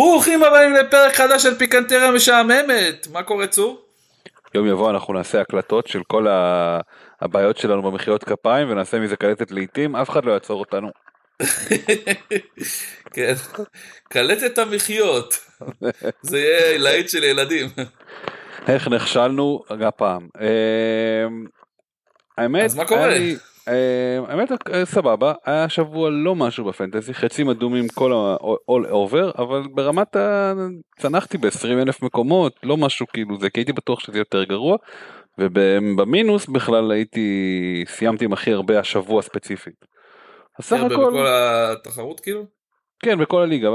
ברוכים הבאים לפרק חדש של פיקנטריה משעממת, מה קורה צור? יום יבוא אנחנו נעשה הקלטות של כל הבעיות שלנו במחיאות כפיים ונעשה מזה קלטת לעיתים, אף אחד לא יעצור אותנו. כן, קלטת המחיות, זה יהיה להיט של ילדים. איך נכשלנו הפעם. אמ, האמת, אז מה קורה? אה, האמת אה, סבבה היה שבוע לא משהו בפנטזי חצים אדומים כל ה-all over אבל ברמת ה... צנחתי ב-20 אלף מקומות לא משהו כאילו זה כי הייתי בטוח שזה יותר גרוע ובמינוס בכלל הייתי סיימתי עם הכי הרבה השבוע ספציפית. אז סך הכל בכל התחרות כאילו? כן בכל הליגה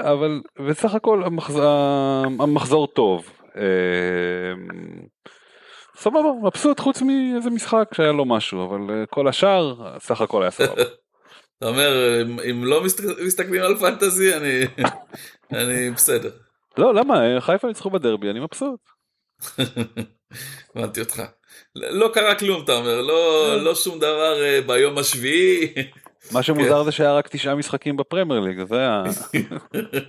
אבל, וסך הכל המחזור, המחזור טוב. סבבה, מבסוט חוץ מאיזה משחק שהיה לו משהו, אבל אה, כל השאר סך הכל היה סבבה. אתה אומר, אם לא מסתכלים על פנטזי, אני, אני בסדר. לא, למה? חיפה ניצחו בדרבי, אני מבסוט. הבנתי אותך. לא קרה כלום, אתה אומר, לא, אה. לא שום דבר אה, ביום השביעי. מה שמוזר כן. זה שהיה רק תשעה משחקים בפרמייר ליג, זה היה...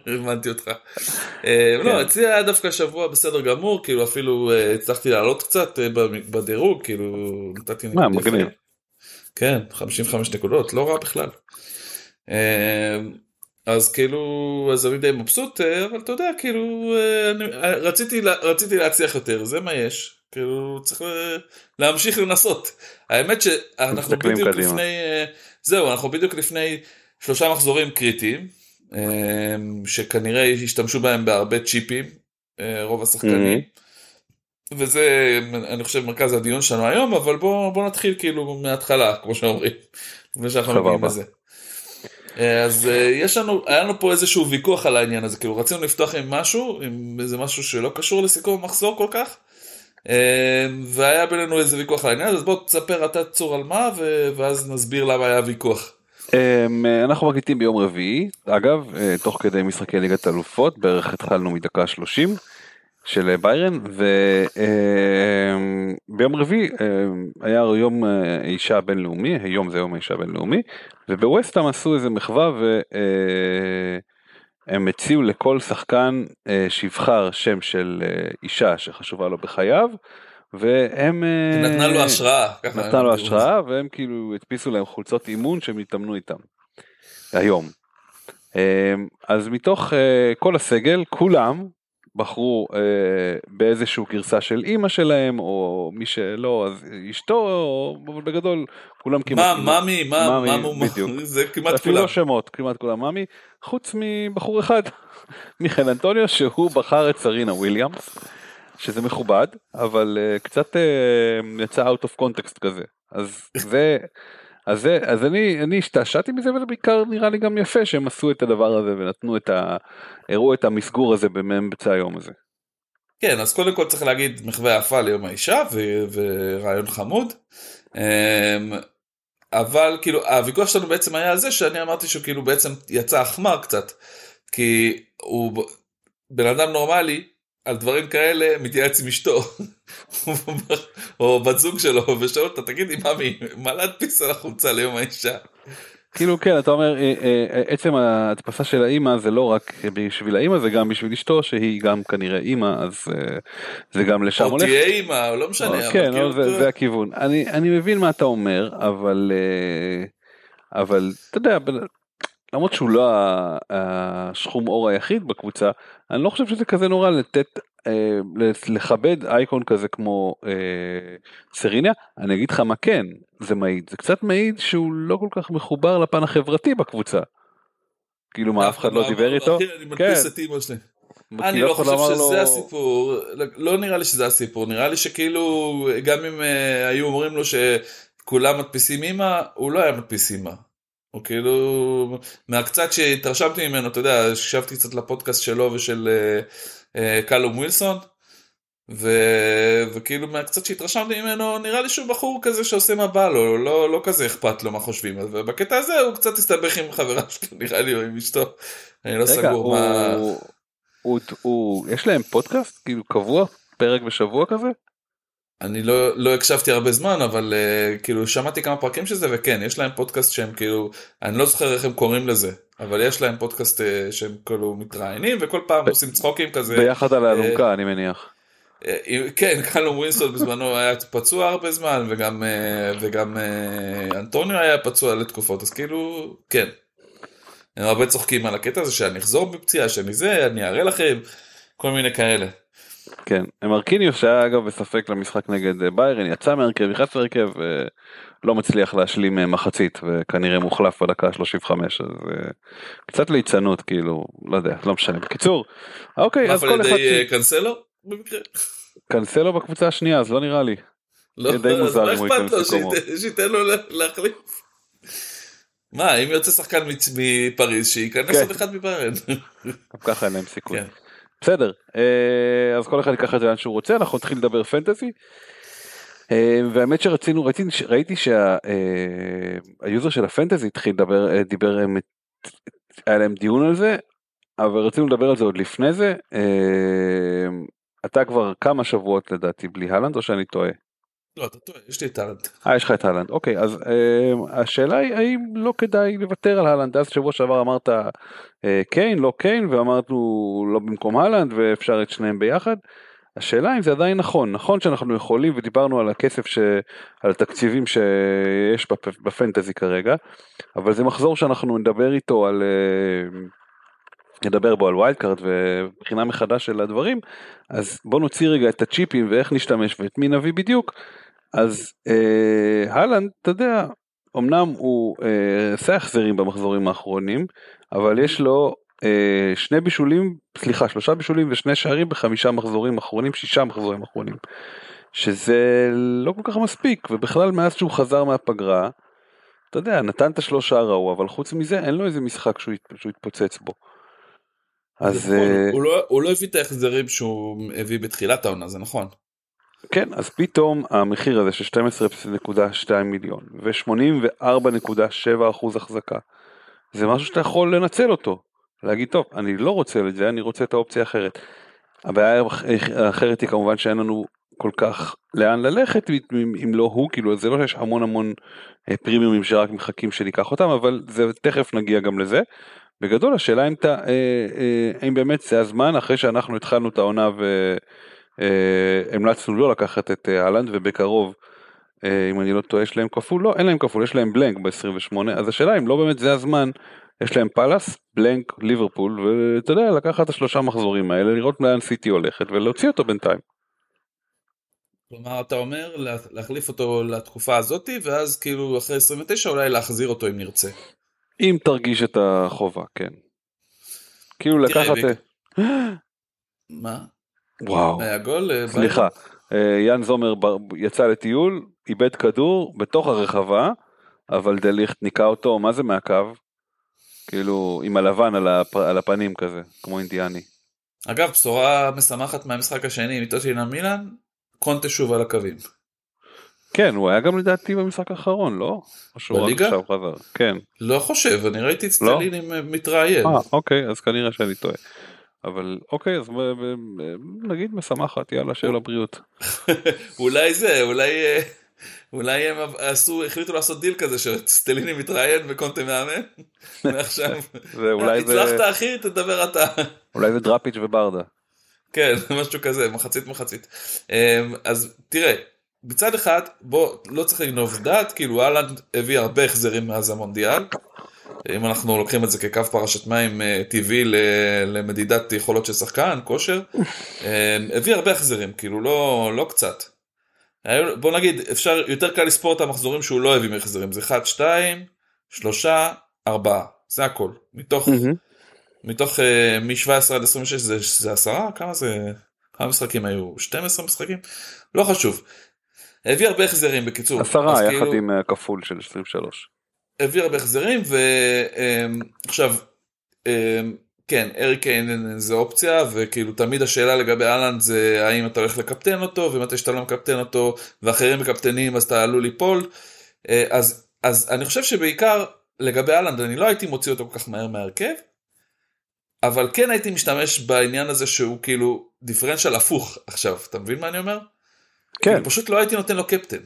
הבנתי אותך. אה, לא, כן. אצלי היה דווקא שבוע בסדר גמור, כאילו אפילו אה, הצלחתי לעלות קצת אה, בדירוג, כאילו נתתי. מה, מגניב. כן, 55 נקודות, לא רע בכלל. אז כאילו, אז אני די מבסוט, אבל אתה יודע, כאילו, אני, רציתי, רציתי להצליח יותר, זה מה יש. כאילו, צריך להמשיך לנסות. האמת שאנחנו בדיוק קדימה. לפני... זהו, אנחנו בדיוק לפני שלושה מחזורים קריטיים, אמ, שכנראה ישתמשו בהם בהרבה צ'יפים, אה, רוב השחקנים. Mm-hmm. וזה, אני חושב, מרכז הדיון שלנו היום, אבל בואו בוא נתחיל כאילו מההתחלה, כמו שאומרים, לפני שאנחנו מגיעים לזה. אה, אז אה, יש לנו, היה לנו פה איזשהו ויכוח על העניין הזה, כאילו רצינו לפתוח עם משהו, עם איזה משהו שלא קשור לסיכום המחזור כל כך, והיה בינינו איזה ויכוח על העניין אז בוא תספר אתה צור על מה, ואז נסביר למה היה ויכוח. אמ, אנחנו מקליטים ביום רביעי, אגב, אה, תוך כדי משחקי ליגת אלופות, בערך התחלנו מדקה 30 של ביירן, וביום אמ, רביעי היה יום אה, האישה הבינלאומי, היום זה יום האישה הבינלאומי, ובווסטהאם עשו איזה מחווה ו... אה, הם הציעו לכל שחקן אה, שיבחר שם של אה, אישה שחשובה לו בחייו והם אה, נתנה לו השראה נתנה לו השראה והם כאילו הדפיסו להם חולצות אימון שהם התאמנו איתם היום. אז מתוך כל הסגל כולם בחרו אה, באיזשהו גרסה של אימא שלהם או מי שלא אז אשתו אבל בגדול כולם כמעט מה ממי מה ממי בדיוק. זה כמעט כולם. לא שמות כמעט כולם. ממי חוץ מבחור אחד מיכאל אנטוניו שהוא בחר את סרינה וויליאמס שזה מכובד אבל uh, קצת uh, יצא out of context כזה. אז זה. אז, אז אני, אני השתעשעתי מזה וזה בעיקר נראה לי גם יפה שהם עשו את הדבר הזה ונתנו את ה... הראו את המסגור הזה באמצע היום הזה. כן אז קודם כל צריך להגיד מחווה יפה ליום האישה ו... ורעיון חמוד. אמ, אבל כאילו הוויכוח שלנו בעצם היה על זה שאני אמרתי שהוא כאילו בעצם יצא החמר קצת כי הוא בן אדם נורמלי על דברים כאלה מתייעץ עם אשתו או בת זוג שלו ושואל אותה תגידי ממי מה להדפיס על החולצה ליום האישה. כאילו כן אתה אומר אה, אה, עצם ההדפסה של האימא זה לא רק בשביל האימא זה גם בשביל אשתו שהיא גם כנראה אימא אז אה, זה גם לשם הולך. או תהיה אימא לא משנה. כן כאילו, זה, הכיוון אני אני מבין מה אתה אומר אבל אבל אתה יודע למרות שהוא לא השכום אור היחיד בקבוצה, אני לא חושב שזה כזה נורא לתת, אה, לכבד אייקון כזה כמו אה, סריניה, אני אגיד לך מה כן, זה מעיד, זה קצת מעיד שהוא לא כל כך מחובר לפן החברתי בקבוצה. כאילו מה אף אחד לא דיבר איתו? אני מדפיס את אימא שלי. אני לא חושב שזה הסיפור, לא נראה לי שזה הסיפור, נראה לי שכאילו גם אם אה, היו אומרים לו שכולם מדפיסים אימא, הוא לא היה מדפיס אימא. הוא כאילו, מהקצת שהתרשמתי ממנו, אתה יודע, הקשבתי קצת לפודקאסט שלו ושל uh, uh, קלום ווילסון, ו... וכאילו מהקצת שהתרשמתי ממנו, נראה לי שהוא בחור כזה שעושה מה בא לו, לא, לא כזה אכפת לו מה חושבים, ובקטע הזה הוא קצת הסתבך עם חברה שלו, נראה לי, או עם אשתו, אני לא סגור הוא... מה... הוא... הוא... הוא... יש להם פודקאסט? כאילו קבוע, פרק בשבוע כזה? אני לא, לא הקשבתי הרבה זמן אבל uh, כאילו שמעתי כמה פרקים של זה וכן יש להם פודקאסט שהם כאילו אני לא זוכר איך הם קוראים לזה אבל יש להם פודקאסט uh, שהם כאילו מתראיינים וכל פעם עושים צחוקים כזה. ביחד על האלונקה uh, אני מניח. Uh, כן קלום ווילסון בזמנו היה פצוע הרבה זמן וגם uh, וגם uh, אנטוניו היה פצוע לתקופות אז כאילו כן. הם הרבה צוחקים על הקטע הזה שאני אחזור בפציעה שאני זה אני אראה לכם כל מיני כאלה. כן, מרקיניוס שהיה אגב בספק למשחק נגד אה, ביירן יצא מהרכב, נכנס להרכב ולא מצליח להשלים אה, מחצית וכנראה מוחלף בדקה 35 אז אה, קצת ליצנות כאילו לא יודע לא משנה בקיצור אוקיי אז כל אחד קנסלו במקרה קנסלו בקבוצה השנייה אז לא נראה לי. לא, די מוזר אם הוא ייכנס לקומו. שייתן לו להחליף. מה אם יוצא שחקן מפריז שייכנס כן. עוד אחד מביירן. גם ככה אין להם סיכוי. בסדר אה, אז כל אחד ייקח את זה לאן שהוא רוצה אנחנו נתחיל לדבר פנטזי. אה, והאמת שרצינו ראיתי ראיתי שהיוזר של הפנטזי התחיל לדבר דיבר היה להם דיון על זה אבל רצינו לדבר על זה עוד לפני זה אה, אתה כבר כמה שבועות לדעתי בלי הלנד או שאני טועה. לא, אתה טועה, יש לי את הלנד. אה, יש לך את הלנד, אוקיי, אז אה, השאלה היא האם לא כדאי לוותר על הלנד, אז שבוע שעבר אמרת אה, קיין, לא קיין, ואמרנו לא במקום הלנד, ואפשר את שניהם ביחד. השאלה אם זה עדיין נכון, נכון שאנחנו יכולים ודיברנו על הכסף, ש... על התקציבים שיש בפ... בפנטזי כרגע, אבל זה מחזור שאנחנו נדבר איתו על, אה, נדבר בו על wild card ובחינה מחדש של הדברים, אז בוא נוציא רגע את הצ'יפים ואיך נשתמש ואת מי נביא בדיוק, אז אה, הלנד, אתה יודע, אמנם הוא אה, עשה החזרים במחזורים האחרונים, אבל יש לו אה, שני בישולים, סליחה, שלושה בישולים ושני שערים בחמישה מחזורים אחרונים, שישה מחזורים אחרונים. שזה לא כל כך מספיק, ובכלל מאז שהוא חזר מהפגרה, אתה יודע, נתן את השלושה ראו, אבל חוץ מזה אין לו איזה משחק שהוא, שהוא התפוצץ בו. אז... נכון, uh... הוא, לא, הוא לא הביא את ההחזרים שהוא הביא בתחילת העונה, זה נכון. כן, אז פתאום המחיר הזה של 12.2 מיליון ו-84.7 אחוז החזקה, זה משהו שאתה יכול לנצל אותו. להגיד, טוב, אני לא רוצה את זה, אני רוצה את האופציה האחרת. הבעיה האחרת היא כמובן שאין לנו כל כך לאן ללכת אם לא הוא, כאילו זה לא שיש המון המון אה, פרימיומים שרק מחכים שניקח אותם, אבל זה תכף נגיע גם לזה. בגדול השאלה אם, אתה, אה, אה, אם באמת זה הזמן אחרי שאנחנו התחלנו את העונה והמלצנו לא לקחת את אהלנד ובקרוב אם אני לא טועה יש להם כפול לא אין להם כפול יש להם בלנק ב-28 אז השאלה אם לא באמת זה הזמן יש להם פאלאס בלנק ליברפול ואתה יודע לקחת את השלושה מחזורים האלה לראות לאן סיטי הולכת ולהוציא אותו בינתיים. כלומר אתה אומר להחליף אותו לתקופה הזאתי ואז כאילו אחרי 29 אולי להחזיר אותו אם נרצה. אם תרגיש את החובה, כן. כאילו לקחת... מה? וואו. היה גול? אה, סליחה. אה, יאן זומר יצא לטיול, איבד כדור בתוך הרחבה, אבל דליכט ניקה אותו, מה זה מהקו? כאילו עם הלבן על, הפ... על הפנים כזה, כמו אינדיאני. אגב, בשורה משמחת מהמשחק השני, מטוטנהאם מילאן, קונטה שוב על הקווים. כן, הוא היה גם לדעתי במשחק האחרון, לא? בליגה? כן. לא חושב, אני ראיתי את לא? סטליני לא? מתראיין. אה, אוקיי, אז כנראה שאני טועה. אבל אוקיי אז נגיד משמחת יאללה שיהיה לבריאות. אולי זה אולי אה, אולי הם עשו החליטו לעשות דיל כזה שסטליני מתראיין וקונטה מאמן. ועכשיו הצלחת אחי תדבר אתה. אולי זה דראפיץ' וברדה. כן משהו כזה מחצית מחצית. אמ, אז תראה מצד אחד בוא לא צריך לגנוב דעת כאילו אהלנד הביא הרבה החזרים מאז המונדיאל. אם אנחנו לוקחים את זה כקו פרשת מים אה, טבעי למדידת יכולות של שחקן, כושר, אה, הביא הרבה החזרים, כאילו לא, לא קצת. בוא נגיד, אפשר, יותר קל לספור את המחזורים שהוא לא הביא מהחזרים, זה 1, 2, 3, 4, זה הכל. מתוך, מתוך uh, מ-17 עד 26 זה, זה 10, כמה זה, כמה משחקים היו? 12 משחקים? לא חשוב. הביא הרבה החזרים בקיצור. עשרה יחד כאילו... עם כפול של 23. הביא הרבה החזרים ועכשיו אמ, כן אריק קיין זה אופציה וכאילו תמיד השאלה לגבי אהלנד זה האם אתה הולך לקפטן אותו ומתי שאתה לא מקפטן אותו ואחרים מקפטנים אז אתה עלול ליפול אה, אז אז אני חושב שבעיקר לגבי אהלנד אני לא הייתי מוציא אותו כל כך מהר מהרכב. אבל כן הייתי משתמש בעניין הזה שהוא כאילו דיפרנציאל הפוך עכשיו אתה מבין מה אני אומר? כן. כאילו פשוט לא הייתי נותן לו קפטן.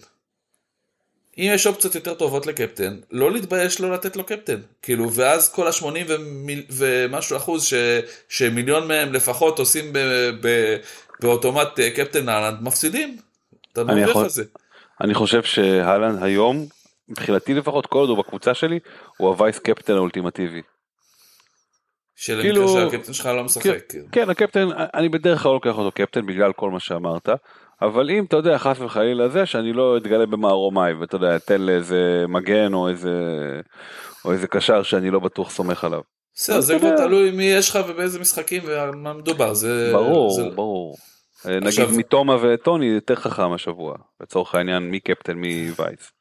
אם יש אופציות יותר טובות לקפטן, לא להתבייש לא לתת לו קפטן. כאילו, ואז כל ה-80 ומיל... ומשהו אחוז ש... שמיליון מהם לפחות עושים ב... ב... באוטומט אה, קפטן אהלנד, מפסידים. אתה מרוויח יכול... על זה. אני חושב שהאלנד היום, מבחינתי לפחות, כל עוד הוא בקבוצה שלי, הוא הווייס קפטן האולטימטיבי. של כאילו, שהקפטן שלך לא משחק. כן, כאילו. כן, הקפטן, אני בדרך כלל לא לוקח אותו קפטן בגלל כל מה שאמרת. אבל אם אתה יודע חס וחלילה זה שאני לא אתגלה במערומי ואתה יודע אתן לאיזה מגן או איזה או איזה קשר שאני לא בטוח סומך עליו. בסדר זה כבר תלוי מי יש לך ובאיזה משחקים ומה מדובר זה ברור זה... ברור. אה, עכשיו... נגיד מתומה וטוני יותר חכם השבוע לצורך העניין מי קפטן מי וייס.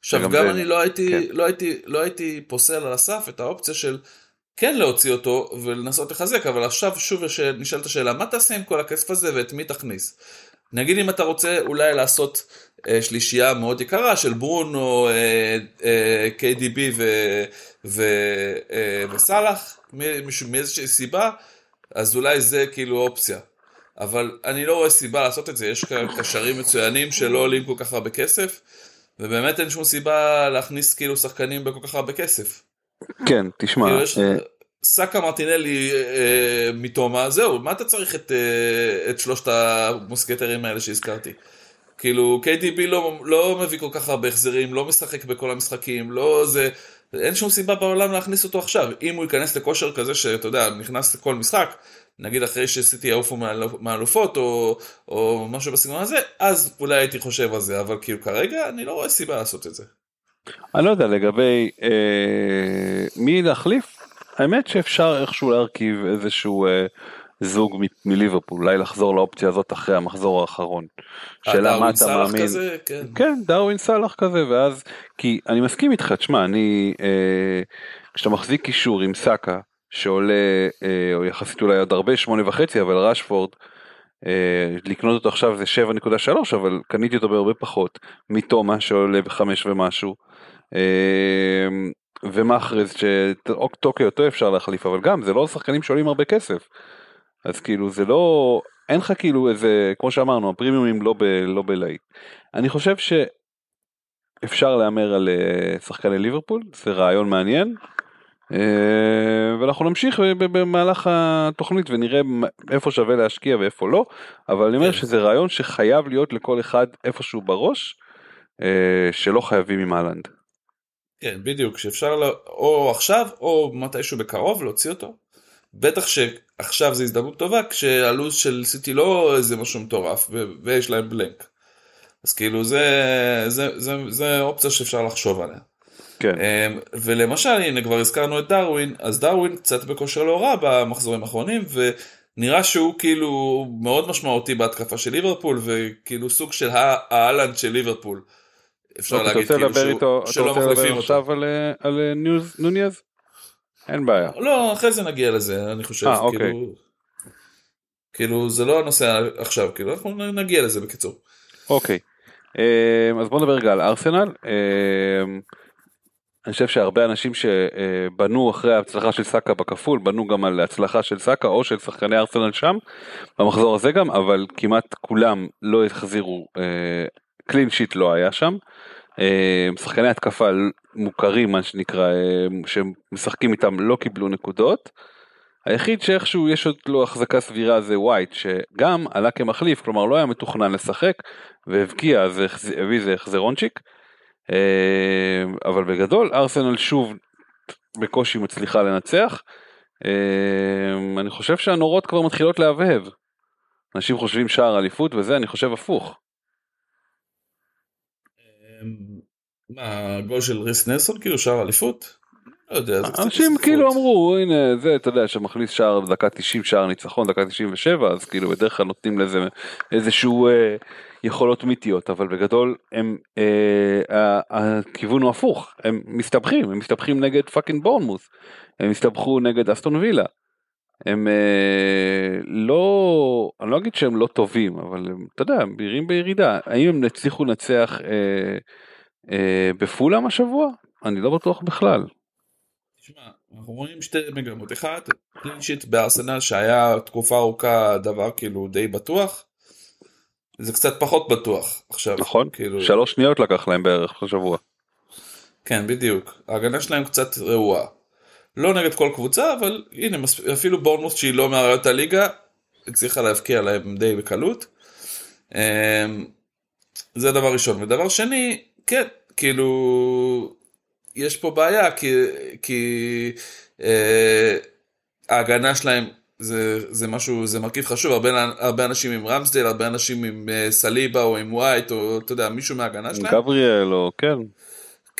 עכשיו גם זה... אני לא הייתי כן. לא הייתי לא הייתי פוסל על הסף את האופציה של כן להוציא אותו ולנסות לחזק אבל עכשיו שוב נשאלת השאלה מה תעשה עם כל הכסף הזה ואת מי תכניס. נגיד אם אתה רוצה אולי לעשות אה, שלישייה מאוד יקרה של ברונו, אה, אה, KDB ו, ו, אה, וסאלח, מאיזושהי סיבה, אז אולי זה כאילו אופציה. אבל אני לא רואה סיבה לעשות את זה, יש קשרים מצוינים שלא עולים כל כך הרבה כסף, ובאמת אין שום סיבה להכניס כאילו שחקנים בכל כך הרבה כסף. כן, תשמע. כאילו יש... סאקה מרטינלי אה, מתומה זהו מה אתה צריך את, אה, את שלושת המוסקטרים האלה שהזכרתי. כאילו KDB לא, לא מביא כל כך הרבה החזרים לא משחק בכל המשחקים לא זה אין שום סיבה בעולם להכניס אותו עכשיו אם הוא ייכנס לכושר כזה שאתה יודע נכנס לכל משחק נגיד אחרי שסיטי יעופו מאלופות או, או משהו בסגנון הזה אז אולי הייתי חושב על זה אבל כאילו כרגע אני לא רואה סיבה לעשות את זה. אני לא יודע לגבי אה, מי להחליף האמת שאפשר איכשהו להרכיב איזשהו אה, זוג מליברפול, אולי לחזור לאופציה הזאת אחרי המחזור האחרון. אה, שאלה מה אתה מאמין. כזה, כן. כן, דרווין סאלח כזה, ואז, כי אני מסכים איתך, תשמע, אני, אה, כשאתה מחזיק קישור עם סאקה, שעולה, אה, או יחסית אולי עוד הרבה, שמונה וחצי, אבל ראשפורד, אה, לקנות אותו עכשיו זה 7.3 אבל קניתי אותו בהרבה פחות מתומה שעולה בחמש ומשהו. אה, ומאחרז שטוקיו אותו אפשר להחליף אבל גם זה לא שחקנים שעולים הרבה כסף. אז כאילו זה לא אין לך כאילו איזה כמו שאמרנו הפרימיומים לא, ב, לא בלהיט. אני חושב שאפשר להמר על אה, שחקני ליברפול זה רעיון מעניין. אה, ואנחנו נמשיך במהלך התוכנית ונראה איפה שווה להשקיע ואיפה לא אבל אני אומר כן. שזה רעיון שחייב להיות לכל אחד איפשהו בראש אה, שלא חייבים עם אהלנד. כן, בדיוק, שאפשר לה... או עכשיו או מתישהו בקרוב להוציא אותו. בטח שעכשיו זו הזדמנות טובה כשהלו"ז של סיטי לא איזה משהו מטורף. ויש להם בלנק. אז כאילו זה, זה, זה, זה אופציה שאפשר לחשוב עליה. כן. אמ, ולמשל הנה כבר הזכרנו את דרווין אז דרווין קצת בכושר לא רע במחזורים האחרונים ונראה שהוא כאילו מאוד משמעותי בהתקפה של ליברפול וכאילו סוג של האלנד של ליברפול. אפשר אוקיי, להגיד כאילו שהוא, איתו, שלא מחליפים אותו. עכשיו על, אה, על אה, ניוז, נוניאז? אין בעיה. לא, אחרי זה נגיע לזה, אני חושב. 아, אה, אוקיי. כאילו, כאילו זה לא הנושא עכשיו, כאילו אנחנו נגיע לזה בקיצור. אוקיי. אז בוא נדבר רגע על ארסנל. אני חושב שהרבה אנשים שבנו אחרי ההצלחה של סאקה בכפול, בנו גם על הצלחה של סאקה או של שחקני ארסנל שם, במחזור הזה גם, אבל כמעט כולם לא החזירו, קלין שיט לא היה שם. שחקני התקפה מוכרים מה שנקרא, שמשחקים איתם לא קיבלו נקודות. היחיד שאיכשהו יש עוד לו החזקה סבירה זה ווייט שגם עלה כמחליף כלומר לא היה מתוכנן לשחק והבקיע אז הביא איזה החזרונצ'יק אה, אבל בגדול ארסנל שוב בקושי מצליחה לנצח אה, אני חושב שהנורות כבר מתחילות להבהב אנשים חושבים שער אליפות וזה אני חושב הפוך. אה, מה הגול של ריס נלסון כאילו שער אליפות? לא יודע, אנשים כאילו אמרו הנה זה אתה יודע שמכניס שער בדקה 90 שער ניצחון דקה 97 אז כאילו בדרך כלל נותנים לזה איזשהו אה, יכולות מיתיות אבל בגדול הם אה, הכיוון הוא הפוך הם מסתבכים הם מסתבכים נגד פאקינג בורנמוס הם הסתבכו נגד אסטון וילה. הם אה, לא אני לא אגיד שהם לא טובים אבל הם אתה יודע הם בהירים בירידה האם הם הצליחו לנצח אה, אה, בפולאם השבוע אני לא בטוח בכלל. תשמע, אנחנו רואים שתי מגמות. אחד, קלינשיט בארסנל שהיה תקופה ארוכה דבר כאילו די בטוח. זה קצת פחות בטוח עכשיו. נכון, כאילו... שלוש שניות לקח להם בערך בשבוע. כן, בדיוק. ההגנה שלהם קצת רעועה. לא נגד כל קבוצה, אבל הנה, אפילו בורנמוס שהיא לא מאריות הליגה, הצליחה להבקיע להם די בקלות. אמ, זה דבר ראשון. ודבר שני, כן, כאילו, יש פה בעיה כי, כי אה, ההגנה שלהם זה, זה משהו, זה מרכיב חשוב, הרבה, הרבה אנשים עם רמסדל, הרבה אנשים עם אה, סליבה או עם ווייט או אתה יודע, מישהו מההגנה שלהם. גבריאל או כן.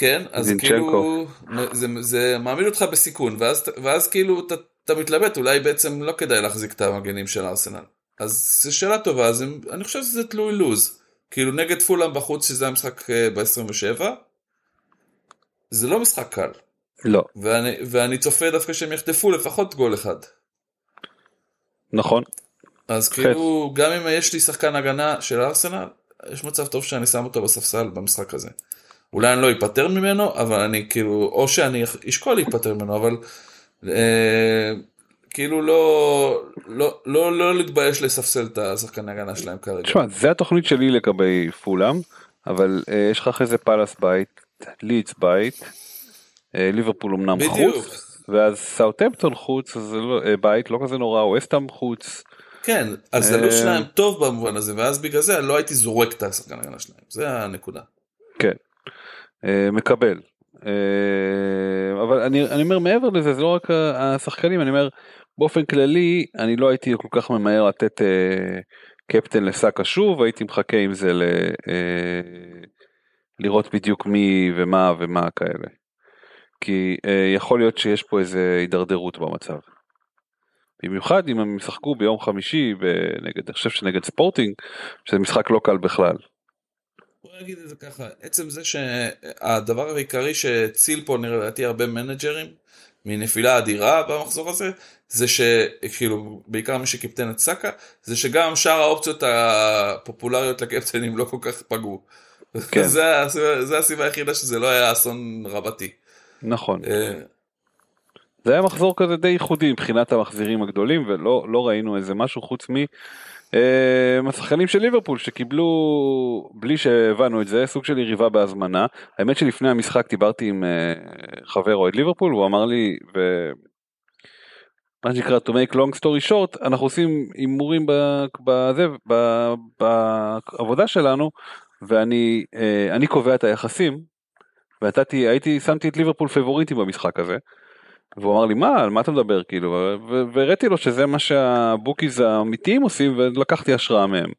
כן, אז כאילו זה, זה מעמיד אותך בסיכון ואז, ואז כאילו אתה, אתה מתלבט אולי בעצם לא כדאי להחזיק את המגנים של ארסנל. אז זו שאלה טובה, אז אני חושב שזה תלוי לוז. כאילו נגד פולאם בחוץ שזה המשחק אה, ב-27, זה לא משחק קל. לא. ואני, ואני צופה דווקא שהם יחטפו לפחות גול אחד. נכון. אז חץ. כאילו, גם אם יש לי שחקן הגנה של ארסנל, יש מצב טוב שאני שם אותו בספסל במשחק הזה. אולי אני לא אפטר ממנו, אבל אני כאילו, או שאני אשקול להיפטר ממנו, אבל אה, כאילו לא, לא, לא, לא להתבייש לספסל את השחקן הגנה שלהם כרגע. תשמע, זה התוכנית שלי לגבי פולאם, אבל אה, יש לך אחרי זה פאלאס בית, לידס בית, אה, ליברפול אמנם חוץ, ואז סאוטמפטון חוץ, אז זה לא, אה, בית לא כזה נורא, ווסטאם חוץ. כן, אז זה לא אה, שלהם טוב במובן הזה, ואז בגלל זה לא הייתי זורק את השחקן הגנה שלהם, זה הנקודה. כן, מקבל. אבל אני, אני אומר מעבר לזה, זה לא רק השחקנים, אני אומר באופן כללי, אני לא הייתי כל כך ממהר לתת קפטן לסאקה שוב, הייתי מחכה עם זה ל... לראות בדיוק מי ומה ומה כאלה. כי אה, יכול להיות שיש פה איזה הידרדרות במצב. במיוחד אם הם ישחקו ביום חמישי נגד, אני חושב שנגד ספורטינג, שזה משחק לא קל בכלל. בוא נגיד את זה ככה, עצם זה שהדבר העיקרי שהציל פה נראיתי הרבה מנג'רים מנפילה אדירה במחזור הזה, זה שכאילו בעיקר מי שקיפטן את סאקה, זה שגם שאר האופציות הפופולריות לקפטנים לא כל כך פגעו. כן. זה, זה הסיבה היחידה שזה לא היה אסון רבתי. נכון. אה, זה היה מחזור כזה די ייחודי מבחינת המחזירים הגדולים ולא לא ראינו איזה משהו חוץ מ... Uh, השחקנים של ליברפול שקיבלו בלי שהבנו את זה סוג של יריבה בהזמנה האמת שלפני המשחק דיברתי עם uh, חבר אוהד ליברפול הוא אמר לי ו... מה שנקרא to make long story short אנחנו עושים הימורים בזה בעבודה שלנו ואני אה, אני קובע את היחסים ונתתי הייתי שמתי את ליברפול פבוריטים במשחק הזה. והוא אמר לי מה על מה אתה מדבר כאילו והראיתי לו שזה מה שהבוקיז האמיתיים עושים ולקחתי השראה מהם.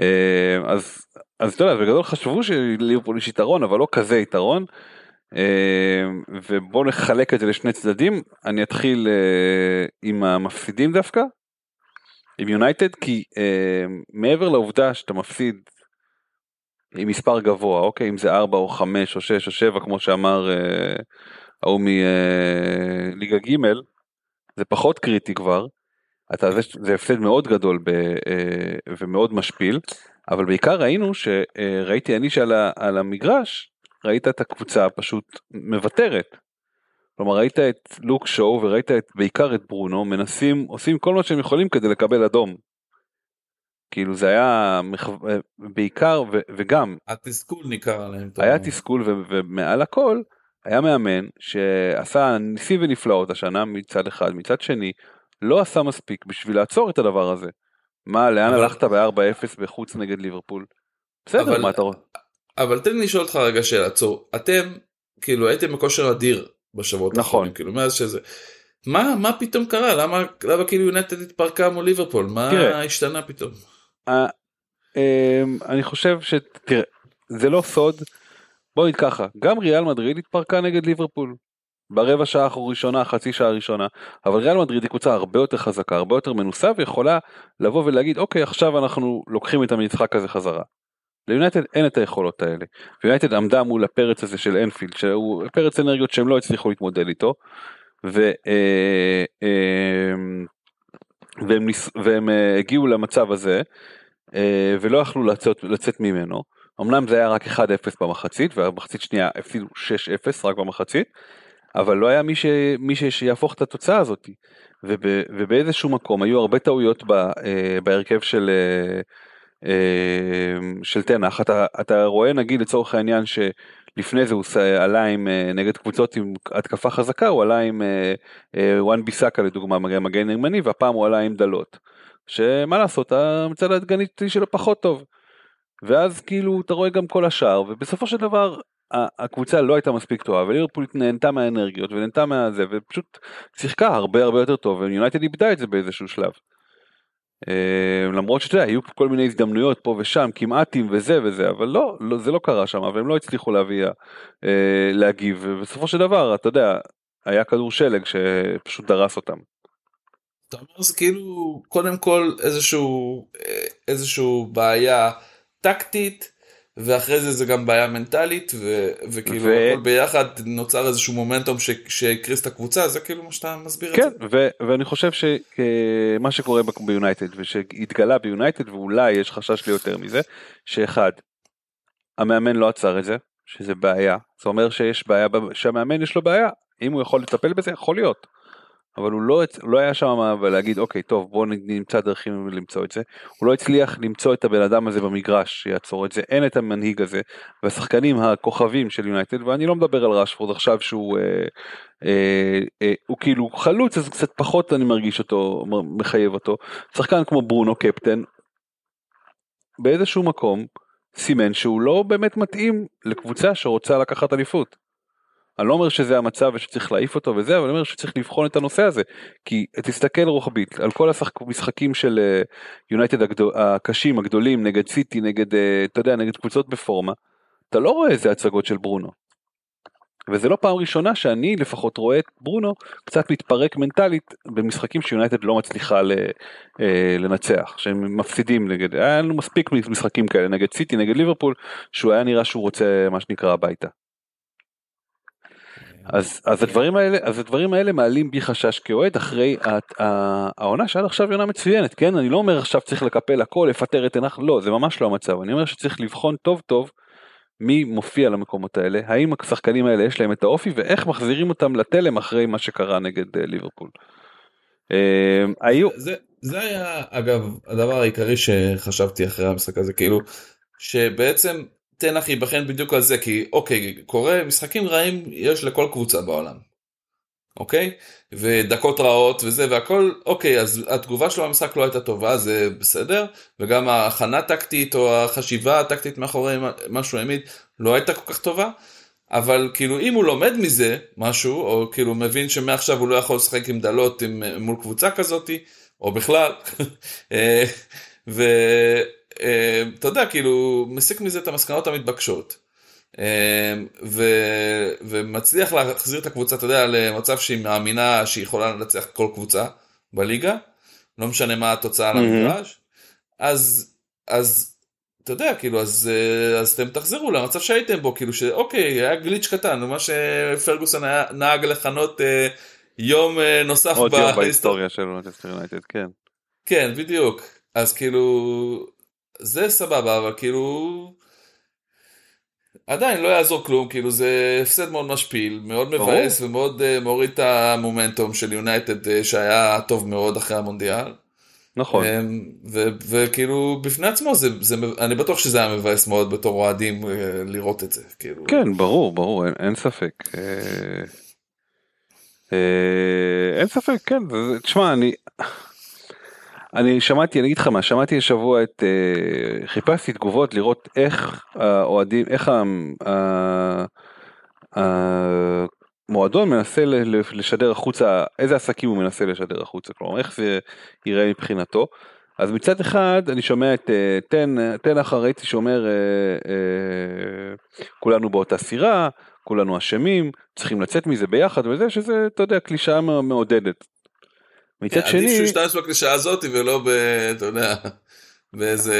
אה, אז אז אתה יודע בגדול חשבו שליברפול יש יתרון אבל לא כזה יתרון. אה, ובואו נחלק את זה לשני צדדים אני אתחיל עם המפסידים דווקא. עם יונייטד כי מעבר לעובדה שאתה מפסיד עם מספר גבוה, אוקיי? אם זה 4 או 5 או 6 או 7 כמו שאמר אה, ההוא אה, מליגה ג', זה פחות קריטי כבר. אתה, זה, זה הפסד מאוד גדול ב, אה, ומאוד משפיל, אבל בעיקר ראינו שראיתי אני שעל על המגרש, ראית את הקבוצה פשוט מוותרת. כלומר ראית את לוק שואו וראית את, בעיקר את ברונו מנסים עושים כל מה שהם יכולים כדי לקבל אדום. כאילו זה היה בעיקר ו, וגם התסכול ניכר עליהם. היה תסכול ו, ומעל הכל היה מאמן שעשה ניסים ונפלאות השנה מצד אחד מצד שני לא עשה מספיק בשביל לעצור את הדבר הזה. מה לאן אבל... הלכת ב-4-0 בחוץ נגד ליברפול? בסדר אבל... מה אתה רואה? אבל תן לי לשאול אותך רגע שאלה עצור אתם כאילו הייתם בכושר אדיר בשבועות נכון האחרונים, כאילו מאז שזה מה מה פתאום קרה למה למה כאילו יונייטד התפרקה מול ליברפול מה תראה, השתנה פתאום. Uh, um, אני חושב שתראה זה לא סוד בוא נגיד ככה גם ריאל מדריד התפרקה נגד ליברפול ברבע שעה הראשונה חצי שעה הראשונה אבל ריאל מדריד היא קבוצה הרבה יותר חזקה הרבה יותר מנוסה ויכולה לבוא ולהגיד אוקיי עכשיו אנחנו לוקחים את המשחק הזה חזרה. ליונייטד אין את היכולות האלה. ויונייטד עמדה מול הפרץ הזה של אנפילד שהוא פרץ אנרגיות שהם לא הצליחו להתמודד איתו. ו, אה, אה, והם, והם אה, הגיעו למצב הזה אה, ולא יכלו לצאת, לצאת ממנו. אמנם זה היה רק 1-0 במחצית והמחצית שנייה הפסידו 6-0 רק במחצית. אבל לא היה מי, ש, מי ש, שיהפוך את התוצאה הזאת. וב, ובאיזשהו מקום היו הרבה טעויות ב, אה, בהרכב של, אה, אה, של תנח. אתה, אתה רואה נגיד לצורך העניין שלפני זה הוא עלה עם נגד קבוצות עם התקפה חזקה הוא עלה עם וואן ביסאקה לדוגמה מגן, ימני והפעם הוא עלה עם דלות. שמה לעשות המצד ההדגניתי שלו פחות טוב. ואז כאילו אתה רואה גם כל השאר ובסופו של דבר הקבוצה לא הייתה מספיק טובה וליברפול נהנתה מהאנרגיות ונהנתה מהזה ופשוט שיחקה הרבה הרבה יותר טוב ויונייטד איבדה את זה באיזשהו שלב. Uh, למרות שאתה יודע היו כל מיני הזדמנויות פה ושם כמעטים וזה וזה אבל לא, לא זה לא קרה שם והם לא הצליחו להביא uh, להגיב ובסופו של דבר אתה יודע היה כדור שלג שפשוט דרס אותם. אתה אומר זה כאילו קודם כל איזשהו אה, איזשהו בעיה טקטית ואחרי זה זה גם בעיה מנטלית ו- וכאילו ו... הכל ביחד נוצר איזשהו מומנטום שהקריס את הקבוצה זה כאילו מה שאתה מסביר כן, את זה. ו- ואני חושב שמה שקורה ביונייטד ושהתגלה ביונייטד ואולי יש חשש לי יותר מזה שאחד המאמן לא עצר את זה שזה בעיה זה אומר שיש בעיה שהמאמן יש לו בעיה אם הוא יכול לטפל בזה יכול להיות. אבל הוא לא, לא היה שם ולהגיד אוקיי טוב בוא נמצא דרכים למצוא את זה. הוא לא הצליח למצוא את הבן אדם הזה במגרש שיעצור את זה. אין את המנהיג הזה והשחקנים הכוכבים של יונייטד ואני לא מדבר על רשפורד עכשיו שהוא אה, אה, אה, הוא כאילו חלוץ אז קצת פחות אני מרגיש אותו מחייב אותו. שחקן כמו ברונו קפטן באיזשהו מקום סימן שהוא לא באמת מתאים לקבוצה שרוצה לקחת אליפות. אני לא אומר שזה המצב ושצריך להעיף אותו וזה, אבל אני אומר שצריך לבחון את הנושא הזה. כי תסתכל רוחבית על כל המשחקים של יונייטד uh, הקשים הגדולים נגד סיטי נגד uh, אתה יודע נגד קבוצות בפורמה. אתה לא רואה איזה הצגות של ברונו. וזה לא פעם ראשונה שאני לפחות רואה את ברונו קצת מתפרק מנטלית במשחקים שיונייטד לא מצליחה אה, לנצח שהם מפסידים נגד היה לנו מספיק משחקים כאלה נגד סיטי נגד ליברפול שהוא היה נראה שהוא רוצה מה שנקרא הביתה. אז, אז הדברים האלה אז הדברים האלה מעלים בי חשש כאוהד אחרי העונה שעד עכשיו היא עונה מצוינת כן? אני לא אומר עכשיו צריך לקפל הכל לפטר את עינך לא זה ממש לא המצב. אני אומר שצריך לבחון טוב טוב מי מופיע למקומות האלה האם השחקנים האלה יש להם את האופי ואיך מחזירים אותם לתלם אחרי מה שקרה נגד אה, ליברפול. אה, היו זה, זה היה אגב הדבר העיקרי שחשבתי אחרי המשחק הזה כאילו שבעצם תנח ייבחן בדיוק על זה כי אוקיי קורה משחקים רעים יש לכל קבוצה בעולם. אוקיי ודקות רעות וזה והכל אוקיי אז התגובה שלו במשחק לא הייתה טובה זה בסדר וגם ההכנה טקטית או החשיבה הטקטית מאחורי מה שהוא העמיד לא הייתה כל כך טובה. אבל כאילו אם הוא לומד מזה משהו או כאילו מבין שמעכשיו הוא לא יכול לשחק עם דלות עם, מול קבוצה כזאתי או בכלל אה, ו... אה, אתה יודע, כאילו, מסיק מזה את המסקנות המתבקשות. אה, ו, ומצליח להחזיר את הקבוצה, אתה יודע, למצב שהיא מאמינה שהיא יכולה לנצח כל קבוצה בליגה, לא משנה מה התוצאה על המגרש, אז, אז אתה יודע, כאילו, אז, אה, אז אתם תחזרו למצב שהייתם בו, כאילו שאוקיי, היה גליץ' קטן, מה שפרגוסון היה נהג לכנות אה, יום אה, נוסף בהיסטוריה של מנצ'סטר יונייטד, כן. כן, בדיוק. אז כאילו, זה סבבה אבל כאילו עדיין לא יעזור כלום, כאילו זה הפסד מאוד משפיל, מאוד מבאס ומאוד uh, מוריד את המומנטום של יונייטד uh, שהיה טוב מאוד אחרי המונדיאל. נכון. וכאילו בפני עצמו זה, זה, אני בטוח שזה היה מבאס מאוד בתור אוהדים לראות את זה. כאילו. כן, ברור, ברור, אין, אין ספק. אה, אה, אין ספק, כן, תשמע, אני... אני שמעתי, אני אגיד לך מה, שמעתי השבוע את, אה, חיפשתי תגובות לראות איך האוהדים, איך המועדון מנסה לשדר החוצה, איזה עסקים הוא מנסה לשדר החוצה, כלומר איך זה ייראה מבחינתו. אז מצד אחד אני שומע את תן, תן אחריתי שאומר כולנו באותה סירה, כולנו אשמים, צריכים לצאת מזה ביחד וזה, שזה, אתה יודע, קלישאה מעודדת. מצד שני... עדיף שהוא ישתמש בקלישאה הזאת ולא ב... אתה יודע, באיזה...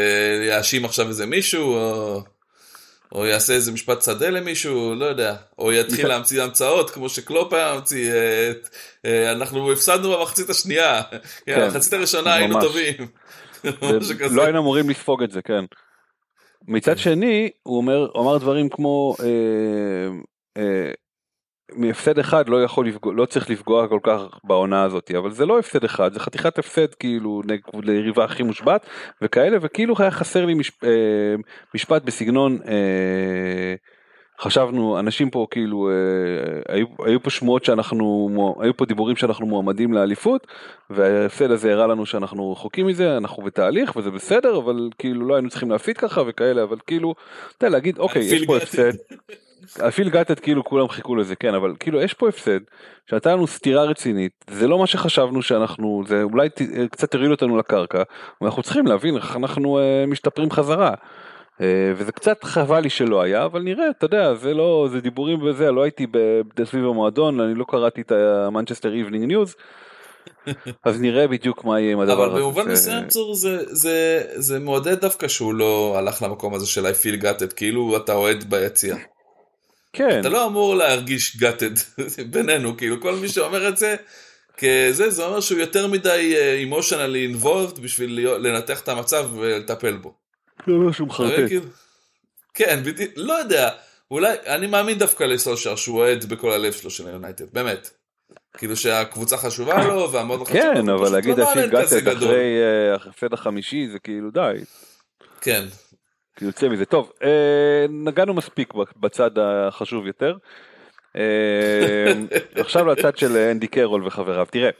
יאשים עכשיו איזה מישהו, או... או יעשה איזה משפט שדה למישהו, לא יודע, או יתחיל להמציא המצאות כמו שקלופ היה ממציא, אה, אנחנו הפסדנו במחצית השנייה, כן, במחצית הראשונה היינו טובים. לא היינו אמורים לספוג את זה, כן. מצד שני, הוא אמר דברים כמו, אה, אה, מהפסד אחד לא יכול לפגוע, לא צריך לפגוע כל כך בעונה הזאת, אבל זה לא הפסד אחד, זה חתיכת הפסד כאילו ליריבה הכי מושבת וכאלה, וכאילו היה חסר לי משפ, אה, משפט בסגנון, אה, חשבנו, אנשים פה כאילו, אה, היו, היו פה שמועות שאנחנו, היו פה דיבורים שאנחנו מועמדים לאליפות, וההפסד הזה הראה לנו שאנחנו רחוקים מזה, אנחנו בתהליך וזה בסדר, אבל כאילו לא היינו צריכים להפיד ככה וכאלה, אבל כאילו, אתה יודע, להגיד, אוקיי, יש פה הפסד. הפיל גאטד כאילו כולם חיכו לזה כן אבל כאילו יש פה הפסד שנתן לנו סתירה רצינית זה לא מה שחשבנו שאנחנו זה אולי ת, קצת הריל אותנו לקרקע ואנחנו צריכים להבין איך אנחנו uh, משתפרים חזרה. Uh, וזה קצת חבל לי שלא היה אבל נראה אתה יודע זה לא זה דיבורים וזה לא הייתי סביב המועדון אני לא קראתי את המנצ'סטר איבנינג ניוז. אז נראה בדיוק מה יהיה עם הדבר הזה. אבל במובן מסוים צור זה, זה, זה מעודד דווקא שהוא לא הלך למקום הזה של I feel gutted כאילו אתה אוהד ביציע. כן. אתה לא אמור להרגיש gutted בינינו, כאילו כל מי שאומר את זה, כזה, זה אומר שהוא יותר מדי emotionally uh, involved בשביל לנתח את המצב ולטפל בו. זה אומר שהוא מחרטט. כאילו- כן, בדיוק, לא יודע, אולי, אני מאמין דווקא לסולשר שהוא אוהד בכל הלב שלו של היונייטד, באמת. כאילו שהקבוצה חשובה לו והמאוד חשוב כן, אבל להגיד לא אפילו gutted אחרי ההפסד החמישי זה כאילו די. כן, יוצא מזה. טוב, אה, נגענו מספיק בצד החשוב יותר. אה, עכשיו לצד של אנדי קרול וחבריו. תראה,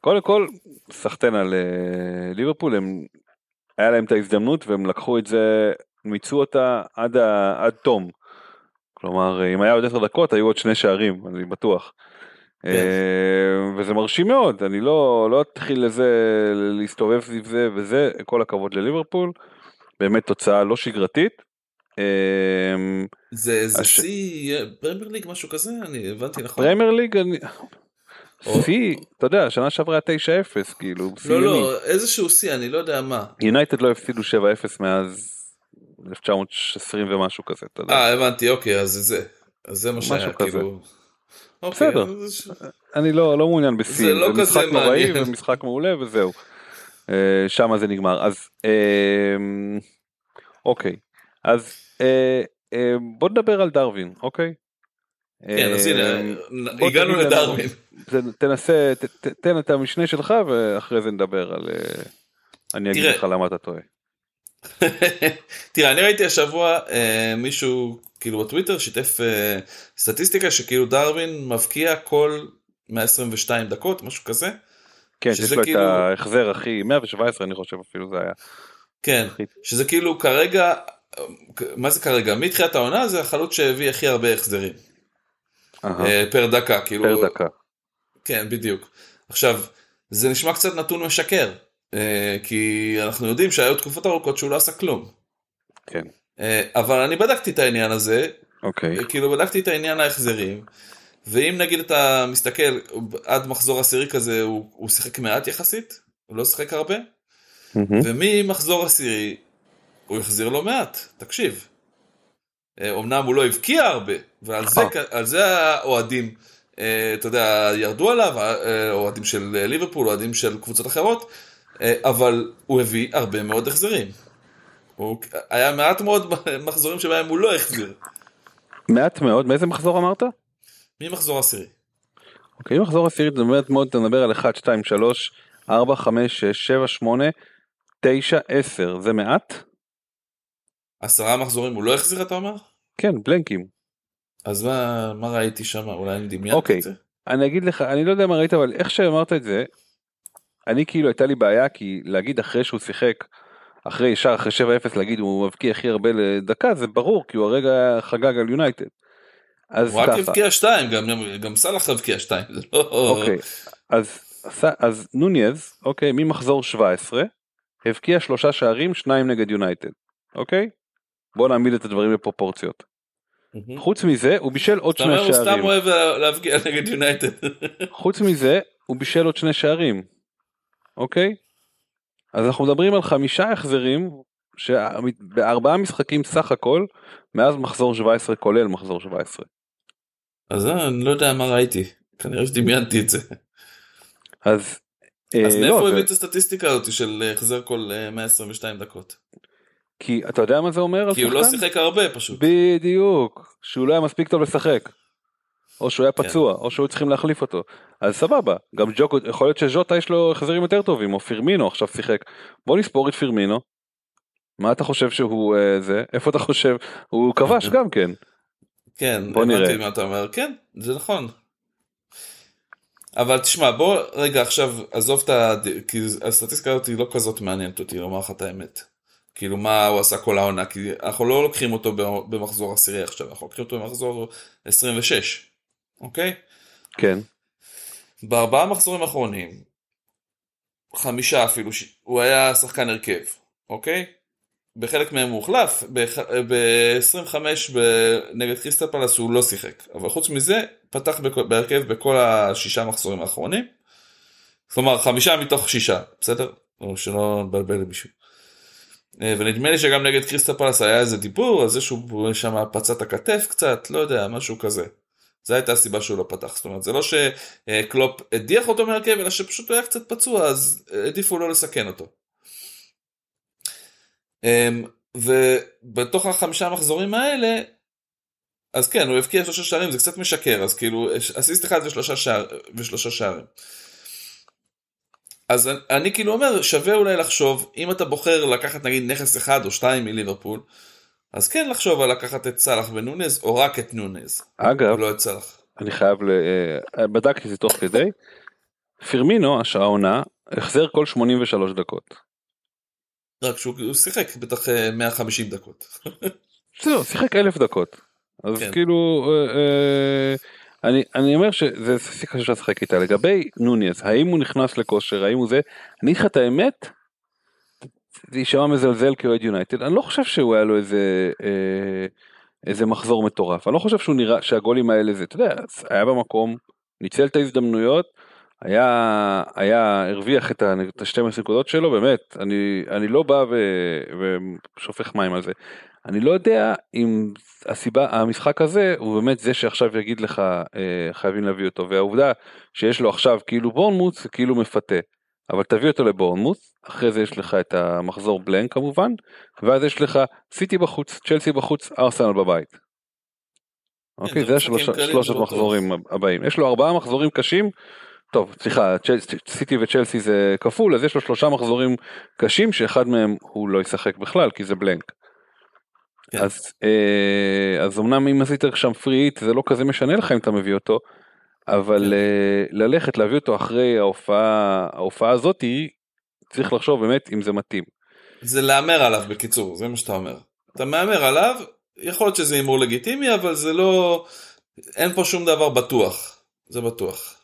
קודם כל, סחטיין על אה, ליברפול, הם, היה להם את ההזדמנות והם לקחו את זה, מיצו אותה עד, ה, עד תום. כלומר, אם היה עוד עשר דקות, היו עוד שני שערים, אני בטוח. כן. וזה מרשים מאוד, אני לא, לא אתחיל לזה, להסתובב סביב זה וזה, כל הכבוד לליברפול. באמת תוצאה לא שגרתית. אמ, זה שיא פרמייר ליג משהו כזה אני הבנתי נכון. פרמייר ליג אני... שיא, אתה יודע, שנה שעברה 9-0 כאילו. לא לא, איזשהו שיא, אני לא יודע מה. יונייטד לא הפסידו 7-0 מאז 1920 ומשהו כזה, אתה יודע. אה, הבנתי, אוקיי, אז זה. אז זה מה שהיה, כאילו. אוקיי, בסדר, אני לא, לא מעוניין בשיא, זה לא משחק נוראי ומשחק מעולה וזהו. אה, שם זה נגמר. אז אמ, אוקיי, אז אה, אה, בוא נדבר על דרווין, אוקיי? כן, אז הנה, הגענו לדרווין. תנסה, תן את המשנה שלך ואחרי זה נדבר על... אני אגיד לך למה אתה טועה. תראה, אני ראיתי השבוע מישהו כאילו בטוויטר שיתף סטטיסטיקה שכאילו דרווין מבקיע כל 122 דקות, משהו כזה. כן, יש לו כאילו... את ההחזר הכי 117 אני חושב אפילו זה היה. כן, שזה כאילו כרגע, מה זה כרגע? מתחילת העונה זה החלוץ שהביא הכי הרבה החזרים. אה, פר דקה, כאילו. פר דקה. כן, בדיוק. עכשיו, זה נשמע קצת נתון משקר, אה, כי אנחנו יודעים שהיו תקופות ארוכות שהוא לא עשה כלום. כן. אה, אבל אני בדקתי את העניין הזה, אוקיי. כאילו בדקתי את העניין ההחזרים, ואם נגיד אתה מסתכל עד מחזור עשירי כזה הוא, הוא שיחק מעט יחסית, הוא לא שיחק הרבה, mm-hmm. וממחזור עשירי הוא החזיר לו מעט, תקשיב. אמנם הוא לא הבקיע הרבה, ועל זה, אה. זה האוהדים, אה, אתה יודע, ירדו עליו, אה, אוהדים של ליברפול, אוהדים של קבוצות אחרות, אבל הוא הביא הרבה מאוד החזרים. הוא היה מעט מאוד מחזורים שבהם הוא לא החזיר. מעט מאוד, מאיזה מחזור אמרת? ממחזור עשירי. אוקיי, מחזור עשירי זה באמת מאוד, אתה מדבר על 1, 2, 3, 4, 5, 6, 7, 8, 9, 10, זה מעט? עשרה מחזורים הוא לא החזיר אתה אומר? כן, בלנקים. אז מה, מה ראיתי שם? אולי אני דמיינתי אוקיי, את זה? אני אגיד לך, אני לא יודע מה ראית, אבל איך שאמרת את זה, אני כאילו הייתה לי בעיה, כי להגיד אחרי שהוא שיחק, אחרי ישר אחרי 7-0 להגיד הוא מבקיע הכי הרבה לדקה, זה ברור, כי הוא הרגע חגג על יונייטד. אז הוא רק הבקיע 2, גם, גם סאלח הבקיע 2, זה לא... אוקיי, אז, אז נוניז, אוקיי, ממחזור 17, הבקיע שלושה שערים, שניים נגד יונייטד, אוקיי? בוא נעמיד את הדברים בפרופורציות. חוץ מזה הוא בישל עוד שני שערים. הוא סתם אוהב להבקיע נגד יונייטד. חוץ מזה הוא בישל עוד שני שערים. אוקיי? אז אנחנו מדברים על חמישה החזרים בארבעה משחקים סך הכל מאז מחזור 17 כולל מחזור 17. אז אני לא יודע מה ראיתי כנראה שדמיינתי את זה. אז אז מאיפה הוא הביא את הסטטיסטיקה הזאת של החזר כל 122 דקות? כי אתה יודע מה זה אומר? כי הוא לא שיחק הרבה פשוט. בדיוק, שהוא לא היה מספיק טוב לשחק. או שהוא היה כן. פצוע, או שהוא צריכים להחליף אותו. אז סבבה, גם ג'וקו, יכול להיות שז'וטה יש לו החזרים יותר טובים, או פירמינו עכשיו שיחק. בוא נספור את פירמינו. מה אתה חושב שהוא אה, זה? איפה אתה חושב? הוא כבש גם כן. כן, בוא נראה. מה אתה אומר, כן, זה נכון. אבל תשמע, בוא רגע עכשיו עזוב את ה... כי הסטטיסטיקה הזאת היא לא כזאת מעניינת אותי לומר לך את האמת. כאילו מה הוא עשה כל העונה, כי אנחנו לא לוקחים אותו במחזור עשירי עכשיו, אנחנו לוקחים אותו במחזור 26, אוקיי? כן. בארבעה מחזורים האחרונים, חמישה אפילו, הוא היה שחקן הרכב, אוקיי? בחלק מהם הוא הוחלף, ב-25 נגד קריסטל פלס הוא לא שיחק, אבל חוץ מזה פתח בהרכב בכל השישה מחזורים האחרונים, כלומר חמישה מתוך שישה, בסדר? או שלא נבלבל למישהו. אה, ונדמה לי שגם נגד קריסטל פלס היה איזה דיבור על זה שהוא שם פצע את הכתף קצת, לא יודע, משהו כזה. זו הייתה הסיבה שהוא לא פתח, זאת אומרת זה לא שקלופ הדיח אותו מהרכב אלא שפשוט הוא היה קצת פצוע אז העדיפו לא לסכן אותו. אמ, ובתוך החמישה המחזורים האלה אז כן הוא הבקיע שלושה שערים זה קצת משקר אז כאילו אסיסט אחד ושלושה, שער, ושלושה שערים. אז אני כאילו אומר שווה אולי לחשוב אם אתה בוחר לקחת נגיד נכס אחד או שתיים מליברפול אז כן לחשוב על לקחת את סאלח ונונז או רק את נונז. אגב, לא את סאלח. אני חייב, ל... אה, בדקתי את זה תוך כדי, פירמינו השעה עונה החזר כל 83 דקות. רק שהוא שיחק בטח 150 אה, דקות. זהו, שיחק אלף דקות. אז כן. כאילו, אה, אה, אני, אני אומר שזה סיכה שאפשר לשחק איתה. לגבי נוניאז, האם הוא נכנס לכושר, האם הוא זה, אני אגיד לך את האמת, זה יישמע מזלזל כאוהד יונייטד, אני לא חושב שהוא היה לו איזה, אה, איזה מחזור מטורף, אני לא חושב שהוא נראה שהגולים האלה זה, אתה יודע, היה במקום, ניצל את ההזדמנויות, היה, היה, הרוויח את ה-12 נקודות שלו, באמת, אני, אני לא בא ו, ושופך מים על זה. אני לא יודע אם הסיבה, המשחק הזה הוא באמת זה שעכשיו יגיד לך אה, חייבים להביא אותו, והעובדה שיש לו עכשיו כאילו בורנמוט זה כאילו מפתה. אבל תביא אותו לבורנמוט, אחרי זה יש לך את המחזור בלנק כמובן, ואז יש לך סיטי בחוץ, צ'לסי בחוץ, ארסנל בבית. אוקיי, זה שלושת מחזורים הבאים. יש לו ארבעה מחזורים קשים, טוב, סליחה, סיטי וצ'לסי זה כפול, אז יש לו שלושה מחזורים קשים שאחד מהם הוא לא ישחק בכלל, כי זה בלנק. כן. אז, אה, אז אמנם אם עשית שם פריט זה לא כזה משנה לך אם אתה מביא אותו, אבל כן. אה, ללכת להביא אותו אחרי ההופעה, ההופעה הזאתי, צריך לחשוב באמת אם זה מתאים. זה להמר עליו בקיצור, זה מה שאתה אומר. אתה מהמר עליו, יכול להיות שזה הימור לגיטימי, אבל זה לא, אין פה שום דבר בטוח, זה בטוח.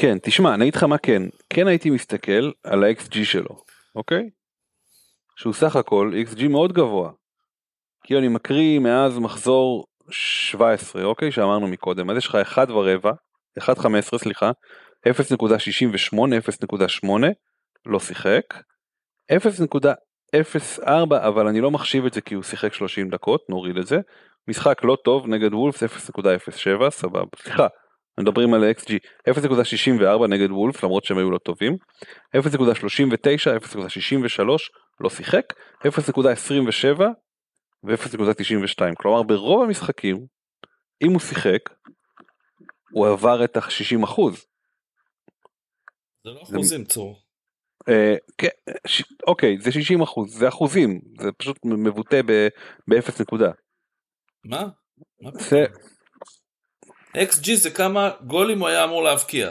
כן, תשמע, אני אגיד לך מה כן, כן הייתי מסתכל על ה-XG שלו, אוקיי? שהוא סך הכל XG מאוד גבוה. כי אני מקריא מאז מחזור 17, אוקיי? שאמרנו מקודם, אז יש לך 1 ורבע, 1.15 סליחה, 0.68, 0.8, לא שיחק, 0.04 אבל אני לא מחשיב את זה כי הוא שיחק 30 דקות, נוריד את זה, משחק לא טוב נגד וולפס 0.07, סבבה, סליחה, מדברים על XG 0.64 נגד וולפס למרות שהם היו לא טובים, 0.39, 0.63, לא שיחק, 0.27 ו-0.92, כלומר ברוב המשחקים, אם הוא שיחק, הוא עבר את ה-60 אחוז. זה לא אחוזים צור. אה, כן, אוקיי, זה 60 אחוז, זה אחוזים, זה פשוט מבוטא ב-0 נקודה. מה? זה... XG זה כמה גולים הוא היה אמור להבקיע.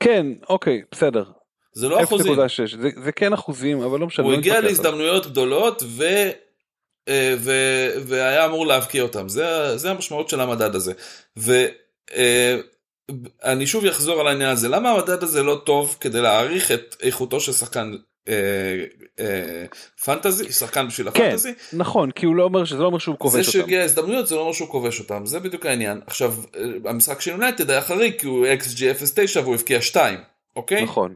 כן, אוקיי, בסדר. זה לא אחוזים. זה, זה כן אחוזים, אבל לא משנה. הוא לא הגיע להזדמנויות גדולות ו... אה, ו... והיה אמור להבקיע אותם, זה, זה המשמעות של המדד הזה. ואני אה, שוב אחזור על העניין הזה, למה המדד הזה לא טוב כדי להעריך את איכותו של שחקן פנטזי, שחקן בשביל כן, הפנטזי. נכון, כי הוא לא אומר שזה לא אומר שהוא כובש אותם. זה שהגיע הזדמנויות זה לא אומר שהוא כובש אותם, זה בדיוק העניין. עכשיו, אה, המשחק של יונייטד היה חריג כי הוא XG 0.9 והוא הבקיע 2, אוקיי? נכון.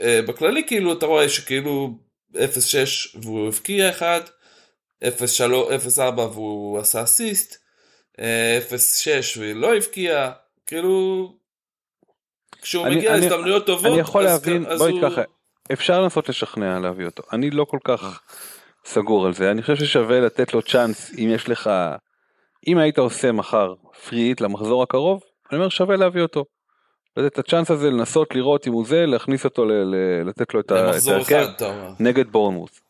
ובכללי כאילו אתה רואה שכאילו 0.6 והוא הבקיע 1, 0.4 והוא עשה אסיסט, 0.6 ולא הבקיע, כאילו כשהוא אני, מגיע אני, להזדמנויות טובות, אני יכול להבין, בואי הוא... ככה, אפשר לנסות לשכנע להביא אותו, אני לא כל כך סגור על זה, אני חושב ששווה לתת לו צ'אנס אם יש לך, אם היית עושה מחר פריט למחזור הקרוב, אני אומר שווה להביא אותו. לתת את הצ'אנס הזה לנסות לראות אם הוא זה, להכניס אותו, ל, ל, לתת לו את ההרכב נגד בורנמוס.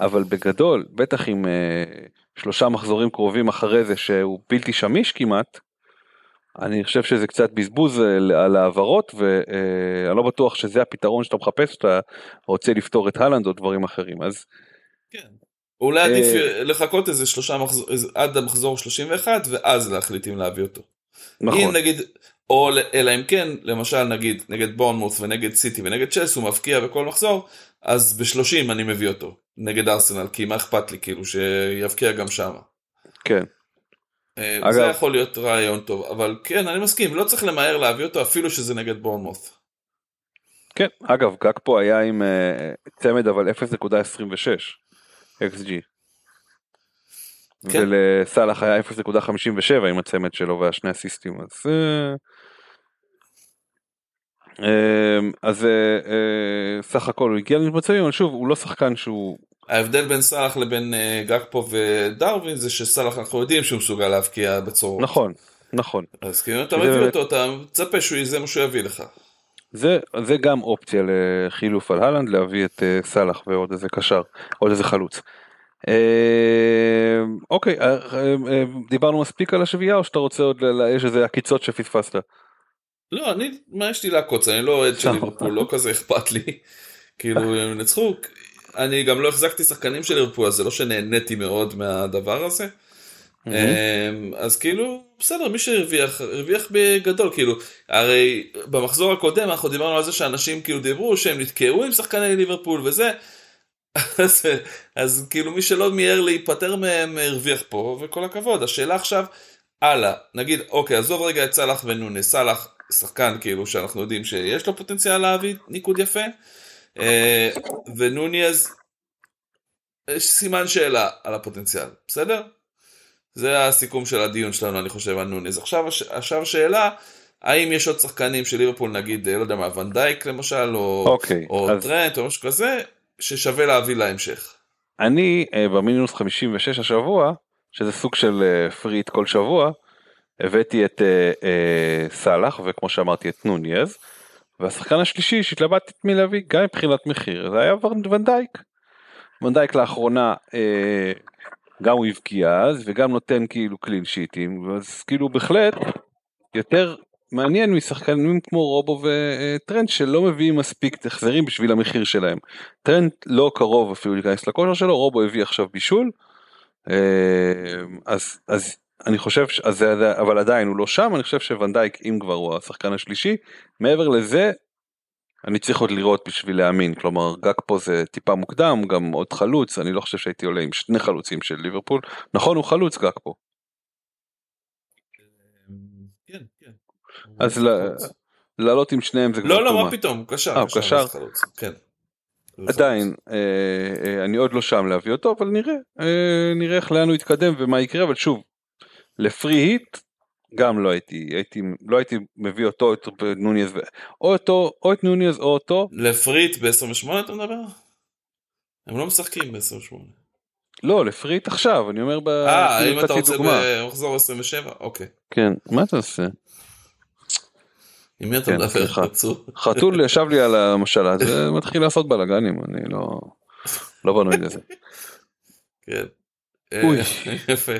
אבל בגדול, בטח עם uh, שלושה מחזורים קרובים אחרי זה שהוא בלתי שמיש כמעט, אני חושב שזה קצת בזבוז אה, על העברות ואני אה, לא בטוח שזה הפתרון שאתה מחפש שאתה רוצה לפתור את הלנד או דברים אחרים אז. כן. אולי עדיף אה, לחכות איזה שלושה מחזור עד המחזור 31 ואז להחליט אם להביא אותו. נכון. אם נגיד או אלא אם כן למשל נגיד נגד בורנמוס ונגד סיטי ונגד צ'לס הוא מבקיע בכל מחזור אז ב-30 אני מביא אותו נגד ארסנל כי מה אכפת לי כאילו שיבקיע גם שמה. כן. אה, אגב, זה יכול להיות רעיון טוב, אבל כן, אני מסכים, לא צריך למהר להביא אותו אפילו שזה נגד בורנמוס. כן, אגב, גג פה היה עם uh, צמד אבל 0.26 XG. כן. ולסאלח היה 0.57 עם הצמד שלו והשני אסיסטים, אז... Uh, אז uh, סך הכל הוא הגיע למצבים, אבל שוב, הוא לא שחקן שהוא ההבדל בין סאלח לבין uh, גגפו ודרווין זה שסאלח אנחנו יודעים שהוא מסוגל להבקיע בצורות. נכון, נכון. אז כאילו אתה מביא אותו אתה מצפה שהוא זה מה שהוא יביא לך. זה, זה גם אופציה לחילוף על הלנד להביא את uh, סאלח ועוד איזה קשר, עוד איזה חלוץ. Uh, אוקיי, uh, uh, uh, דיברנו מספיק על השביעייה או שאתה רוצה עוד, יש איזה עקיצות שפספסת? לא, אני, מה יש לי לעקוץ, אני לא אוהד של ליברפול, לא כזה אכפת לי. כאילו, הם נצחו, אני גם לא החזקתי שחקנים של ליברפול אז זה לא שנהניתי מאוד מהדבר הזה. Mm-hmm. אז כאילו בסדר מי שהרוויח הרוויח בגדול כאילו הרי במחזור הקודם אנחנו דיברנו על זה שאנשים כאילו דיברו שהם נתקעו עם שחקני ליברפול וזה. אז, אז כאילו מי שלא מיהר להיפטר מהם הרוויח פה וכל הכבוד השאלה עכשיו הלאה נגיד אוקיי עזוב רגע את סאלח ונונה סאלח שחקן כאילו שאנחנו יודעים שיש לו פוטנציאל להביא ניקוד יפה. אה, ונוניאז, יש סימן שאלה על הפוטנציאל, בסדר? זה הסיכום של הדיון שלנו אני חושב על נוניאז. עכשיו, עכשיו השאלה, האם יש עוד שחקנים של ליברפול נגיד, לא יודע מה, ונדייק למשל, או, okay, אוקיי, או אז... טרנט או משהו כזה, ששווה להביא להמשך. אני אה, במינוס 56 השבוע, שזה סוג של אה, פריט כל שבוע, הבאתי את סאלח וכמו שאמרתי את נוניאז. והשחקן השלישי שהתלבטתי את מי להביא גם מבחינת מחיר זה היה ונדייק. ונדייק לאחרונה אה, גם הוא הבקיע אז וגם נותן כאילו קלין שיטים אז כאילו בהחלט יותר מעניין משחקנים כמו רובו וטרנד שלא מביאים מספיק החזרים בשביל המחיר שלהם. טרנד לא קרוב אפילו להיכנס לכושר שלו רובו הביא עכשיו בישול. אה, אז אז אני חושב, אז, אבל עדיין הוא לא שם, אני חושב שוונדייק אם כבר הוא השחקן השלישי, מעבר לזה אני צריך עוד לראות בשביל להאמין, כלומר גאקפו זה טיפה מוקדם, גם עוד חלוץ, אני לא חושב שהייתי עולה עם שני חלוצים של ליברפול, נכון הוא חלוץ גג פה. כן, כן. אז לעלות עם שניהם זה כבר לא, לא, מה פתאום, קשר. אה, קשר. כן. עדיין אה, אה, אני עוד לא שם להביא אותו אבל נראה נראה איך לאן הוא יתקדם ומה יקרה אבל שוב לפרי היט גם לא הייתי, הייתי, לא הייתי מביא אותו, את נוניז, או אותו, או את נוניז או אותו. לפריט ב-28 אתה מדבר? הם לא משחקים ב-28. לא, לפריט עכשיו, אני אומר, אה, כאילו אם אתה רוצה במחזור 27? אוקיי. כן, מה אתה עושה? עם מי אתה כן, מדבר? חתול ישב לי על המשלה, זה מתחיל לעשות בלאגנים, אני לא, לא בנוי לזה. כן. אוי. יפה.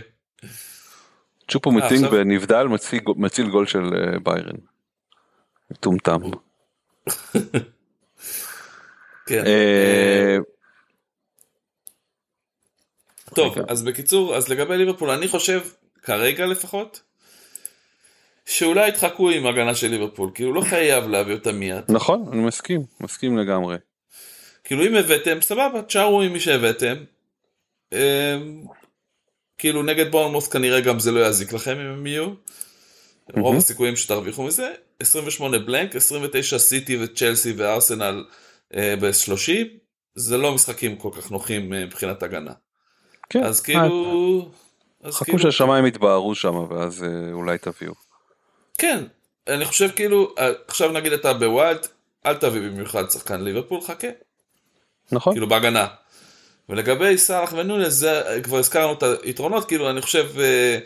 צ'ופו אה, מטינג בנבדל מציל גול של אה, ביירן. מטומטם. כן. אה, טוב, אז בקיצור, אז לגבי ליברפול, אני חושב, כרגע לפחות, שאולי יתחקו עם הגנה של ליברפול, כאילו לא חייב להביא אותה מיד. נכון, אני מסכים, מסכים לגמרי. כאילו אם הבאתם, סבבה, תשארו עם מי שהבאתם. כאילו נגד בורנמוס כנראה גם זה לא יזיק לכם אם הם יהיו. רוב הסיכויים שתרוויחו מזה. 28 blank, 29 סיטי וצ'לסי וארסנל אה, ב-30. זה לא משחקים כל כך נוחים אה, מבחינת הגנה. כן. אז כאילו... אז חכו כאילו... שהשמיים יתבהרו שם ואז אה, אולי תביאו. כן, אני חושב כאילו, עכשיו נגיד אתה ב wild, אל תביא במיוחד שחקן ליברפול, חכה. נכון. כאילו בהגנה. ולגבי סאלח ונונייז, זה כבר הזכרנו את היתרונות, כאילו אני חושב, אה,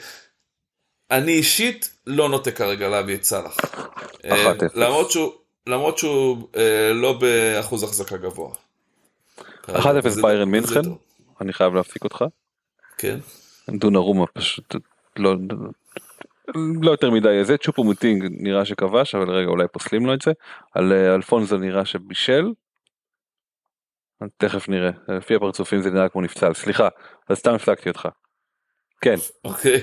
אני אישית לא נוטה כרגע להביא את סאלח. אה, למרות שהוא, למרות שהוא אה, לא באחוז החזקה גבוה. 1-0 ביירן מינכן, אני חייב להפסיק אותך. כן. דונרומה פשוט לא, לא יותר מדי זה צ'ופו מוטינג נראה שכבש אבל רגע אולי פוסלים לו את זה על אלפונזו נראה שבישל תכף נראה, לפי הפרצופים זה נראה כמו נפצל, סליחה, אז סתם הפסקתי אותך. כן. אוקיי.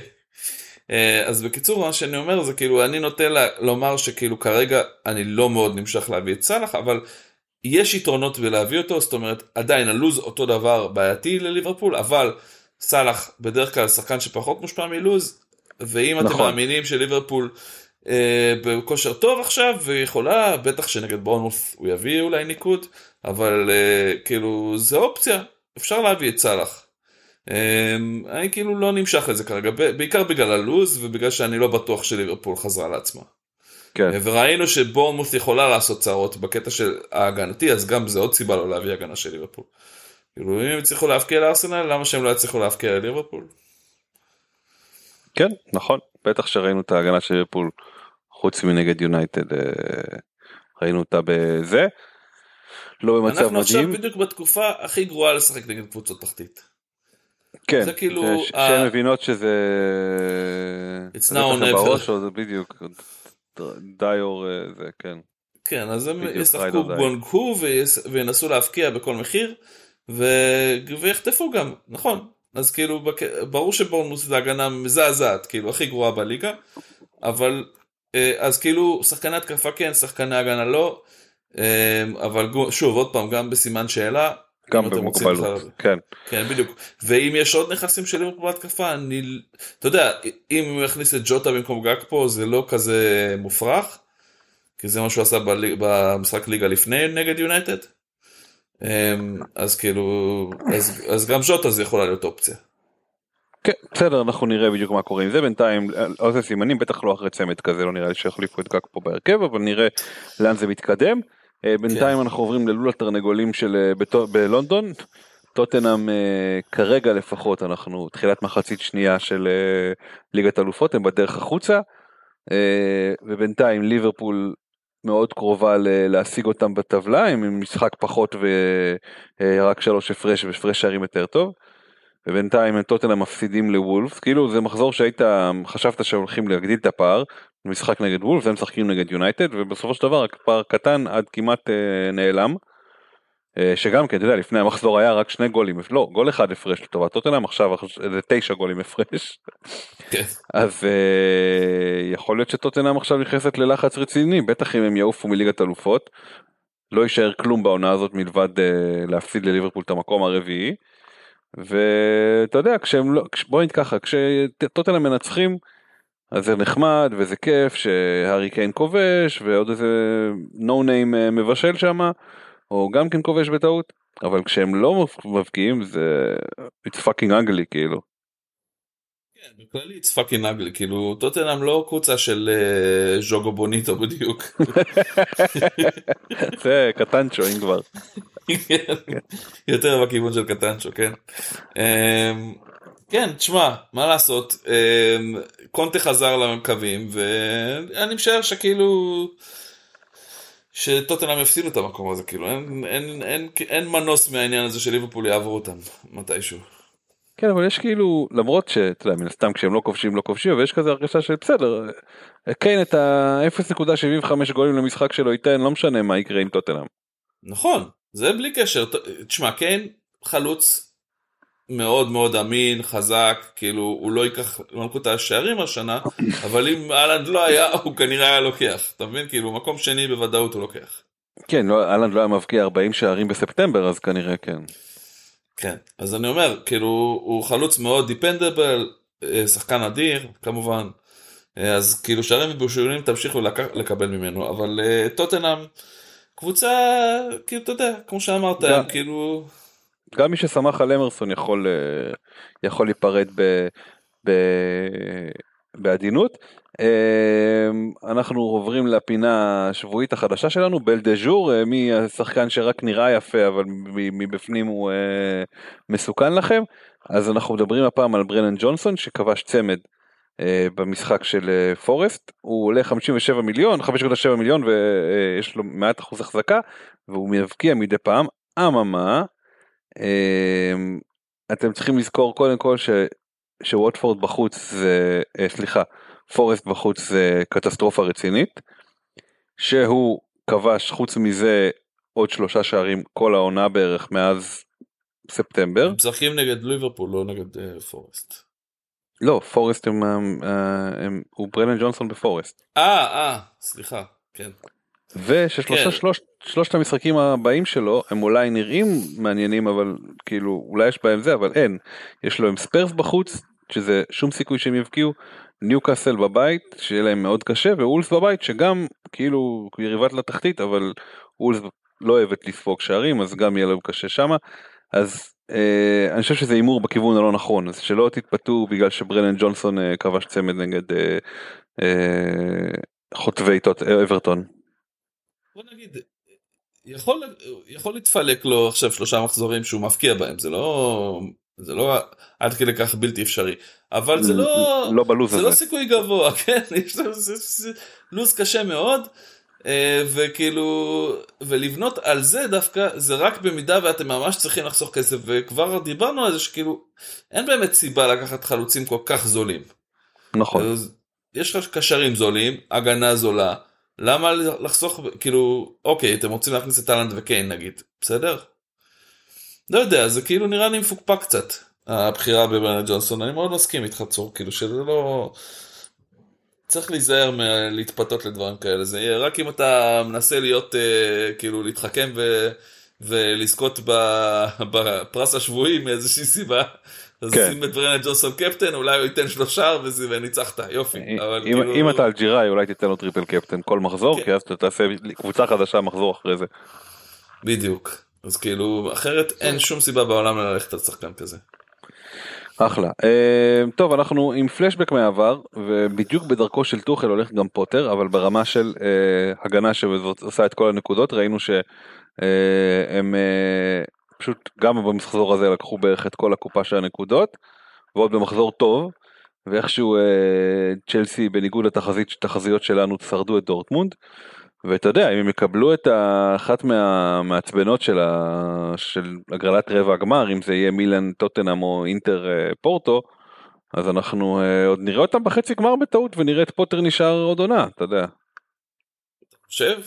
אה, אז בקיצור מה שאני אומר זה כאילו אני נוטה לומר שכאילו כרגע אני לא מאוד נמשך להביא את סאלח אבל יש יתרונות בלהביא אותו זאת אומרת עדיין הלוז אותו דבר בעייתי לליברפול אבל סאלח בדרך כלל שחקן שפחות מושפע מלוז ואם נכון. אתם מאמינים שליברפול אה, בכושר טוב עכשיו ויכולה בטח שנגד בורנמוס הוא יביא אולי ניקוד אבל uh, כאילו זה אופציה, אפשר להביא את סאלח. Um, אני כאילו לא נמשך לזה כרגע, בעיקר בגלל הלוז ובגלל שאני לא בטוח שליברפול חזרה לעצמה. כן. Uh, וראינו שבורנמוס יכולה לעשות צרות בקטע של ההגנתי, אז גם זה עוד סיבה לא להביא הגנה של ליברפול. כאילו אם הם הצליחו להבקיע לארסנל, למה שהם לא יצליחו להבקיע לליברפול? כן, נכון, בטח שראינו את ההגנה של ליברפול חוץ מנגד יונייטד, אה, ראינו אותה בזה. לא במצב מדהים. אנחנו עכשיו בדיוק בתקופה הכי גרועה לשחק נגד קבוצות תחתית. כן, זה כאילו... שהן מבינות שזה... It's now or never. זה בדיוק, דיור אה, זה, כן. כן, אז הם ישחקו בונקו וינסו להבקיע בכל מחיר, ויחטפו גם, נכון. אז כאילו, ברור שבורנוס זה הגנה מזעזעת, כאילו, הכי גרועה בליגה, אבל אה, אז כאילו, שחקני התקפה כן, שחקני הגנה לא. אמ, אבל שוב עוד פעם גם בסימן שאלה. גם במוגבלות, כן. כן בדיוק. ואם יש עוד נכסים של ליברפול בהתקפה אני אתה יודע אם הוא יכניס את ג'וטה במקום גג פה זה לא כזה מופרך. כי זה מה שהוא עשה במשחק ליגה לפני נגד יונייטד. אמ, אז כאילו אז, אז גם ג'וטה זה יכולה להיות אופציה. כן, בסדר, אנחנו נראה בדיוק מה קורה עם זה, בינתיים, עוד סימנים, בטח לא אחרי צמד כזה, לא נראה לי שיחליפו את גג פה בהרכב, אבל נראה לאן זה מתקדם. אה, בינתיים כן. אנחנו עוברים ללול התרנגולים של אה, בלונדון. טוטנאם אה, כרגע לפחות אנחנו תחילת מחצית שנייה של ליגת אלופות הם בדרך החוצה ובינתיים ליברפול מאוד קרובה להשיג אותם בטבלה עם משחק פחות ורק שלוש הפרש והפרש שערים יותר טוב. ובינתיים טוטנאם מפסידים לוולף כאילו זה מחזור שהיית חשבת שהולכים להגדיל את הפער משחק נגד וולף הם משחקים נגד יונייטד ובסופו של דבר רק פער קטן עד כמעט אה, נעלם. אה, שגם כן אתה יודע לפני המחזור היה רק שני גולים לא גול אחד הפרש לטובת טוטנאם עכשיו זה תשע גולים הפרש. כן. אז אה, יכול להיות שטוטנאם עכשיו נכנסת ללחץ רציני בטח אם הם יעופו מליגת אלופות. לא יישאר כלום בעונה הזאת מלבד אה, להפסיד לליברפול את המקום הרביעי. ואתה יודע כשהם לא בוא נגיד ככה כשטוטנאם מנצחים אז זה נחמד וזה כיף שהארי קיין כובש ועוד איזה נו ניים אה, מבשל שם או גם כן כובש בטעות אבל כשהם לא מבקיעים זה it's fucking ugly כאילו. כן, בכללי it's fucking ugly, כאילו טוטנאם לא קבוצה של uh, ז'וגו בוניטו בדיוק. זה קטנצ'ו אם כבר. כן, יותר בכיוון של קטנצ'ו, כן. אמ, כן, תשמע, מה לעשות, אמ, קונטה חזר לקווים, ואני משער שכאילו... שטוטנאם יפסידו את המקום הזה, כאילו, אין, אין, אין, אין מנוס מהעניין הזה של ליברפול יעברו אותם מתישהו. כן, אבל יש כאילו, למרות שאתה יודע, מן הסתם כשהם לא כובשים לא כובשים, אבל יש כזה הרגשה של בסדר, קיין את ה-0.75 גולים למשחק שלו ייתן, לא משנה מה יקרה עם טוטנאם. נכון, זה בלי קשר, תשמע, קיין חלוץ מאוד מאוד אמין, חזק, כאילו הוא לא ייקח מלכות השערים השנה, אבל אם אהלנד לא היה, הוא כנראה היה לוקח, אתה מבין? כאילו מקום שני בוודאות הוא לוקח. כן, לא, אהלנד לא היה מבקיע 40 שערים בספטמבר, אז כנראה כן. כן, אז אני אומר, כאילו הוא חלוץ מאוד דיפנדבל, אה, שחקן אדיר, כמובן, אה, אז כאילו שערים ובושולים תמשיכו לק... לקבל ממנו, אבל uh, טוטנאם, קבוצה, כאילו אתה יודע, כמו שאמרת, כאילו... גם מי שסמך על אמרסון יכול, אה, יכול להיפרד ב, ב, בעדינות. אה, אנחנו עוברים לפינה השבועית החדשה שלנו, בל דה ז'ור, אה, מי השחקן שרק נראה יפה אבל מבפנים הוא מסוכן לכם. אז אנחנו מדברים הפעם על ברנן ג'ונסון שכבש צמד במשחק של פורסט, הוא עולה 57 מיליון, 5.7 מיליון ויש לו מעט אחוז החזקה והוא מבקיע מדי פעם, אממה אמ, אתם צריכים לזכור קודם כל ש, שווטפורד בחוץ זה, אה, סליחה, פורסט בחוץ זה קטסטרופה רצינית, שהוא כבש חוץ מזה עוד שלושה שערים כל העונה בערך מאז ספטמבר. הם משחקים נגד ליברפול לא נגד uh, פורסט. לא פורסט הם, הם, הם, הוא ברנן ג'ונסון בפורסט. אה אה סליחה כן. וששלושה כן. שלוש, שלושת המשחקים הבאים שלו הם אולי נראים מעניינים אבל כאילו אולי יש בהם זה אבל אין יש לו עם ספרס בחוץ שזה שום סיכוי שהם יבקיעו ניוקאסל בבית שיהיה להם מאוד קשה ואולס בבית שגם כאילו יריבת לתחתית אבל אולס לא אוהבת לספוג שערים אז גם יהיה להם קשה שמה אז אה, אני חושב שזה הימור בכיוון הלא נכון אז שלא תתפתו בגלל שברנן ג'ונסון אה, כבש צמד נגד אה, אה, חוטבי אברטון. בוא נגיד, יכול, יכול להתפלק לו עכשיו שלושה מחזורים שהוא מפקיע בהם, זה לא, זה לא עד כדי כך בלתי אפשרי, אבל זה לא, לא בלוז זה הזה. לא סיכוי גבוה, כן, יש לו לוז קשה מאוד, אה, וכאילו, ולבנות על זה דווקא, זה רק במידה ואתם ממש צריכים לחסוך כסף, וכבר דיברנו על זה שכאילו, אין באמת סיבה לקחת חלוצים כל כך זולים. נכון. יש לך קשרים זולים, הגנה זולה. למה לחסוך כאילו אוקיי אתם רוצים להכניס את טאלנט וקיין נגיד. בסדר? לא יודע זה כאילו נראה לי מפוקפק קצת הבחירה בברנד ג'ונסון. אני מאוד מסכים איתך צור כאילו שזה לא צריך להיזהר מלהתפתות לדברים כאלה. זה יהיה רק אם אתה מנסה להיות uh, כאילו להתחכם ו... ולזכות בפרס השבועי מאיזושהי סיבה אז כן. שים את ברנן ג'ונסון קפטן אולי הוא ייתן שלושה וניצחת יופי. אבל אם, כאילו... אם אתה אלג'יראי אולי תיתן לו triple captain כל מחזור כן. כי אז אתה תעשה קבוצה חדשה מחזור אחרי זה. בדיוק אז כאילו אחרת אין שום סיבה בעולם ללכת על שחקן כזה. אחלה. Uh, טוב אנחנו עם פלשבק מהעבר ובדיוק בדרכו של טוחל הולך גם פוטר אבל ברמה של uh, הגנה שעושה את כל הנקודות ראינו שהם uh, פשוט גם במחזור הזה לקחו בערך את כל הקופה של הנקודות ועוד במחזור טוב ואיכשהו אה, צ'לסי בניגוד לתחזיות שלנו שרדו את דורטמונד ואתה יודע אם הם יקבלו את אחת מהמעצבנות של, ה, של הגרלת רבע הגמר אם זה יהיה מילן טוטנאם או אינטר אה, פורטו אז אנחנו אה, עוד נראה אותם בחצי גמר בטעות ונראה את פוטר נשאר עוד עונה אתה יודע. חושב?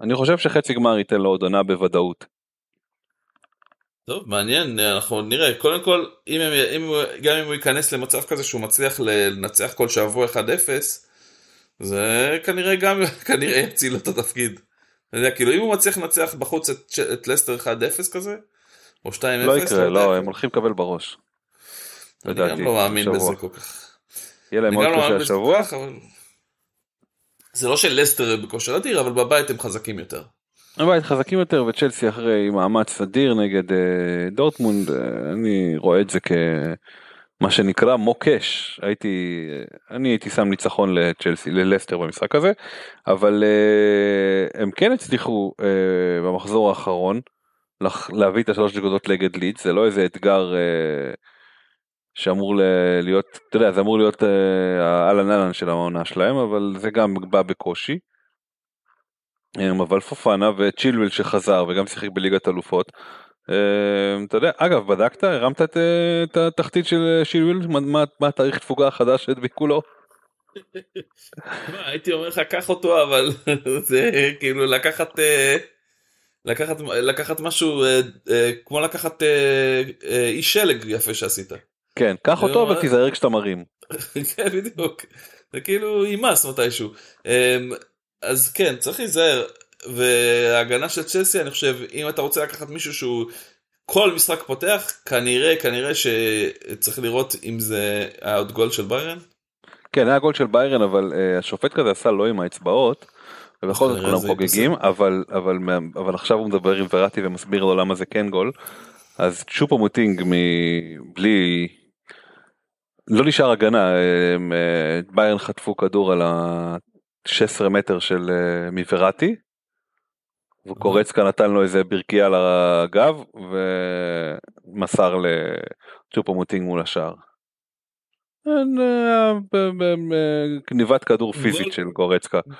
אני חושב שחצי גמר ייתן לו עוד עונה בוודאות. טוב מעניין אנחנו נראה קודם כל אם, הם, אם גם אם הוא ייכנס למצב כזה שהוא מצליח לנצח כל שבוע 1-0 זה כנראה גם כנראה יציל לו את התפקיד. אני יודע, כאילו אם הוא מצליח לנצח בחוץ את, את לסטר 1-0 כזה או 2-0 לא יקרה לא הם הולכים לקבל בראש. אני גם לא מאמין בזה כל כך. יהיה להם עוד קשה לא השבוע. זה לא שלסטר בכושר אדיר אבל בבית הם חזקים יותר. הבית חזקים יותר וצ'לסי אחרי מאמץ אדיר נגד uh, דורטמונד uh, אני רואה את זה מה שנקרא מוקש הייתי אני הייתי שם ניצחון לצ'לסי ללסטר במשחק הזה אבל הם כן הצליחו במחזור האחרון להביא את השלוש נקודות נגד לידס זה לא איזה אתגר שאמור להיות אתה יודע זה אמור להיות האלן אהלן של העונה שלהם אבל זה גם בא בקושי. אבל פופנה וצ'ילבל שחזר וגם שיחק בליגת אלופות אמ, אתה יודע, אגב, בדקת, הרמת את התחתית של שילוויל? מה התאריך תפוגה החדש שהדביקו לו? הייתי אומר לך קח אותו אבל זה כאילו לקחת אה, לקחת לקחת משהו אה, אה, כמו לקחת איש שלג יפה שעשית. כן קח אותו ותיזהר כשאתה מרים. כן בדיוק זה כאילו יימס מתישהו אמ, אז כן צריך להיזהר וההגנה של צ'לסי אני חושב אם אתה רוצה לקחת מישהו שהוא כל משחק פותח כנראה כנראה שצריך לראות אם זה היה עוד גול של ביירן. כן היה גול של ביירן אבל uh, השופט כזה עשה לא עם האצבעות. ובכל זאת כולם חוגגים אבל אבל אבל עכשיו הוא מדבר עם וראטי ומסביר לו למה זה כן גול. אז צ'ופו מוטינג מבלי לא נשאר הגנה אה, ביירן חטפו כדור על ה-16 מטר של אה, מוורטי וקורצקה נתן לו איזה ברכייה לגב ומסר לצ'ופו מוטינג מול השער. אה, גניבת כדור פיזית של קורצקה.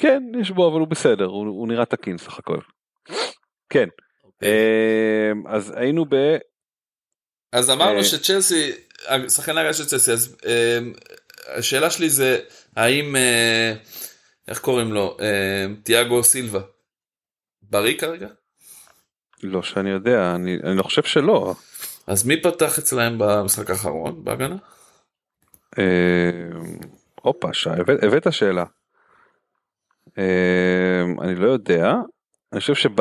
כן יש בו אבל הוא בסדר הוא נראה תקין סך הכל. כן אוקיי. אז היינו ב... אז אמרנו אה, שצ'לסי, שחקן הגעה של צ'לסי, אז השאלה שלי זה האם אה, איך קוראים לו? אה, תיאגו סילבה. בריא כרגע? לא שאני יודע, אני, אני לא חושב שלא. אז מי פתח אצלהם במשחק האחרון בהגנה? אה, הופה, שי, הבאת, הבאת שאלה. אני לא יודע, אני חושב שב...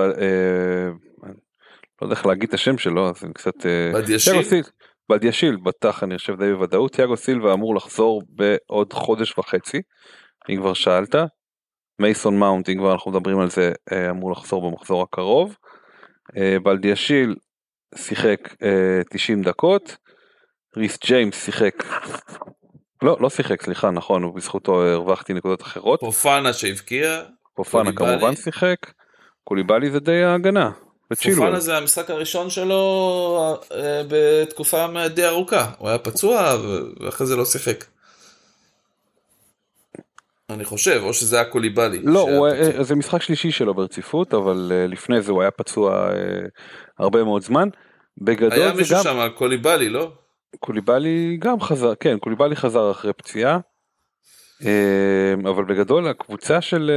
לא יודע איך להגיד את השם שלו, אז אני קצת... בדיאשיל? בדיאשיל, בטח אני חושב די בוודאות, תיאגו סילבה אמור לחזור בעוד חודש וחצי, אם כבר שאלת. מייסון מאונט אם כבר אנחנו מדברים על זה אה, אמור לחזור במחזור הקרוב. אה, בלדיאשיל שיחק 90 אה, דקות. ריס ג'יימס שיחק לא לא שיחק סליחה נכון ובזכותו הרווחתי נקודות אחרות. פופנה שהבקיע. פופנה כמובן שיחק. קוליבאלי זה די ההגנה. פופנה זה המשחק הראשון שלו בתקופה די ארוכה הוא היה פצוע ואחרי זה לא שיחק. אני חושב, או שזה היה קוליבאלי. לא, הוא, אה, זה משחק שלישי שלו ברציפות, אבל uh, לפני זה הוא היה פצוע הרבה מאוד זמן. בגדול היה מישהו גם... שם, קוליבאלי, לא? קוליבאלי גם חזר, כן, קוליבאלי חזר אחרי פציעה. אבל בגדול הקבוצה של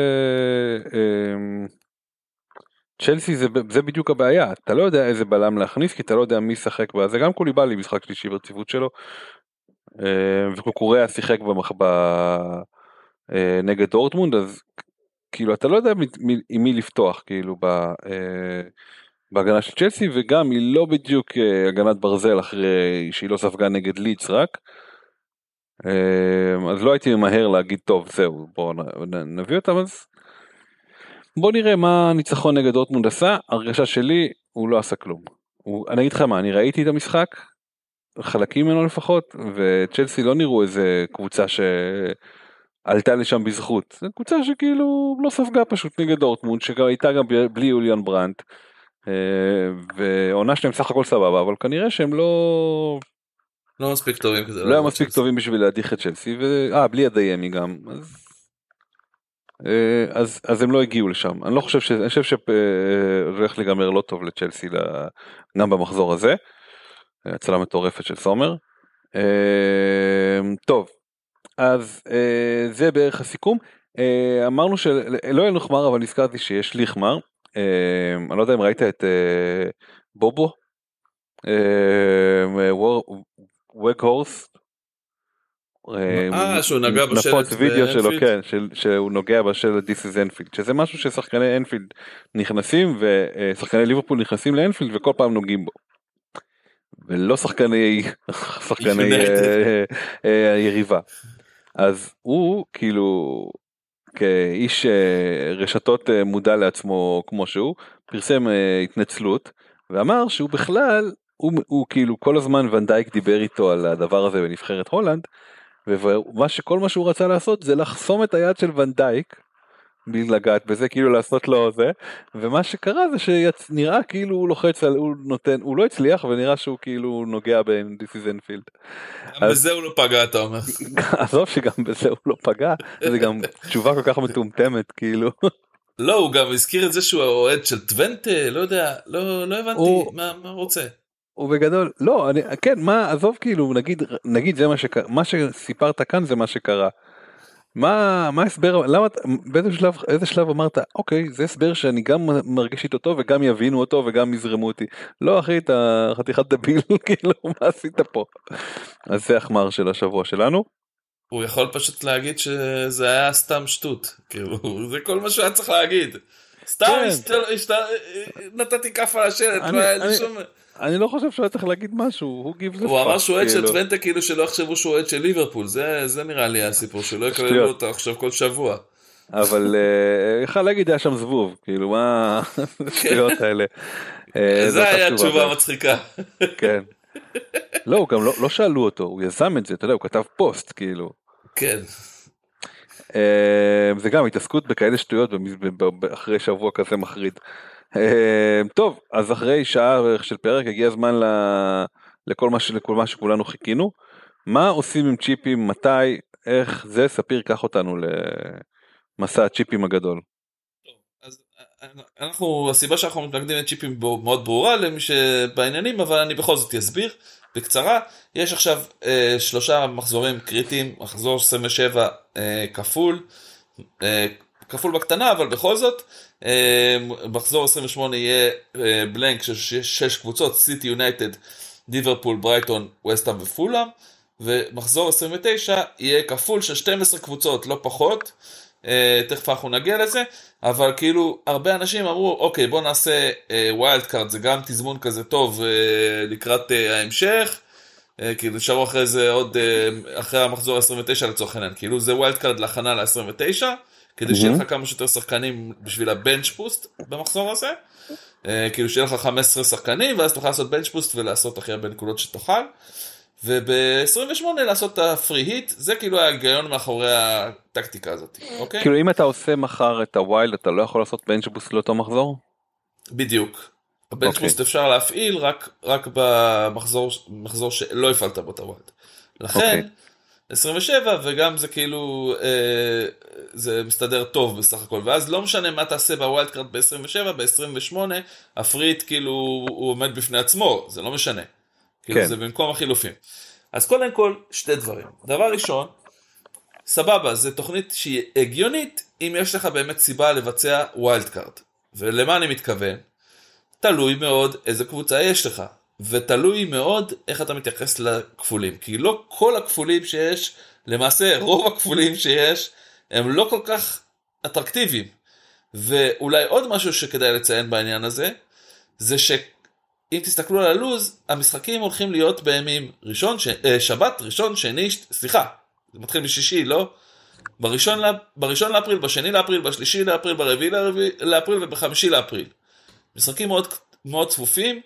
צ'לסי זה, זה בדיוק הבעיה, אתה לא יודע איזה בלם להכניס כי אתה לא יודע מי ישחק בה, זה גם קוליבאלי משחק שלישי ברציפות שלו. Uh, וקוקוריה שיחק במח... ב... אה, נגד דורטמונד אז כאילו אתה לא יודע עם מי לפתוח כאילו ב, אה, בהגנה של צ'לסי וגם היא לא בדיוק אה, הגנת ברזל אחרי שהיא לא ספגה נגד לידס רק. אז לא הייתי ממהר להגיד טוב זהו בואו נביא אותם אז בוא נראה מה הניצחון נגד דורטמונד עשה הרגשה שלי הוא לא עשה כלום. הוא, אני אגיד לך מה אני ראיתי את המשחק חלקים ממנו לפחות וצ'לסי לא נראו איזה קבוצה ש... עלתה לשם בזכות. זו קבוצה שכאילו לא ספגה פשוט נגד דורטמונד שגם הייתה גם בלי יוליאן ברנט. אה, ועונה שלהם סך הכל סבבה אבל כנראה שהם לא לא מספיק טובים כזה לא היה מספיק טובים בשביל להדיח את צ'לסי ואה בלי הדיימי גם אז, אז אז הם לא הגיעו לשם אני לא חושב ש... אני חושב שזה הולך להיגמר לא טוב לצ'לסי גם במחזור הזה. הצלה מטורפת של סומר. אה, טוב אז אה, זה בערך הסיכום. אה, אמרנו שלא יהיה נחמר אבל נזכרתי שיש ליחמר. אה, אני לא יודע אם ראית את אה, בובו. אה, וג הורס. אה, שהוא נגע בשלט נפוץ וידאו שלו, כן, שהוא נוגע בשלט This is Enfield, שזה משהו ששחקני אנפילד נכנסים ושחקני ליברפול נכנסים לאנפילד וכל פעם נוגעים בו. ולא שחקני שחקני היריבה. אז הוא כאילו כאיש אה, רשתות אה, מודע לעצמו כמו שהוא פרסם אה, התנצלות ואמר שהוא בכלל הוא, הוא כאילו כל הזמן ונדייק דיבר איתו על הדבר הזה בנבחרת הולנד, ומה שכל מה שהוא רצה לעשות זה לחסום את היד של ונדייק לגעת בזה כאילו לעשות לו זה ומה שקרה זה שנראה כאילו הוא לוחץ על הוא נותן הוא לא הצליח ונראה שהוא כאילו נוגע ב-This is Enfield. גם אז... בזה הוא לא פגע אתה אומר. עזוב שגם בזה הוא לא פגע זה גם תשובה כל כך מטומטמת כאילו. לא הוא גם הזכיר את זה שהוא האוהד של טוונטה לא יודע לא לא הבנתי הוא... מה, מה רוצה. הוא בגדול לא אני כן מה עזוב כאילו נגיד נגיד זה מה שקרה מה שסיפרת כאן זה מה שקרה. מה מה הסבר למה באיזה שלב איזה שלב אמרת אוקיי זה הסבר שאני גם מרגיש איתו טוב וגם יבינו אותו וגם יזרמו אותי לא אחי אתה חתיכת דביל כאילו מה עשית פה. אז זה החמר של השבוע שלנו. הוא יכול פשוט להגיד שזה היה סתם שטות כאילו זה כל מה שהוא היה צריך להגיד. סתם כן. נתתי כף על השלט. לא היה לי שום... אני לא חושב שהוא היה צריך להגיד משהו, הוא גיב זה הוא אמר שהוא אוהד של כאילו. טוונטה כאילו שלא יחשבו שהוא אוהד של ליברפול, זה נראה לי הסיפור, שלא יקללו אותו עכשיו כל שבוע. אבל אה, יכל להגיד היה שם זבוב, כאילו מה השטויות האלה. אה, זה היה תשובה מצחיקה. כן. לא, הוא גם לא, לא שאלו אותו, הוא יזם את זה, אתה יודע, הוא כתב פוסט, כאילו. כן. אה, זה גם התעסקות בכאלה שטויות אחרי שבוע כזה מחריד. אה, טוב, אז אחרי שעה בערך של פרק הגיע הזמן ל... לכל, מה ש... לכל מה שכולנו חיכינו. מה עושים עם צ'יפים, מתי, איך זה, ספיר קח אותנו למסע הצ'יפים הגדול. אז אה, אנחנו, הסיבה שאנחנו מתנגדים לצ'יפים מאוד ברורה למי שבעניינים, אבל אני בכל זאת אסביר בקצרה. יש עכשיו אה, שלושה מחזורים קריטיים, מחזור 27 אה, כפול, אה, כפול בקטנה, אבל בכל זאת. מחזור 28 יהיה בלנק של 6 קבוצות, סיטי יונייטד, דיברפול, ברייטון, וסטאם ופולאם, ומחזור 29 יהיה כפול של 12 קבוצות, לא פחות. תכף אנחנו נגיע לזה, אבל כאילו הרבה אנשים אמרו אוקיי בוא נעשה wild card זה גם תזמון כזה טוב לקראת ההמשך, כאילו נשארו אחרי זה עוד אחרי המחזור 29 לצורך העניין, כאילו זה wild card להכנה ל-29. כדי שיהיה לך כמה שיותר שחקנים בשביל ה bench boost במחזור הזה. אה, כאילו שיהיה לך 15 שחקנים ואז תוכל לעשות bench boost ולעשות הכי הרבה נקודות שתוכל. וב-28 לעשות את ה free hit זה כאילו ההיגיון מאחורי הטקטיקה הזאת, אוקיי? כאילו אם אתה עושה מחר את ה wild אתה לא יכול לעשות bench boost לאותו מחזור? בדיוק. ה bench boost אוקיי. אפשר להפעיל רק, רק במחזור שלא הפעלת בו את ה wild. לכן. אוקיי. 27 וגם זה כאילו אה, זה מסתדר טוב בסך הכל ואז לא משנה מה תעשה ב wild card ב-27 ב-28 ה free hit כאילו הוא עומד בפני עצמו זה לא משנה. כאילו כן. זה במקום החילופים. אז קודם כל שתי דברים דבר ראשון סבבה זה תוכנית שהיא הגיונית אם יש לך באמת סיבה לבצע wild card ולמה אני מתכוון תלוי מאוד איזה קבוצה יש לך ותלוי מאוד איך אתה מתייחס לכפולים, כי לא כל הכפולים שיש, למעשה רוב הכפולים שיש, הם לא כל כך אטרקטיביים. ואולי עוד משהו שכדאי לציין בעניין הזה, זה שאם תסתכלו על הלוז, המשחקים הולכים להיות בימים ראשון, ש... אה, שבת, ראשון, שני, ש... סליחה, זה מתחיל בשישי, לא? בראשון, לה... בראשון לאפריל, בשני לאפריל, בשלישי לאפריל, ברביעי לאפריל ובחמישי לאפריל. משחקים מאוד, מאוד צפופים,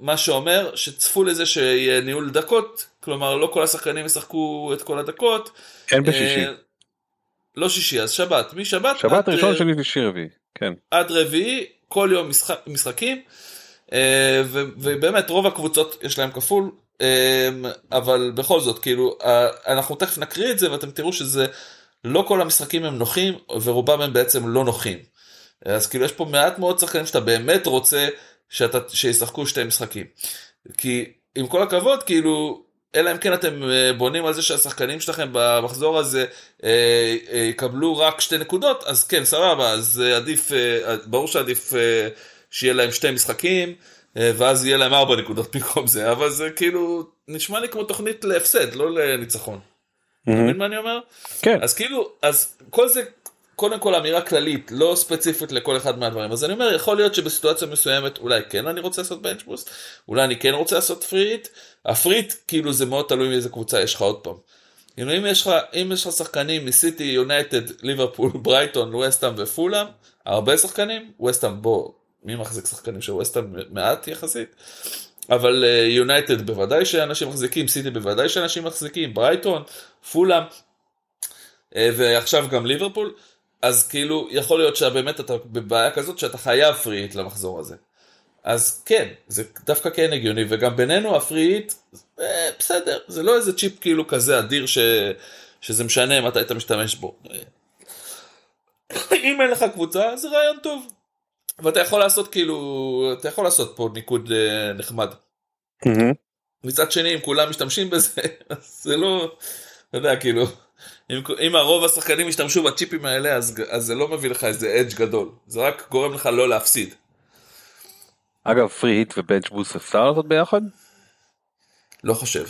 מה שאומר שצפו לזה שיהיה ניהול דקות, כלומר לא כל השחקנים ישחקו את כל הדקות. בשישי. אה, לא שישי, אז שבת, משבת. שבת ראשון, אה, שני, שישי, רביעי, כן. עד רביעי, כל יום משחק, משחקים, ובאמת רוב הקבוצות יש להם כפול, אבל בכל זאת, כאילו, אנחנו תכף נקריא את זה ואתם תראו שזה, לא כל המשחקים הם נוחים, ורובם הם בעצם לא נוחים. אז כאילו יש פה מעט מאוד שחקנים שאתה באמת רוצה שאתה, שישחקו שתי משחקים. כי עם כל הכבוד, כאילו, אלא אם כן אתם אה, בונים על זה שהשחקנים שלכם במחזור הזה אה, אה, יקבלו רק שתי נקודות, אז כן, סבבה, אז עדיף, ברור שעדיף שיהיה להם שתי משחקים, ואז יהיה להם ארבע נקודות במקום זה, אבל זה כאילו, נשמע לי כמו תוכנית להפסד, לא לניצחון. אתה מבין מה אני אומר? כן. אז כאילו, אז כל זה קודם כל אמירה כללית, לא ספציפית לכל אחד מהדברים. אז אני אומר, יכול להיות שבסיטואציה מסוימת אולי כן אני רוצה לעשות בנץ' בוסט, אולי אני כן רוצה לעשות פריט. ה free hit, כאילו זה מאוד תלוי מאיזה קבוצה יש לך עוד פעם. כאילו אם יש לך, אם יש לך שחקנים מסיטי, יונייטד, ליברפול, ברייטון, ווסטאם ופולאם, הרבה שחקנים, ווסטאם בוא, מי מחזיק שחקנים של ווסטאם מעט יחסית, אבל יונייטד uh, בוודאי שאנשים מחזיקים, סיטי בוודאי שאנשים מחזיקים, ברייטון, פולאם, uh, ועכשיו גם ליברפול, אז כאילו יכול להיות שבאמת אתה בבעיה כזאת שאתה חייב free hit למחזור הזה. אז כן, זה דווקא כן הגיוני, וגם בינינו הפריט, אה, בסדר, זה לא איזה צ'יפ כאילו כזה אדיר ש, שזה משנה מתי אתה משתמש בו. אם אין לך קבוצה, זה רעיון טוב. ואתה יכול לעשות כאילו, אתה יכול לעשות פה ניקוד אה, נחמד. מצד שני, אם כולם משתמשים בזה, אז זה לא, אתה יודע, כאילו, אם, אם הרוב השחקנים ישתמשו בצ'יפים האלה, אז, אז זה לא מביא לך איזה אדג' גדול, זה רק גורם לך לא להפסיד. אגב, free hit ו bench boost אפשר לעשות ביחד? לא חושב.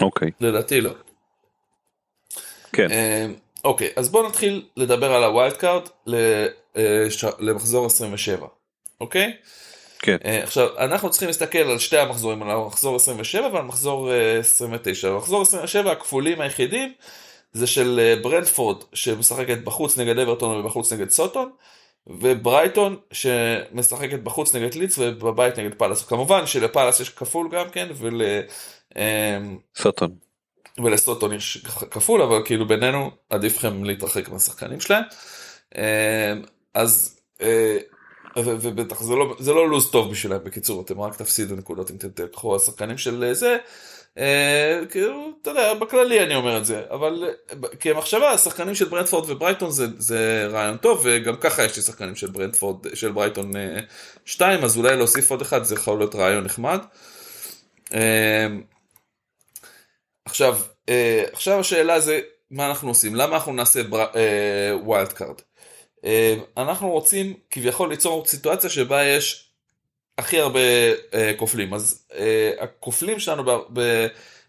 אוקיי. לדעתי לא. כן. אה, אוקיי, אז בואו נתחיל לדבר על ה wild card אה, למחזור 27, אוקיי? כן. אה, עכשיו, אנחנו צריכים להסתכל על שתי המחזורים, על המחזור 27 ועל מחזור 29. במחזור 27 הכפולים היחידים זה של ברנדפורד שמשחקת בחוץ נגד אברטון ובחוץ נגד סאוטהמפטון. וברייטון שמשחקת בחוץ נגד ליץ ובבית נגד פאלאס. כמובן שלפאלאס יש כפול גם כן ול... אמ, סוטון. ולסוטון יש כפול אבל כאילו בינינו עדיף לכם להתרחק מהשחקנים שלהם. אמ, אז אה, ובטח זה לא זה לא לוז טוב בשבילם בקיצור אתם רק תפסידו נקודות אם תקחו השחקנים של זה אה, כאילו, אתה יודע, בכללי אני אומר את זה, אבל כמחשבה, השחקנים של ברנדפורד וברייטון זה, זה רעיון טוב, וגם ככה יש לי שחקנים של ברנדפורד, של ברייטון 2, אה, אז אולי להוסיף עוד אחד זה יכול להיות רעיון נחמד. אה, עכשיו, עכשיו השאלה זה, מה אנחנו עושים? למה אנחנו נעשה wild card? אנחנו רוצים כביכול ליצור סיטואציה שבה יש הכי הרבה אה, כופלים אז אה, הכופלים שלנו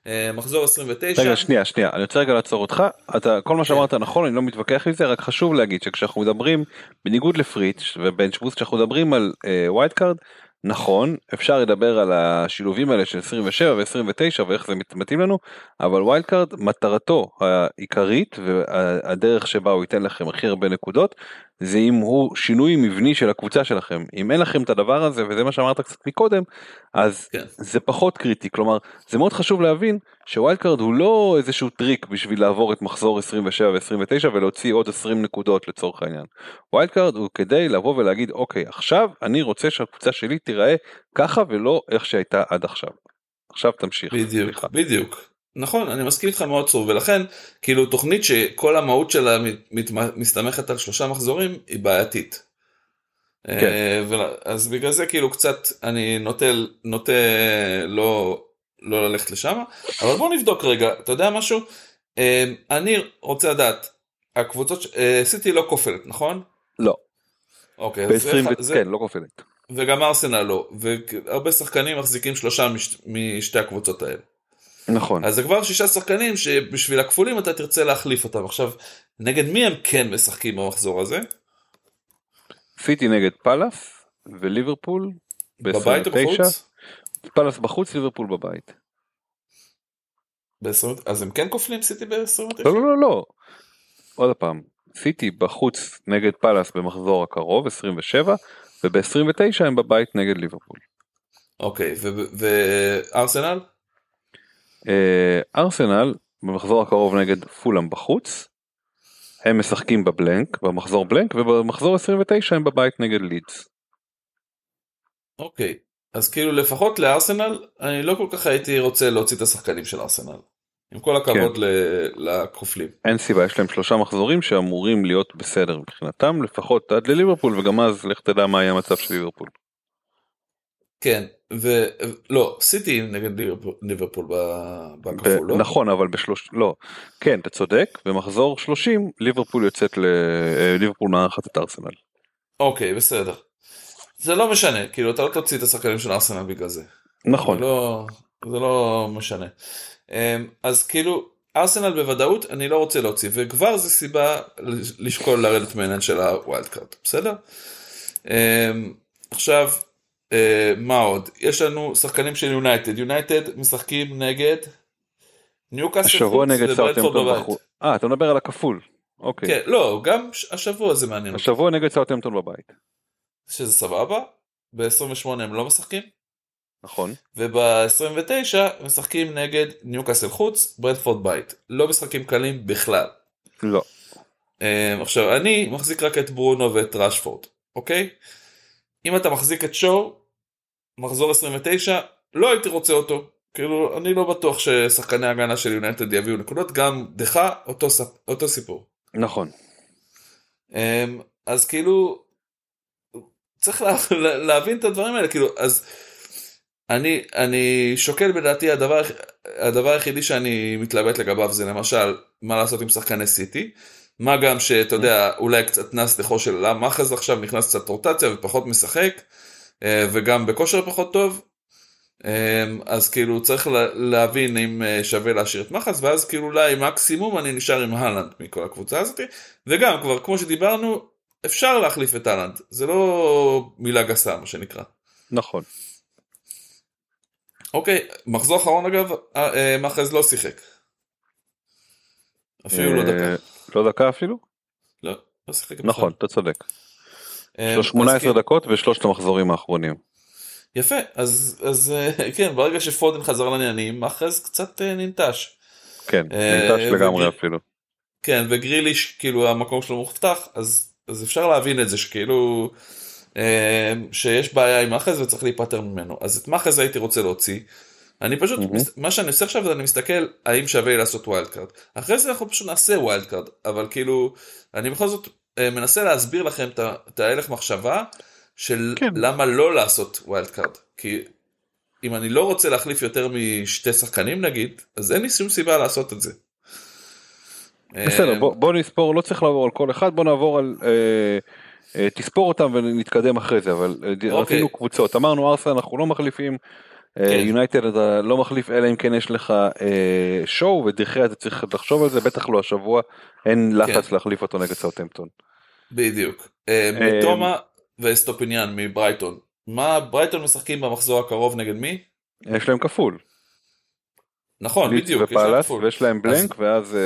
במחזור 29. רגע שנייה שנייה אני רוצה רגע לעצור אותך אתה כל מה כן. שאמרת נכון אני לא מתווכח עם זה רק חשוב להגיד שכשאנחנו מדברים בניגוד לפריץ' ובנצ'בוסט כשאנחנו מדברים על wild uh, card נכון אפשר לדבר על השילובים האלה של 27 ו-29 ואיך זה מתאים לנו אבל wild card מטרתו העיקרית והדרך שבה הוא ייתן לכם הכי הרבה נקודות זה אם הוא שינוי מבני של הקבוצה שלכם אם אין לכם את הדבר הזה וזה מה שאמרת קצת מקודם אז כן. זה פחות קריטי כלומר זה מאוד חשוב להבין ש wild card הוא לא איזשהו טריק בשביל לעבור את מחזור 27 ו-29 ולהוציא עוד 20 נקודות לצורך העניין. wild card הוא כדי לבוא ולהגיד אוקיי עכשיו אני רוצה שהקבוצה שלי תיראה ככה ולא איך שהייתה עד עכשיו. עכשיו תמשיך. בדיוק סליחה. בדיוק. נכון אני מסכים איתך מאוד טוב ולכן כאילו תוכנית שכל המהות שלה מת, מסתמכת על שלושה מחזורים היא בעייתית. כן. אה, אז בגלל זה כאילו קצת אני נוטה נוטה לא לא ללכת לשם אבל בוא נבדוק רגע אתה יודע משהו אה, אני רוצה לדעת הקבוצות אה, סיטי לא כופלת נכון? לא. אוקיי. ב-20 זה... כן לא כופלת. וגם ארסנל לא והרבה שחקנים מחזיקים שלושה מש... משתי הקבוצות האלה. נכון. אז זה כבר שישה שחקנים שבשביל הכפולים אתה תרצה להחליף אותם. עכשיו, נגד מי הם כן משחקים במחזור הזה? סיטי נגד פאלאס וליברפול בבית או בחוץ? פאלאס בחוץ, ליברפול בבית. ב-20... אז הם כן כופלים סיטי ב-29? לא, לא, לא, לא. עוד פעם, סיטי בחוץ נגד פאלאס במחזור הקרוב, 27, וב-29 הם בבית נגד ליברפול. אוקיי, וארסנל? אה, ארסנל במחזור הקרוב נגד פולאם בחוץ. הם משחקים בבלנק במחזור בלנק ובמחזור 29 הם בבית נגד לידס. אוקיי אז כאילו לפחות לארסנל אני לא כל כך הייתי רוצה להוציא את השחקנים של ארסנל. עם כל הכבוד כן. לכופלים. אין סיבה יש להם שלושה מחזורים שאמורים להיות בסדר מבחינתם לפחות עד לליברפול וגם אז לך תדע מה היה המצב של ליברפול. כן ולא סיטי נגד ליברפול בכפול לא? נכון אבל בשלוש לא כן אתה צודק במחזור 30 ליברפול יוצאת לליברפול אה, מארחת את ארסנל. אוקיי בסדר. זה לא משנה כאילו אתה לא תוציא את השחקנים של ארסנל בגלל זה. נכון. זה לא, זה לא משנה. אמ, אז כאילו ארסנל בוודאות אני לא רוצה להוציא וכבר זה סיבה לשקול לרדת מהעניין של ה wild card בסדר. אמ, עכשיו מה עוד? יש לנו שחקנים של יונייטד, יונייטד משחקים נגד ניוקאסל השבוע נגד סאוטהמפטון בחוץ. אה, אתה מדבר על הכפול. אוקיי. כן, לא, גם השבוע זה מעניין. השבוע אותי. נגד סאוטהמפטון בבית. שזה סבבה? ב-28 הם לא משחקים? נכון. וב-29 משחקים נגד ניוקאסל חוץ, ברנדפורד בית. לא משחקים קלים בכלל. לא. Um, עכשיו אני מחזיק רק את ברונו ואת ראשפורד, אוקיי? אם אתה מחזיק את שואו, מחזור 29, לא הייתי רוצה אותו. כאילו אני לא בטוח ששחקני הגנה של יונייטד יביאו נקודות, גם דחה אותו, אותו סיפור. נכון. Um, אז כאילו צריך לה, לה, להבין את הדברים האלה כאילו אז אני אני שוקל בדעתי הדבר הדבר היחידי שאני מתלבט לגביו זה למשל מה לעשות עם שחקני סיטי. מה גם שאתה יודע אולי קצת נס לחו של למה זה עכשיו נכנס קצת רוטציה ופחות משחק וגם בכושר פחות טוב. אה, אז כאילו צריך להבין אם אה, שווה להשאיר את מחס ואז כאילו אולי מקסימום אני נשאר עם הלנד מכל הקבוצה הזאת וגם כבר כמו שדיברנו אפשר להחליף את אהלנד, זה לא מילה גסה מה שנקרא. נכון. אוקיי, מחזור אחרון אגב, אה, אה, מאחז לא שיחק. אפילו לא דקה. אה, לא דקה אפילו? לא, לא שיחק. נכון, אתה צודק. 18 כן. דקות ושלושת המחזורים האחרונים. יפה, אז, אז כן, ברגע שפודן חזר לעניינים, מאחז קצת ננטש. כן, ננטש לגמרי אפילו. כן, וגריליש, כאילו המקום שלו מובטח, אז אז אפשר להבין את זה שכאילו אה, שיש בעיה עם מחרז וצריך להיפטר ממנו אז את מחרז הייתי רוצה להוציא. אני פשוט mm-hmm. מה שאני עושה עכשיו זה אני מסתכל האם שווה לעשות wild card אחרי זה אנחנו פשוט נעשה wild card אבל כאילו אני בכל זאת אה, מנסה להסביר לכם את ההלך מחשבה של כן. למה לא לעשות wild card כי אם אני לא רוצה להחליף יותר משתי שחקנים נגיד אז אין לי שום סיבה לעשות את זה. בסדר אה, בוא, בוא נספור לא צריך לעבור על כל אחד בוא נעבור על אה, אה, תספור אותם ונתקדם אחרי זה אבל אה, אוקיי. רצינו קבוצות אמרנו ארסנל אנחנו לא מחליפים אה. יונייטד כן. אתה לא מחליף אלא אם כן יש לך אה, שואו ודה חאה אתה צריך לחשוב על זה בטח לא השבוע אין לחץ כן. להחליף אותו נגד סאוטמפטון. בדיוק. אה, מיטומה ואסטופיניאן מברייטון מה ברייטון משחקים במחזור הקרוב נגד מי? יש להם כפול. נכון, ליץ בדיוק. ופאלאס, ויש להם בלנק, אז... ואז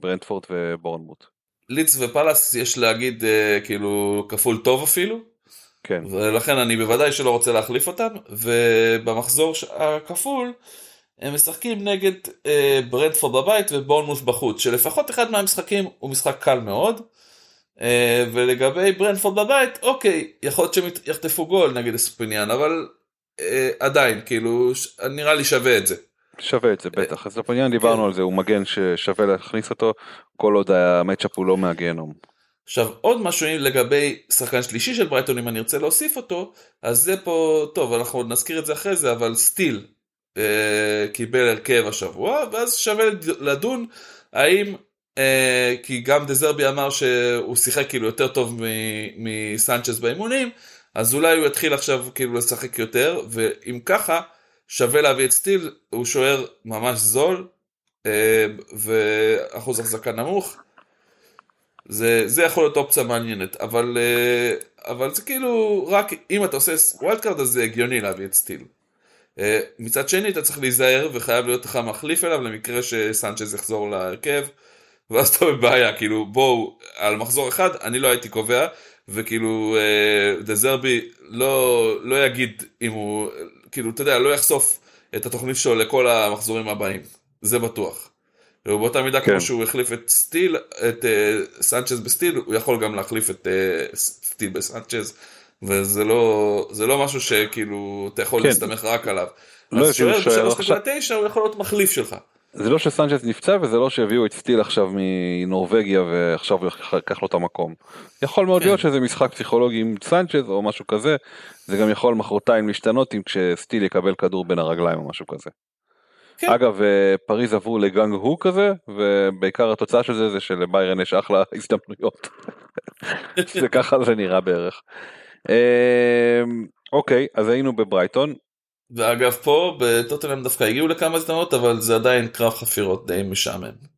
ברנדפורט ובורנמוט. ליץ ופאלאס יש להגיד כאילו כפול טוב אפילו. כן. ולכן אני בוודאי שלא רוצה להחליף אותם, ובמחזור הכפול הם משחקים נגד uh, ברנדפורד בבית ובורנמוט בחוץ, שלפחות אחד מהמשחקים הוא משחק קל מאוד. Uh, ולגבי ברנדפורד בבית, אוקיי, יכול להיות שהם יחטפו גול נגד אספיניאן, אבל uh, עדיין, כאילו, נראה לי שווה את זה. שווה את זה בטח אז לפניאן דיברנו כן. על זה הוא מגן ששווה להכניס אותו כל עוד המצ'אפ הוא לא מהגיהנום. עכשיו עוד משהו לגבי שחקן שלישי של ברייטון אם אני ארצה להוסיף אותו אז זה פה טוב אנחנו עוד נזכיר את זה אחרי זה אבל סטיל אה, קיבל הרכב השבוע ואז שווה לדון האם אה, כי גם דזרבי אמר שהוא שיחק כאילו יותר טוב מסנצ'ז באימונים אז אולי הוא יתחיל עכשיו כאילו לשחק יותר ואם ככה שווה להביא את סטיל, הוא שוער ממש זול, אה, ואחוז החזקה נמוך. זה, זה יכול להיות אופציה מעניינת, אבל, אה, אבל זה כאילו, רק אם אתה עושה wild card אז זה הגיוני להביא את סטיל. אה, מצד שני אתה צריך להיזהר וחייב להיות לך מחליף אליו למקרה שסנצ'ז יחזור להרכב, ואז אתה בבעיה, כאילו בואו, על מחזור אחד אני לא הייתי קובע, וכאילו דזרבי לא, לא יגיד אם הוא, כאילו, אתה יודע, לא יחשוף את התוכנית שלו לכל המחזורים הבאים, זה בטוח. ובאותה מידה כן. כמו שהוא החליף את סטיל, את uh, סנצ'ז בסטיל, הוא יכול גם להחליף את uh, סטיל בסנצ'ז, וזה לא, זה לא משהו שכאילו אתה יכול כן. להסתמך רק עליו. לא אז שוער ב-3.9 הוא יכול להיות מחליף שלך. זה לא שסנצ'ס נפצע וזה לא שהביאו את סטיל עכשיו מנורבגיה ועכשיו הוא ייקח לו את המקום. יכול מאוד כן. להיות שזה משחק פסיכולוגי עם סנצ'ס או משהו כזה, זה גם יכול מחרתיים להשתנות אם כשסטיל יקבל כדור בין הרגליים או משהו כזה. כן. אגב אה, פריז עברו ל gung ho כזה ובעיקר התוצאה של זה זה שלביירן יש אחלה הזדמנויות. זה ככה זה נראה בערך. אה, אוקיי אז היינו בברייטון ואגב פה בטוטנאם דווקא הגיעו לכמה הזדמנות אבל זה עדיין קרב חפירות די משעמם.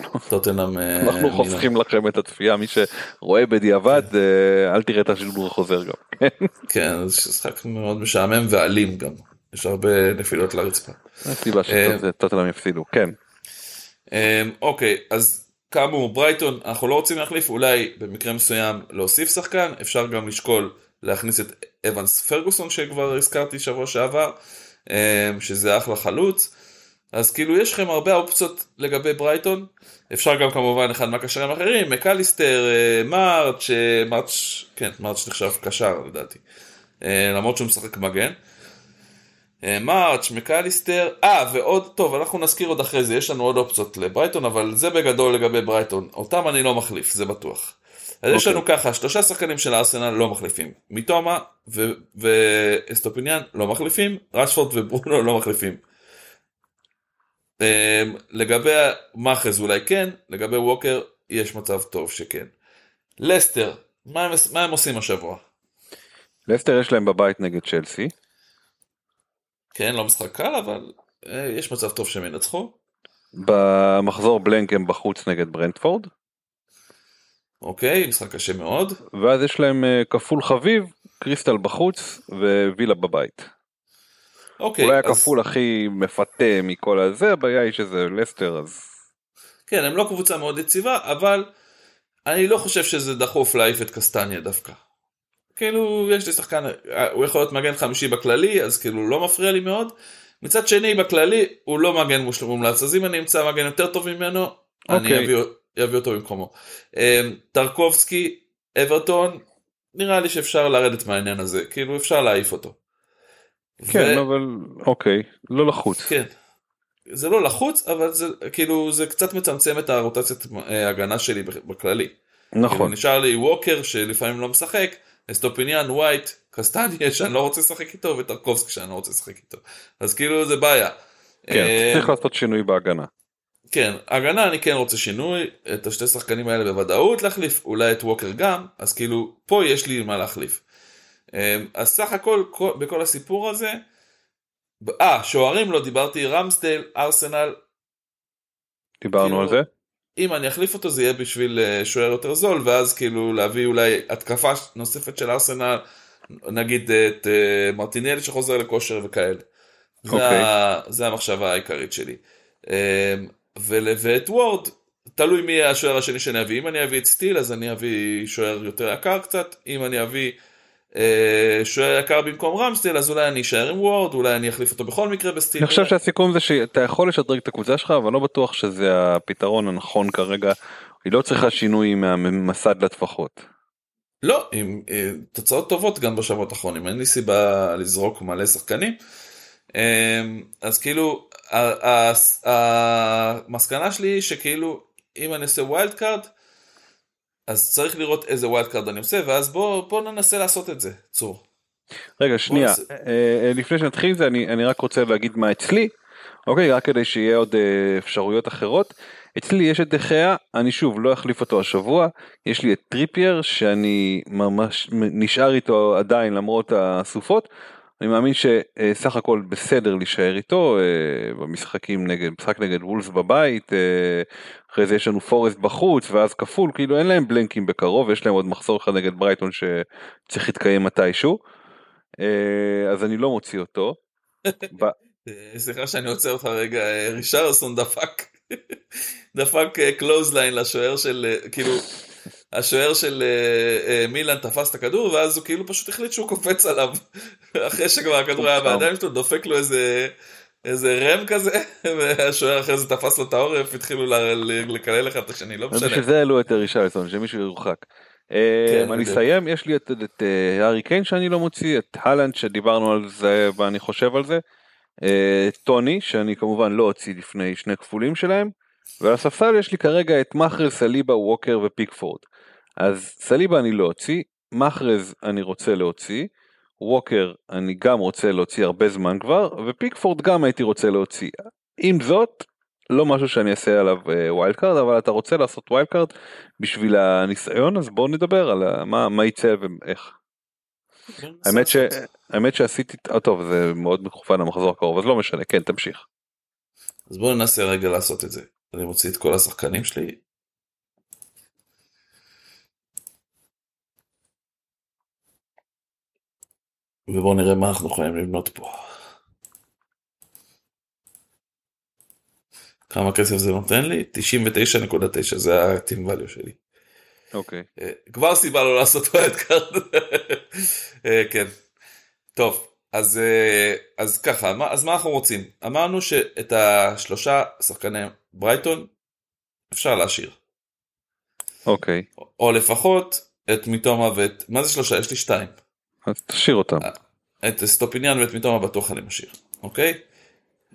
טוטנאם אה, אנחנו חוסכים לכם את הצפייה מי שרואה בדיעבד אה, אל תראה את השידור החוזר גם. כן זה משחק מאוד משעמם ואלים גם יש הרבה נפילות לרצפה. הסיבה שטוטנאם יפסידו כן. אוקיי אז כאמור ברייטון אנחנו לא רוצים להחליף אולי במקרה מסוים להוסיף שחקן אפשר גם לשקול להכניס את אבנס פרגוסון שכבר הזכרתי שבוע שעבר שזה אחלה חלוץ. אז כאילו יש לכם הרבה אופציות לגבי ברייטון, אפשר גם כמובן אחד מהקשרים האחרים, מקליסטר, מרץ', מרץ', כן, מרץ' נחשב קשר לדעתי, למרות שהוא משחק מגן. מרץ', מקליסטר, אה ועוד, טוב אנחנו נזכיר עוד אחרי זה, יש לנו עוד אופציות לברייטון, אבל זה בגדול לגבי ברייטון, אותם אני לא מחליף, זה בטוח. אז okay. יש לנו אוקיי. ככה, שלושה שחקנים של הארסנל לא מחליפים, מיטומה ואסטופיניאן לא מחליפים, רשפורד וברונו לא מחליפים. אמ, לגבי מחרז אולי כן, לגבי ווקר יש מצב טוב שכן. לסטר, מה הם, מה הם עושים השבוע? לסטר יש להם בבית נגד צ'לסי. כן, לא משחק קל, אבל אה, יש מצב טוב שהם ינצחו. במחזור בלנק הם בחוץ נגד ברנדפורד. אוקיי, משחק קשה מאוד. ואז יש להם אה, כפול חביב, קריסטל בחוץ ווילה בבית. אוקיי, אולי הכפול אז... הכי מפתה מכל הזה, הבעיה היא שזה לסטר אז... כן, הם לא קבוצה מאוד יציבה, אבל אני לא חושב שזה דחוף להעיף את קסטניה דווקא. כאילו, יש לי שחקן, הוא יכול להיות מגן חמישי בכללי, אז כאילו לא מפריע לי מאוד. מצד שני, בכללי, הוא לא מגן מומלץ, אז אם אני אמצא מגן יותר טוב ממנו, okay. אני אביא, אביא אותו במקומו. אמ, טרקובסקי, אברטון, נראה לי שאפשר לרדת מהעניין הזה, כאילו אפשר להעיף אותו. כן, ו... אבל אוקיי, לא לחוץ. כן. זה לא לחוץ, אבל זה כאילו זה קצת מצמצם את הרוטציית אה, הגנה שלי בכללי. נכון. כאילו נשאר לי ווקר שלפעמים לא משחק, אסטופיניאן, ווייט, קסטניה שאני לא רוצה לשחק איתו, וטרקובסקי שאני לא רוצה לשחק איתו. אז כאילו זה בעיה. כן, אה, צריך לעשות שינוי בהגנה. כן, הגנה אני כן רוצה שינוי, את השתי שחקנים האלה בוודאות להחליף, אולי את ווקר גם, אז כאילו פה יש לי מה להחליף. אמ, אז סך הכל בכל הסיפור הזה, אה, שוערים לא דיברתי, רמסטייל, ארסנל. דיברנו כאילו, על זה? אם אני אחליף אותו זה יהיה בשביל אה, שוער יותר זול, ואז כאילו להביא אולי התקפה נוספת של ארסנל, נגיד את uh, מרטינלי שחוזר לכושר וכאלה. Okay. זה, אוקיי. זה המחשבה העיקרית שלי. Um, ואת וורד, תלוי מי יהיה השוער השני שאני אביא. אם אני אביא את סטיל אז אני אביא שוער יותר יקר קצת, אם אני אביא אה, שוער יקר במקום רמסטייל אז אולי אני אשאר עם וורד אולי אני אחליף אותו בכל מקרה בסטיל. אני חושב שהסיכום זה שאתה יכול לשדרג את הקבוצה שלך אבל לא בטוח שזה הפתרון הנכון כרגע היא לא צריכה שינוי מהמסד לטפחות. לא עם אה, תוצאות טובות גם בשבועות האחרונים אין לי סיבה לזרוק מלא שחקנים. אה, אז כאילו המסקנה שלי היא שכאילו אם אני עושה wild card אז צריך לראות איזה wild card אני עושה, ואז בוא, בוא ננסה לעשות את זה, צור. רגע, שנייה, נעשה... אה, אה, לפני שנתחיל זה, אני, אני רק רוצה להגיד מה אצלי, אוקיי, רק כדי שיהיה עוד אה, אפשרויות אחרות. אצלי יש את דה חאה, אני שוב לא אחליף אותו השבוע, יש לי את טריפייר שאני ממש נשאר איתו עדיין למרות הסופות, אני מאמין שסך הכל בסדר להישאר איתו אה, במשחקים נגד, משחק נגד וולס בבית, אה, אחרי זה יש לנו פורסט בחוץ ואז כפול, כאילו אין להם בלנקים בקרוב, יש להם עוד מחזור אחד נגד ברייטון שצריך להתקיים מתישהו, אה, אז אני לא מוציא אותו. סליחה שאני עוצר אותך רגע, רישרסון דפק, דפק קלוזליין לשוער של, כאילו, השוער של uh, uh, מילאן תפס את הכדור ואז הוא כאילו פשוט החליט שהוא קופץ עליו אחרי שכבר הכדור היה בידיים שלו דופק לו איזה איזה רם כזה והשוער אחרי זה תפס לו את העורף התחילו לקלל לך את השני לא משנה. בשביל זה העלו את רישלסון שמישהו ירוחק. כן, אני אסיים יש לי את, אה, הארי קיין שאני לא מוציא את האלנד שדיברנו על זה ואני חושב על זה. טוני שאני כמובן לא אוציא לפני שני כפולים שלהם. ועל הספסל יש לי כרגע את מחרז סליבה ווקר ופיקפורד. אז סליבה אני לא אוציא, מחרז אני רוצה להוציא, ווקר אני גם רוצה להוציא הרבה זמן כבר, ופיקפורד גם הייתי רוצה להוציא. עם זאת, לא משהו שאני אעשה עליו wild אה, card, אבל אתה רוצה לעשות wild card בשביל הניסיון, אז בואו נדבר על מה, מה יצא ואיך. האמת, ש... האמת שעשיתי, אה, טוב זה מאוד מכוון למחזור הקרוב אז לא משנה, כן תמשיך. אז בואו ננסה רגע לעשות את זה. אני מוציא את כל השחקנים שלי ובואו נראה מה אנחנו יכולים לבנות פה. כמה כסף זה נותן לי? 99.9 זה ה-team value שלי. אוקיי. Okay. כבר סיבה לא לעשות wild card. אה, כן. טוב, אז, אה, אז ככה, אז מה אנחנו רוצים? אמרנו שאת השלושה שחקני ברייטון אפשר להשאיר. אוקיי. או, או לפחות את מיטומה ואת, מה זה שלושה? יש לי שתיים. אז תשאיר אותם. את אסטופיניאן ואת מיטומה בטוח אני משאיר, אוקיי?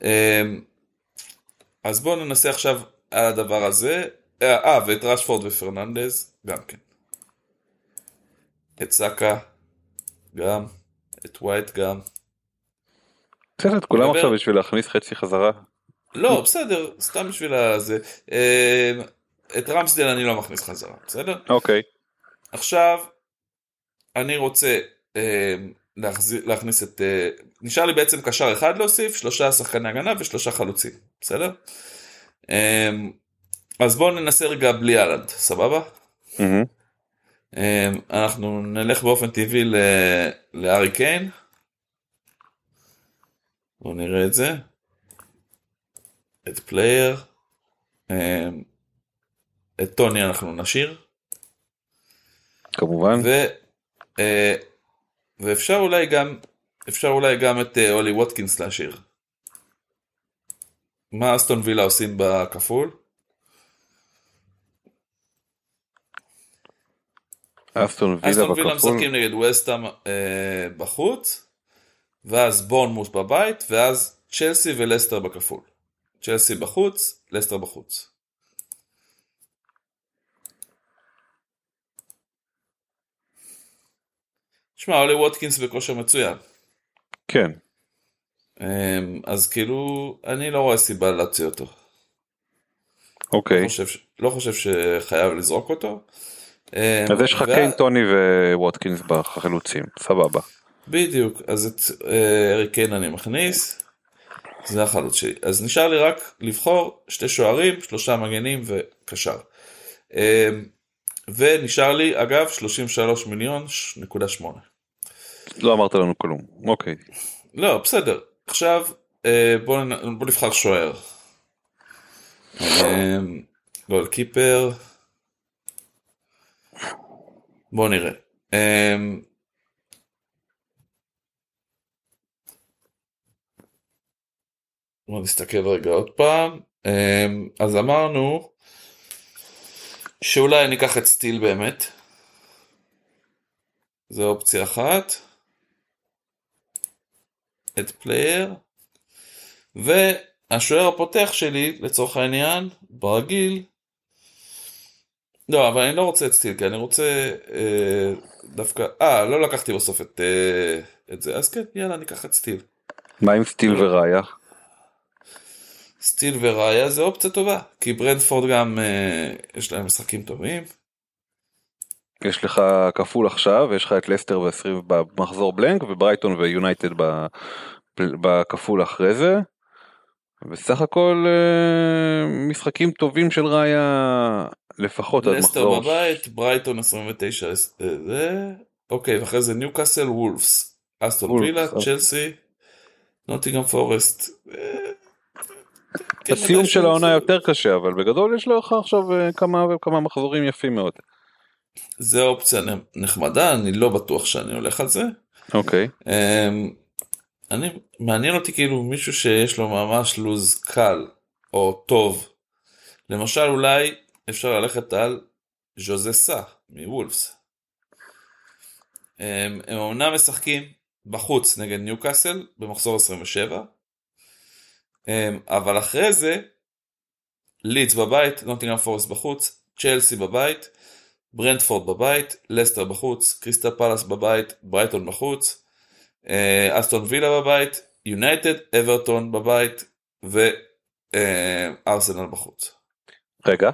אמ, אז בואו ננסה עכשיו על הדבר הזה. אה, אה, ואת רשפורד ופרננדז, גם כן. את סאקה, גם. את ווייט גם. צריך את כולם עכשיו בשביל להכניס חצי חזרה. לא, בסדר, סתם בשביל הזה. אמ, את רמסדל אני לא מכניס חזרה, בסדר? אוקיי. עכשיו, אני רוצה אמ, להכניס את... אה, נשאר לי בעצם קשר אחד להוסיף, שלושה שחקני הגנה ושלושה חלוצים, בסדר? אמ, אז בואו ננסה רגע בלי האלנד, סבבה? Mm-hmm. אנחנו נלך באופן טבעי להארי קיין. בואו נראה את זה. את פלייר. את טוני אנחנו נשאיר. כמובן. ו, אה, ואפשר אולי גם, אפשר אולי גם את אה, אולי ווטקינס להשאיר. מה אסטון וילה עושים בכפול? אסטון וילה אסטון וילה משחקים נגד ווסטאם אה, בחוץ, ואז בורנמוס בבית, ואז צ'לסי ולסטר בכפול. צ'לסי בחוץ, לסטר בחוץ. שמע, אולי ווטקינס בכושר מצוין. כן. אמ, אז כאילו, אני לא רואה סיבה להוציא אותו. אוקיי. לא חושב, לא חושב שחייב לזרוק אותו. אמ, אז יש לך וה... קיין, טוני וווטקינס בחלוצים, סבבה. בדיוק, אז את אה, אריק קיין אני מכניס, זה החלוץ שלי. אז נשאר לי רק לבחור שתי שוערים, שלושה מגנים וקשר. אמ, ונשאר לי אגב 33 מיליון נקודה שמונה. לא אמרת לנו כלום, אוקיי. לא, בסדר. עכשיו אה, בוא, בוא נבחר שוער. גול קיפר. בוא נראה. בוא נסתכל רגע עוד פעם. אז אמרנו שאולי אני אקח את סטיל באמת. זו אופציה אחת. את פלייר. והשוער הפותח שלי, לצורך העניין, ברגיל, לא, אבל אני לא רוצה את סטיל, כי אני רוצה אה, דווקא, אה, לא לקחתי בסוף את, אה, את זה, אז כן, יאללה, ניקח את סטיל. מה עם סטיל וראיה? סטיל וראיה זה אופציה טובה, כי ברנטפורד גם אה, יש להם משחקים טובים. יש לך כפול עכשיו, יש לך את לסטר ו-20 במחזור blank וברייטון ויונייטד בכפול אחרי זה. בסך הכל אה, משחקים טובים של ראיה לפחות עד מחזור. לסטר בבית, ברייטון 29, אה, זה, אוקיי, ואחרי זה ניוקאסל, וולפס, אסטון וילה, צ'לסי, נוטיגם פורסט. כן, הסיום של העונה יותר קשה אבל בגדול יש לך עכשיו כמה וכמה מחזורים יפים מאוד. זה אופציה נחמדה אני לא בטוח שאני הולך על זה. אוקיי. Okay. אמ, אני מעניין אותי כאילו מישהו שיש לו ממש לוז קל או טוב. למשל אולי אפשר ללכת על ז'וזה סא מוולפס. הם, הם אומנם משחקים בחוץ נגד ניוקאסל במחזור 27 אמ, אבל אחרי זה לידס בבית, נוטינגרם פורסט בחוץ, צ'לסי בבית, ברנטפורד בבית, לסטר בחוץ, קריסטל פאלאס בבית, ברייטון בחוץ, אה, אסטון וילה בבית, יונייטד, אברטון בבית וארסנל בחוץ. רגע,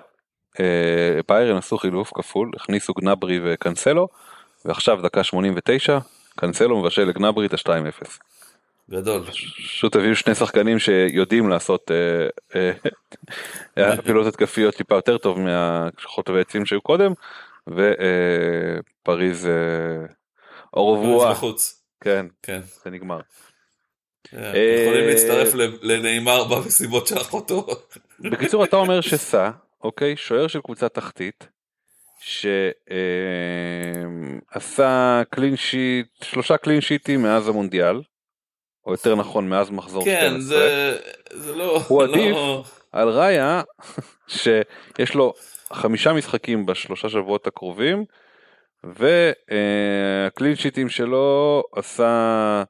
אה, ביירן עשו חילוף כפול, הכניסו גנברי וקנסלו, ועכשיו דקה 89, קנסלו מבשל לגנברי את ה-2-0. גדול. פשוט הביאו שני שחקנים שיודעים לעשות אה, פעילות התקפיות טיפה יותר טוב מהכוחות ועצים שהיו קודם, ופריז אורבואה. בחוץ. כן, כן. זה נגמר. יכולים להצטרף לנאמר במסיבות של אחותו. בקיצור אתה אומר שסע, אוקיי, שוער של קבוצה תחתית, שעשה קלין שיט, שלושה קלין שיטים מאז המונדיאל, או יותר נכון מאז מחזור כן, 12. זה, זה לא... הוא לא- עדיף על ראיה שיש לו חמישה משחקים בשלושה שבועות הקרובים והקלין שיטים שלו עשה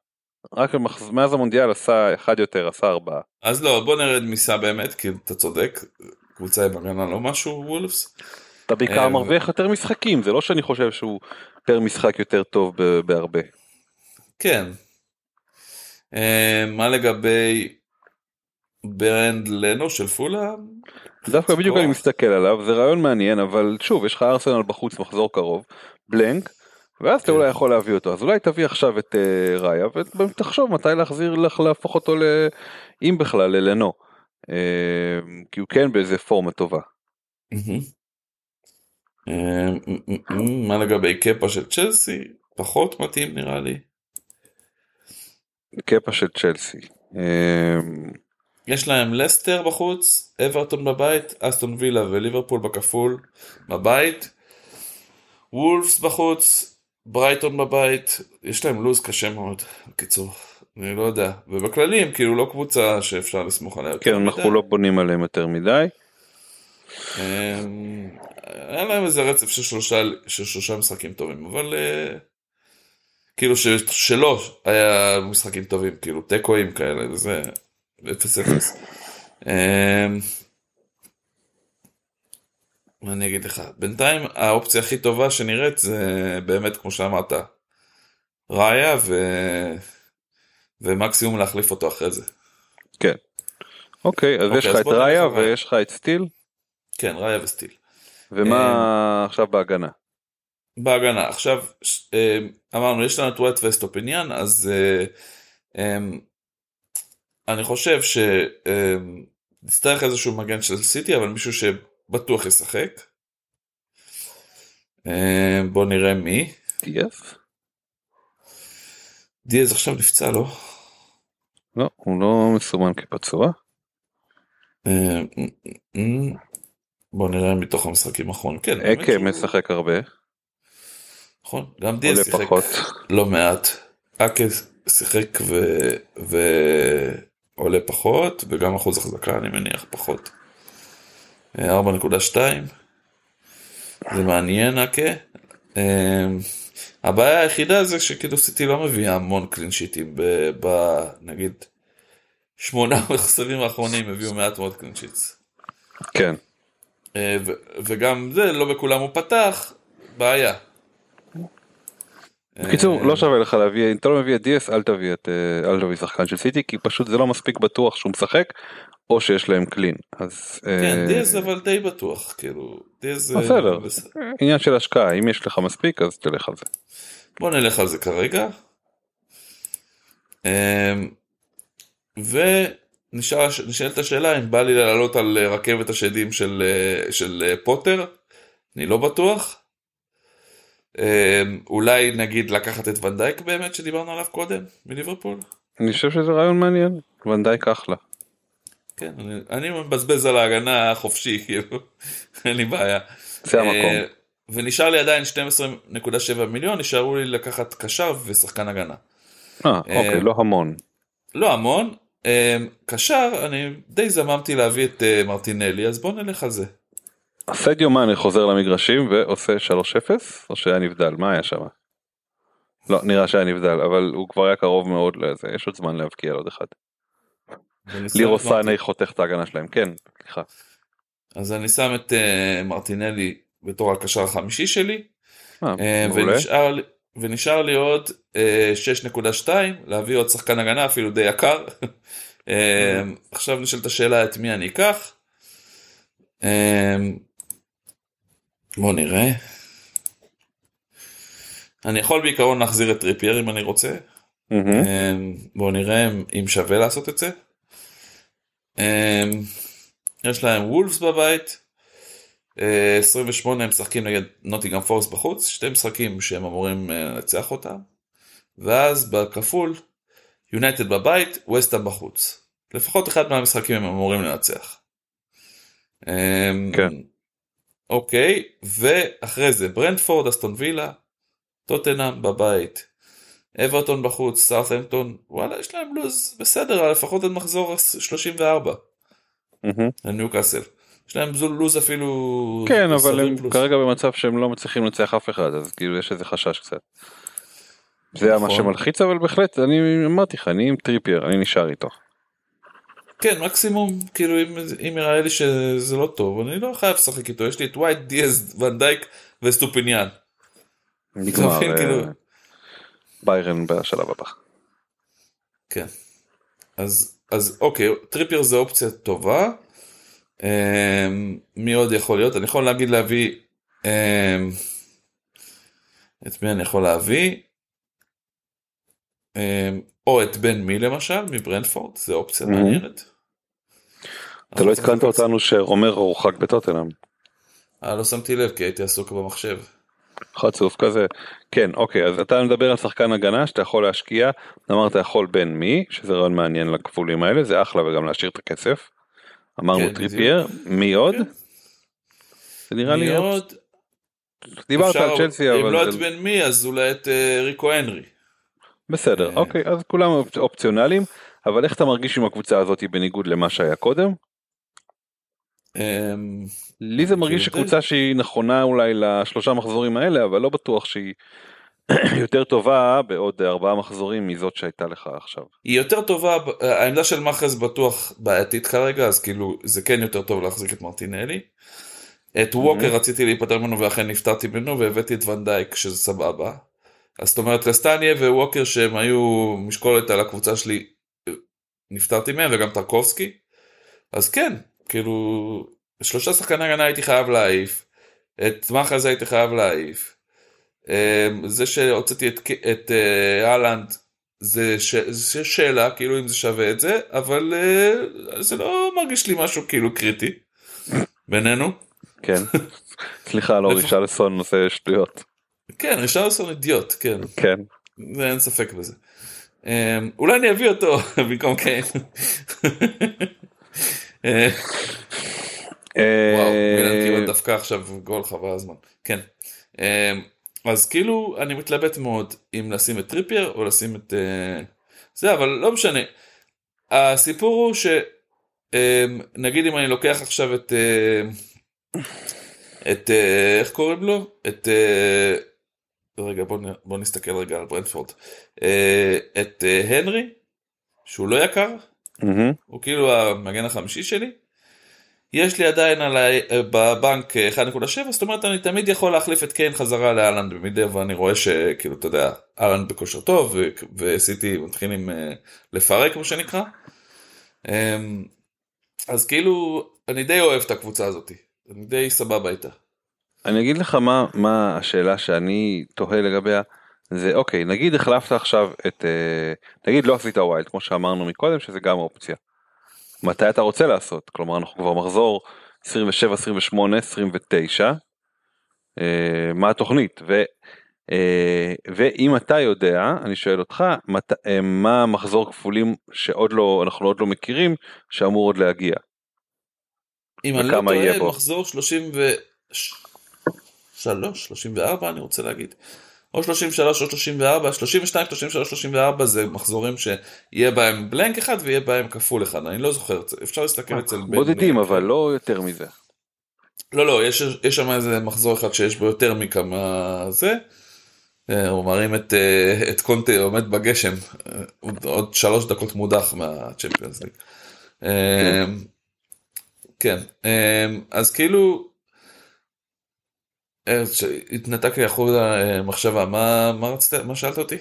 רק במחז... מאז המונדיאל עשה אחד יותר עשה ארבעה. אז לא, בוא נרד מיסה באמת, כי אתה צודק, קבוצה עם הגנה לא משהו, וולפס. אתה בעיקר אה, מרוויח יותר משחקים זה לא שאני חושב שהוא פר משחק יותר טוב בהרבה. כן. אה, מה לגבי ברנד לנו של פולה? דווקא בדיוק. אני מסתכל עליו זה רעיון מעניין אבל שוב יש לך ארסנל בחוץ מחזור קרוב בלנק ואז אתה כן. אולי יכול להביא אותו אז אולי תביא עכשיו את אה, ראיה ותחשוב מתי להחזיר לך להפוך אותו ל... אם בכלל ללנו. אה, כי הוא כן באיזה פורמה טובה. מה לגבי קפה של צ'לסי? פחות מתאים נראה לי. קפה של צ'לסי. אה, יש להם לסטר בחוץ, אברטון בבית, אסטון וילה וליברפול בכפול בבית, וולפס בחוץ, ברייטון בבית, יש להם לו"ז קשה מאוד, בקיצור, אני לא יודע, ובכללי הם כאילו לא קבוצה שאפשר לסמוך עליה. יותר כן מדי. אנחנו לא בונים עליהם יותר מדי. אמ, היה להם איזה רצף של שלושה, של שלושה משחקים טובים, אבל אה, כאילו ש, שלא היה משחקים טובים, כאילו תיקואים כאלה, וזה 0-0. אמ, מה אני אגיד לך, בינתיים האופציה הכי טובה שנראית זה באמת כמו שאמרת, ראיה ו... ומקסימום להחליף אותו אחרי זה. אוקיי אז אוקיי, יש לך את ראיה. ויש לך את סטיל כן, ראיה וסטיל. ומה עכשיו בהגנה. בהגנה. עכשיו, אמ, אמרנו, יש לנו את וייט ואסטופיניאן, אז אה, אמ, אני חושב שנצטרך איזשהו מגן של סיטי, אבל מישהו שבטוח ישחק. אמ, בוא נראה מי. דיאז? דיאז עכשיו נפצע, לא? לא הוא לא מסומן כפצוע. אמ, אמ, בוא נראה מתוך המשחקים האחרונים. כן, אקה משחק הרבה. נכון, גם דיאז שיחק פחות. לא מעט. אקה שיחק ו- ועולה פחות, וגם אחוז החזקה אני מניח פחות. אה, 4.2. זה מעניין אקה. אה, הבעיה היחידה זה שכאילו סיטי לא מביאה המון קלין שיטים, ב- ב- נגיד שמונה מחסרים האחרונים הביאו מעט מאוד קלין שיטס. כן. אה, ו- וגם זה, לא בכולם הוא פתח, בעיה. בקיצור אה, לא שווה לך להביא אם אתה לא מביא את דיאס אל תביא את אה, אל תביא שחקן של סיטי כי פשוט זה לא מספיק בטוח שהוא משחק או שיש להם קלין אז כן, אה, דיאז אבל די בטוח, כאילו, דיאז... אה, בסדר. בס- עניין של השקעה אם יש לך מספיק אז תלך על זה. בוא נלך על זה כרגע. אמ, ונשאלת השאלה אם בא לי לעלות על רכבת השדים של, של פוטר, אני לא בטוח. אמ, אולי נגיד לקחת את ונדייק באמת שדיברנו עליו קודם מליברפול. אני חושב שזה רעיון מעניין ונדייק אחלה. כן, אני, אני מבזבז על ההגנה חופשי, כאילו, אין לי בעיה. זה המקום. אה, ונשאר לי עדיין 12.7 מיליון, נשארו לי לקחת קשר ושחקן הגנה. אה, אוקיי לא המון. לא המון, אה, קשר, אני די זממתי להביא את אה, מרטינלי, אז בוא נלך על זה. סדיו מאנה חוזר למגרשים ועושה 3-0 או שהיה נבדל מה היה שם? לא נראה שהיה נבדל אבל הוא כבר היה קרוב מאוד לזה יש עוד זמן להבקיע עוד אחד. לירו סאנה חותך את ההגנה שלהם כן סליחה. אז אני שם את אה, מרטינלי בתור הקשר החמישי שלי, אה, אה. ונשאר, לי- ונשאר לי עוד אה, 6.2, להביא עוד שחקן הגנה אפילו די יקר. אה, עכשיו נשאלת השאלה את מי אני אקח. אה, בוא נראה. אני יכול בעיקרון להחזיר את טריפייר אם אני רוצה. מהמם. אמ, בואו נראה אם- שווה לעשות את זה. אמ, יש להם וולפס בבית. אה, 28 הם משחקים נגד נוטיגרם פורס בחוץ, שתי משחקים שהם אמורים אה, לנצח אותם. ואז בכפול, יונייטד בבית, וסטאם בחוץ. לפחות אחד מהמשחקים הם אמורים לנצח. אמ, כן. אוקיי, ואחרי זה ברנדפורד, אסטון וילה, טוטנאם בבית, אברטון בחוץ, סארת'המפטון, וואלה יש להם לוז בסדר, לפחות עד מחזור 34. לניוקאסל. יש להם לוז אפילו... כן, אבל הם פלוס. כרגע במצב שהם לא מצליחים לנצח אף אחד, אז כאילו יש איזה חשש קצת. זה נכון. מה שמלחיץ, אבל בהחלט, אני אמרתי לך, אני עם טריפייר, אני נשאר איתו. כן, מקסימום, כאילו אם, אם יראה לי שזה לא טוב, אני לא חייב לשחק איתו, יש לי את וייט, דיאז, ואן דייק ואסטופיניאן. נגמר, כאילו... ביירן בשלב הבא. כן. אז, אז אוקיי, טריפייר זה אופציה טובה. אמ, מי עוד יכול להיות? אני יכול להגיד להביא... אמ, את מי אני יכול להביא? אמ, או את בן מי למשל, מברנדפורד, זה אופציה מעניינת. אתה לא עדכנת אותנו שרומרו הורחק בטוטנאם. אה, לא שמתי לב כי הייתי עסוק במחשב. חצוף כזה. כן, אוקיי, אז אתה מדבר על שחקן הגנה שאתה יכול להשקיע, אמרת יכול בן מי, שזה רעיון מעניין לכפולים האלה, זה אחלה וגם להשאיר את הכסף. אמרנו כן, טריפייר, מי עוד? כן. זה נראה לי עוד. דיברת על צ'לסי אבל... אם לא את בן מי אז אולי את אה, ריקו הנרי. בסדר, אה... אוקיי, אז כולם אופציונליים, אבל איך אתה מרגיש עם הקבוצה הזאת בניגוד למה שהיה קודם? אמ... לי זה מרגיש שקבוצה שהיא נכונה אולי לשלושה מחזורים האלה, אבל לא בטוח שהיא יותר טובה בעוד ארבעה מחזורים מזאת שהייתה לך עכשיו. היא יותר טובה, העמדה של מאחז בטוח בעייתית כרגע, אז כאילו זה כן יותר טוב להחזיק את מרטינלי. את ווקר mm-hmm. רציתי להיפטר ממנו ואכן נפטרתי ממנו והבאתי את ונדייק שזה סבבה. אז זאת אומרת קסטניה וווקר שהם היו משקולת על הקבוצה שלי נפטרתי מהם וגם טרקובסקי. אז כן כאילו שלושה שחקני הגנה הייתי חייב להעיף. את מאחז הייתי חייב להעיף. אמ, זה שהוצאתי את, את אה, אהלנד זה, ש, זה שאלה כאילו אם זה שווה את זה אבל אה, זה לא מרגיש לי משהו כאילו קריטי בינינו. כן. סליחה לא רישלסון נושא שטויות. כן רישלסון אידיוט כן. כן. אין ספק בזה. אמ, אולי אני אביא אותו במקום קיין. אה, וואו, מילן דווקא עכשיו גול חבל על הזמן. כן. אמ, אז כאילו אני מתלבט מאוד אם לשים את טריפייר או לשים את זה אבל לא משנה. הסיפור הוא שנגיד אם אני לוקח עכשיו את את איך קוראים לו את רגע בוא, בוא נסתכל רגע על ברנדפורד uh, את הנרי שהוא לא יקר mm-hmm. הוא כאילו המגן החמישי שלי יש לי עדיין עלי, בבנק 1.7 זאת אומרת אני תמיד יכול להחליף את קיין חזרה לאלנד במידה ואני רואה שכאילו אתה יודע אלנד בכושר טוב ועשיתי מתחילים אה, לפרק כמו שנקרא. אמ, אז כאילו אני די אוהב את הקבוצה הזאת אני די סבבה איתה. אני אגיד לך מה מה השאלה שאני תוהה לגביה זה אוקיי נגיד החלפת עכשיו את אה, נגיד לא עשית wild כמו שאמרנו מקודם שזה גם אופציה. מתי אתה רוצה לעשות כלומר אנחנו כבר מחזור 27 28 29 אה, מה התוכנית ו, אה, ואם אתה יודע אני שואל אותך מת, אה, מה מחזור כפולים שעוד לא אנחנו עוד לא מכירים שאמור עוד להגיע. אם אני לא טועה מחזור 33 34 אני רוצה להגיד. או 33 או 34, 32, 33, 34 זה מחזורים שיהיה בהם בלנק אחד ויהיה בהם כפול אחד, אני לא זוכר, אפשר להסתכל אצל בן... בודדים אבל לא יותר מזה. לא לא, יש, יש שם איזה מחזור אחד שיש בו יותר מכמה זה. אה, הוא מרים את, אה, את קונטה עומד בגשם עוד, עוד שלוש דקות מודח מה Champions League. כן. כן, אז כאילו אה, התנתק לי חוט המחשבה, מה, מה רצית, מה שאלת אותי?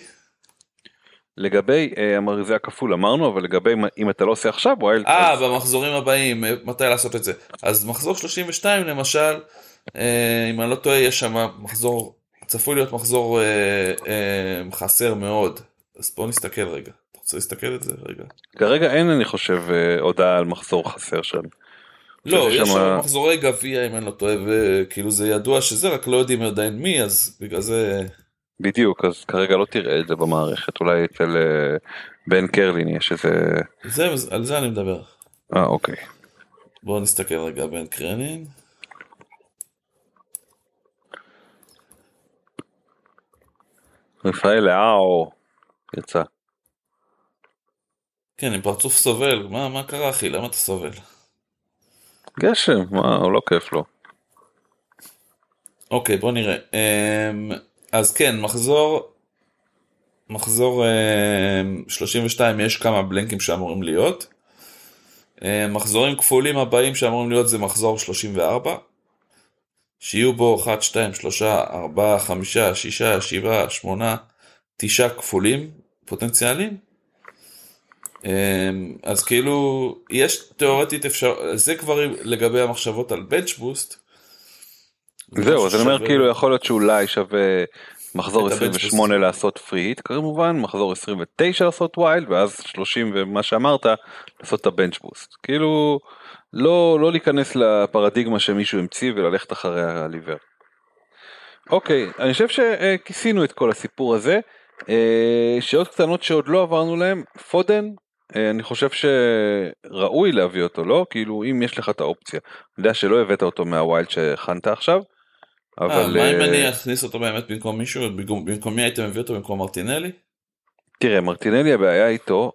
לגבי אה, זה הכפול אמרנו אבל לגבי אם אתה לא עושה עכשיו wild אה אז... במחזורים הבאים אה, מתי לעשות את זה? אז מחזור 32 למשל אם אני לא טועה יש שם מחזור צפוי להיות מחזור אה, אה, חסר מאוד. אז בוא נסתכל רגע. אתה רוצה להסתכל את זה רגע? כרגע אין אני חושב הודעה על מחזור חסר שם. לא, יש שם מחזורי גביע אם אני לא טועה, וכאילו זה ידוע שזה, רק לא יודעים עדיין מי, אז בגלל זה... בדיוק, אז כרגע לא תראה את זה במערכת, אולי אצל אה, בן קרלין יש איזה... זה, על זה אני מדבר. אה, אוקיי. בואו נסתכל רגע בן קרלין. רפאל לאו. יצא. כן, עם פרצוף סובל, מה, מה קרה אחי? למה אתה סובל? גשם, מה, לא כיף לו. אוקיי, בוא נראה. אמ, אז כן, מחזור, מחזור 32 אמ, יש כמה בלנקים שאמורים להיות. אמ, מחזורים כפולים הבאים שאמורים להיות זה מחזור 34. שיהיו בו 1, 2, 3, 4, 5, 6, 7, 8, 9 כפולים פוטנציאליים. אז כאילו, יש תיאורטית אפשר, זה כבר לגבי המחשבות על bench boost. זהו, אז אני אומר כאילו יכול להיות שאולי שווה מחזור 28 לעשות free hit כמובן, מחזור 29 לעשות wild ואז 30 ומה שאמרת לעשות את ה bench boost. כאילו לא, לא להיכנס לפרדיגמה שמישהו המציא וללכת אחרי הליבר. אוקיי, אני חושב שכיסינו את כל הסיפור הזה. אה, שאלות קטנות שעוד לא עברנו להם, פודן, אני חושב שראוי להביא אותו, לא? כאילו אם יש לך את האופציה. אני יודע שלא הבאת אותו מהווילד שהכנת עכשיו. אבל... 아, מה אם אני אכניס אותו באמת במקום מישהו? במקום מי היית מביא אותו במקום מרטינלי? תראה, מרטינלי הבעיה איתו,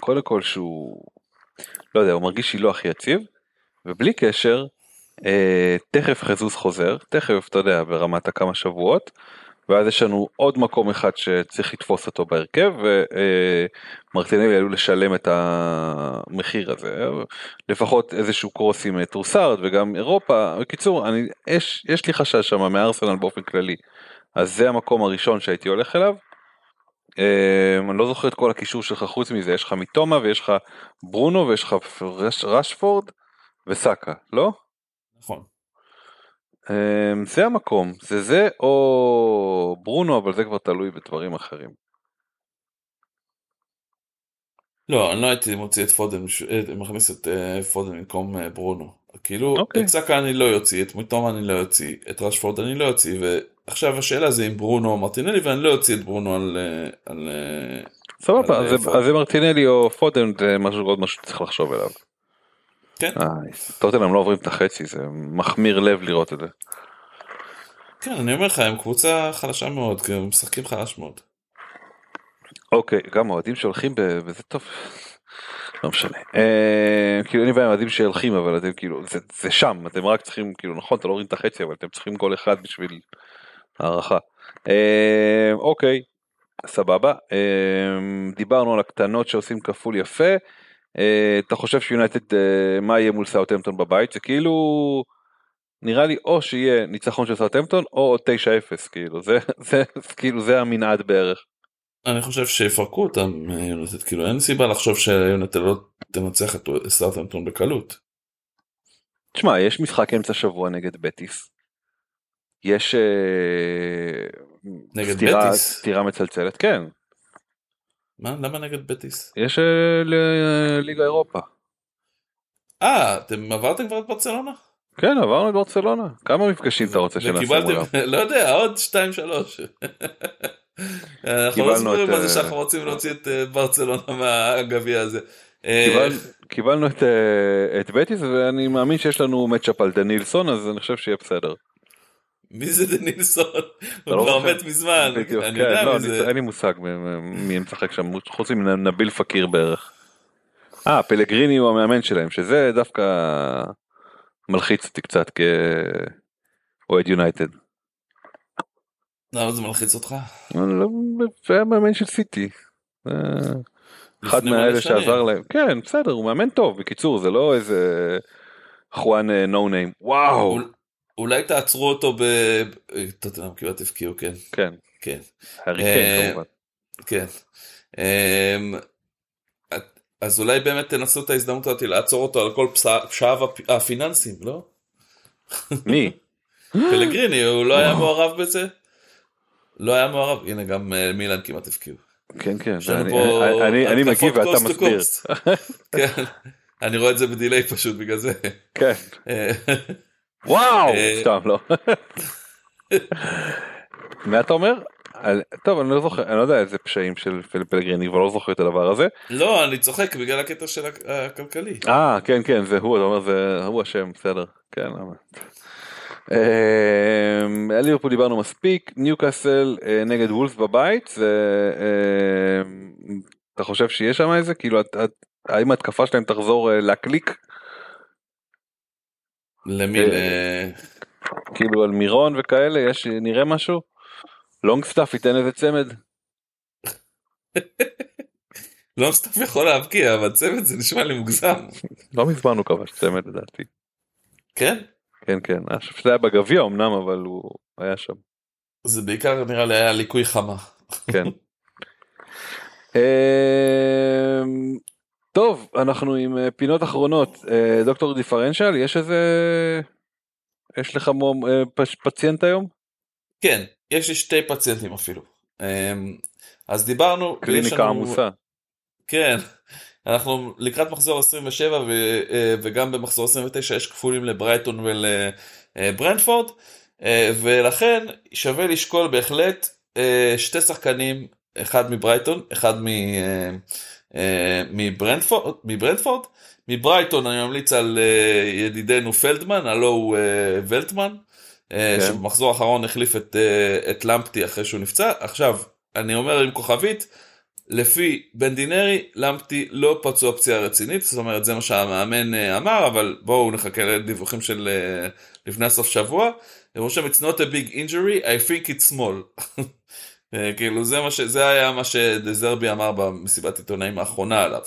קודם כל שהוא, לא יודע, הוא מרגיש שהיא לא הכי יציב, ובלי קשר, אה, תכף חזוס חוזר, תכף, אתה יודע, ברמת הכמה שבועות, ואז יש לנו עוד מקום אחד שצריך לתפוס אותו בהרכב ומרטינלי עלול לשלם את המחיר הזה לפחות איזשהו קרוס עם טרוסארד וגם אירופה בקיצור אני יש יש לי חשש שם מארסנל באופן כללי אז זה המקום הראשון שהייתי הולך אליו. אני לא זוכר את כל הקישור שלך חוץ מזה יש לך מתומה ויש לך ברונו ויש לך רשפורד וסאקה לא? נכון. אמ, זה המקום, זה זה או ברונו, אבל זה כבר תלוי בדברים אחרים. לא, אני לא הייתי מוציא את פודן, אה, מכניס את אה, פודן במקום אה, ברונו. כאילו, okay. אוקיי. את סאקה אני לא אוציא, את מוטום אני לא אוציא, את רשפורד אני לא אוציא, ועכשיו השאלה זה אם ברונו או מרטינלי, ואני לא אוציא את ברונו על... על סבבה, אז זה מרטינלי או פודן זה משהו עוד משהו שצריך לחשוב עליו. כן. טוטנאם לא עוברים את החצי, זה מחמיר לב לראות את זה. כן, אני אומר לך, הם קבוצה חלשה מאוד, הם משחקים חלש מאוד. אוקיי, גם אוהדים שהולכים בזה טוב. לא משנה. אה, כאילו אין לי בעיה עם אוהדים שהולכים, אבל אתם כאילו, זה שם, אתם רק צריכים, כאילו נכון, אתה לא רואים את החצי, אבל אתם צריכים גול אחד בשביל הארכה. אה, אוקיי, סבבה. אה, דיברנו על הקטנות שעושים כפול יפה. אה, אתה חושב שיונייטד אה, מה יהיה מול סאוטהמפטון בבית זה כאילו נראה לי או שיהיה ניצחון של סאוטהמפטון או 9-0 כאילו זה זה כאילו זה המנעד בערך. אני חושב שיפרקו אותם אה, יונייטד כאילו אין סיבה לחשוב שיונייטד לא תנצח את סאוטהמפטון בקלות. תשמע יש משחק אמצע שבוע נגד בטיס. יש נגד סתירה, בטיס סתירה מצלצלת כן מה? למה נגד בטיס? יש אה, ליגה אירופה. אה, אתם עברתם כבר את ברצלונה? כן, עברנו את ברצלונה. כמה מפגשים אתה רוצה שנעשה מולם? לא יודע, עוד 2-3. אנחנו לא סיפורים על זה שאנחנו רוצים להוציא את אה, ברצלונה מהגביע הזה. אה, קיבלנו את בטיס ואני מאמין שיש לנו מצ'אפ על דנילסון אז אני חושב שיהיה בסדר. מי זה דנילסון? הוא לא כבר מת מזמן, אני כן, יודע לא, מי זה. אין לי מושג מי משחק שם, חוץ מנביל פקיר בערך. אה, פלגריני הוא המאמן שלהם, שזה דווקא מלחיץ אותי קצת כאוהד יונייטד. למה זה מלחיץ אותך? לא, זה היה מאמן של סיטי. אחד מהאלה שעזר להם. כן, בסדר, הוא מאמן טוב, בקיצור, זה לא איזה חואן נו ניים. וואו. אולי תעצרו אותו ב... טוטנאם כמעט הפקיעו, כן. כן. כן. אה, כמובן. כן. אמ, אז אולי באמת תנסו את ההזדמנות הזאת לעצור אותו על כל פשעיו הפיננסיים, לא? מי? פלגריני, הוא לא היה מעורב בזה? לא היה מעורב, הנה גם אה, מילאן כמעט הפקיעו. כן כן, אני מגיב ואתה מסביר. כן, אני רואה את זה בדיליי פשוט בגלל זה. כן. אה, וואו! אה, סתם לא. מה אתה אומר? טוב אני לא זוכר אני לא יודע איזה פשעים של פלגריני כבר לא זוכר את הדבר הזה. לא אני צוחק בגלל הקטע של הכלכלי. אה כן כן זה הוא אתה אומר זה הוא אשם בסדר כן. על ליברפול דיברנו מספיק, ניוקאסל נגד וולף בבית, אתה חושב שיש שם איזה, כאילו, האם ההתקפה שלהם תחזור להקליק? למי? כאילו על מירון וכאלה, יש, נראה משהו? לונג סטאפ ייתן איזה צמד? לונג סטאפ יכול להבקיע, אבל צמד זה נשמע לי מוגזם. לא מזמן הוא כבש צמד לדעתי. כן? כן כן, אני חושב שזה היה בגביע אמנם, אבל הוא היה שם. זה בעיקר נראה לי היה ליקוי חמה. כן. טוב, אנחנו עם אה, פינות אחרונות. אה, דוקטור דיפרנציאל, יש איזה יש לך אה, פציינט היום? כן, יש לי שתי פציינטים אפילו. אמ, אז דיברנו, קליניקה לנו... עמוסה. כן, אנחנו לקראת מחזור 27 ו, וגם במחזור 29 יש כפולים לברייטון ולברנדפורד, ולכן שווה לשקול בהחלט שתי שחקנים, אחד מברייטון, אחד מברנדפורד, מברנדפורד מברייטון אני ממליץ על uh, ידידנו פלדמן, הלו הוא uh, ולטמן, כן. שבמחזור האחרון החליף את, את למפטי אחרי שהוא נפצע. עכשיו, אני אומר עם כוכבית, לפי בן דינרי, למפטי לא פצוע פציעה רצינית, זאת אומרת זה מה שהמאמן אמר, אבל בואו נחכה לדיווחים של לפני הסוף שבוע. הם רושם it's not a big injury, I think it's small. כאילו זה, ש... זה היה מה שדזרבי אמר במסיבת עיתונאים האחרונה עליו.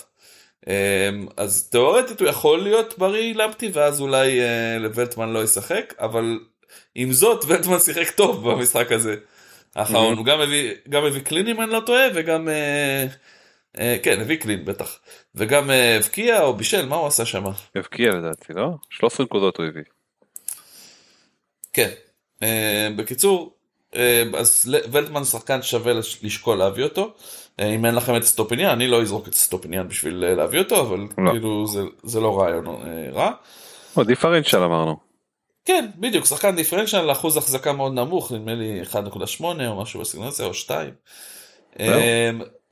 אמ, אז תאורטית הוא יכול להיות בריא למפטי ואז אולי ולטמן אה, לא ישחק אבל עם זאת ולטמן שיחק טוב במשחק הזה. האחרון הוא גם הביא גם הביא קלין אם אני לא טועה וגם אה, אה, כן הביא קלין בטח וגם הבקיע או בישל מה הוא עשה שם? הבקיע לדעתי לא? 13 נקודות הוא הביא. כן בקיצור אז ולטמן שחקן שווה לשקול להביא אותו. אה, אם אין לכם את אסטופיניאן, אני לא אזרוק את אסטופיניאן בשביל אה, להביא אותו, אבל לא. כאילו זה, זה לא רעיון אה, רע. או דיפרנציאל אמרנו. כן, בדיוק, שחקן דיפרנציאל, אחוז החזקה מאוד נמוך, נדמה לי 1.8 או משהו בסגנון הזה, או 2.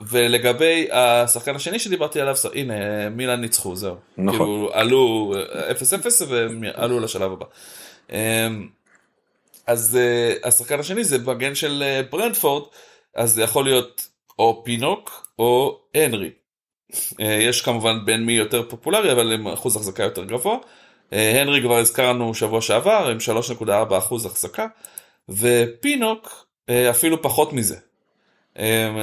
ולגבי השחקן השני שדיברתי עליו, הנה, מילאן ניצחו, זהו. נכון. כאילו עלו 0-0 והם עלו לשלב הבא. אז השחקן השני זה מגן של ברנדפורד, אז זה יכול להיות או פינוק או הנרי. אה, יש כמובן בין מי יותר פופולרי אבל עם אחוז החזקה יותר גבוה. אה, הנרי כבר הזכרנו שבוע שעבר עם 3.4 אחוז החזקה ופינוק אה, אפילו פחות מזה.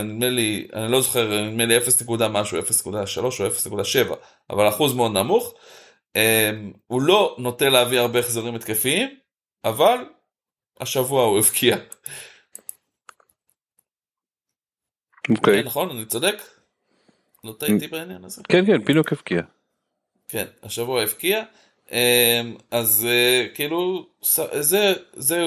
נדמה לי, אני לא זוכר, נדמה לי 0 נקודה משהו, 0.3 או 0.7, אבל אחוז מאוד נמוך. הוא לא נוטה להביא הרבה החזרים התקפיים, אבל השבוע הוא הבקיע. אוקיי. נכון, אני צודק? לא טעיתי בעניין הזה? כן, כן, פינוק הבקיע. כן, השבוע הבקיע. אמ, אז אה, כאילו זה זה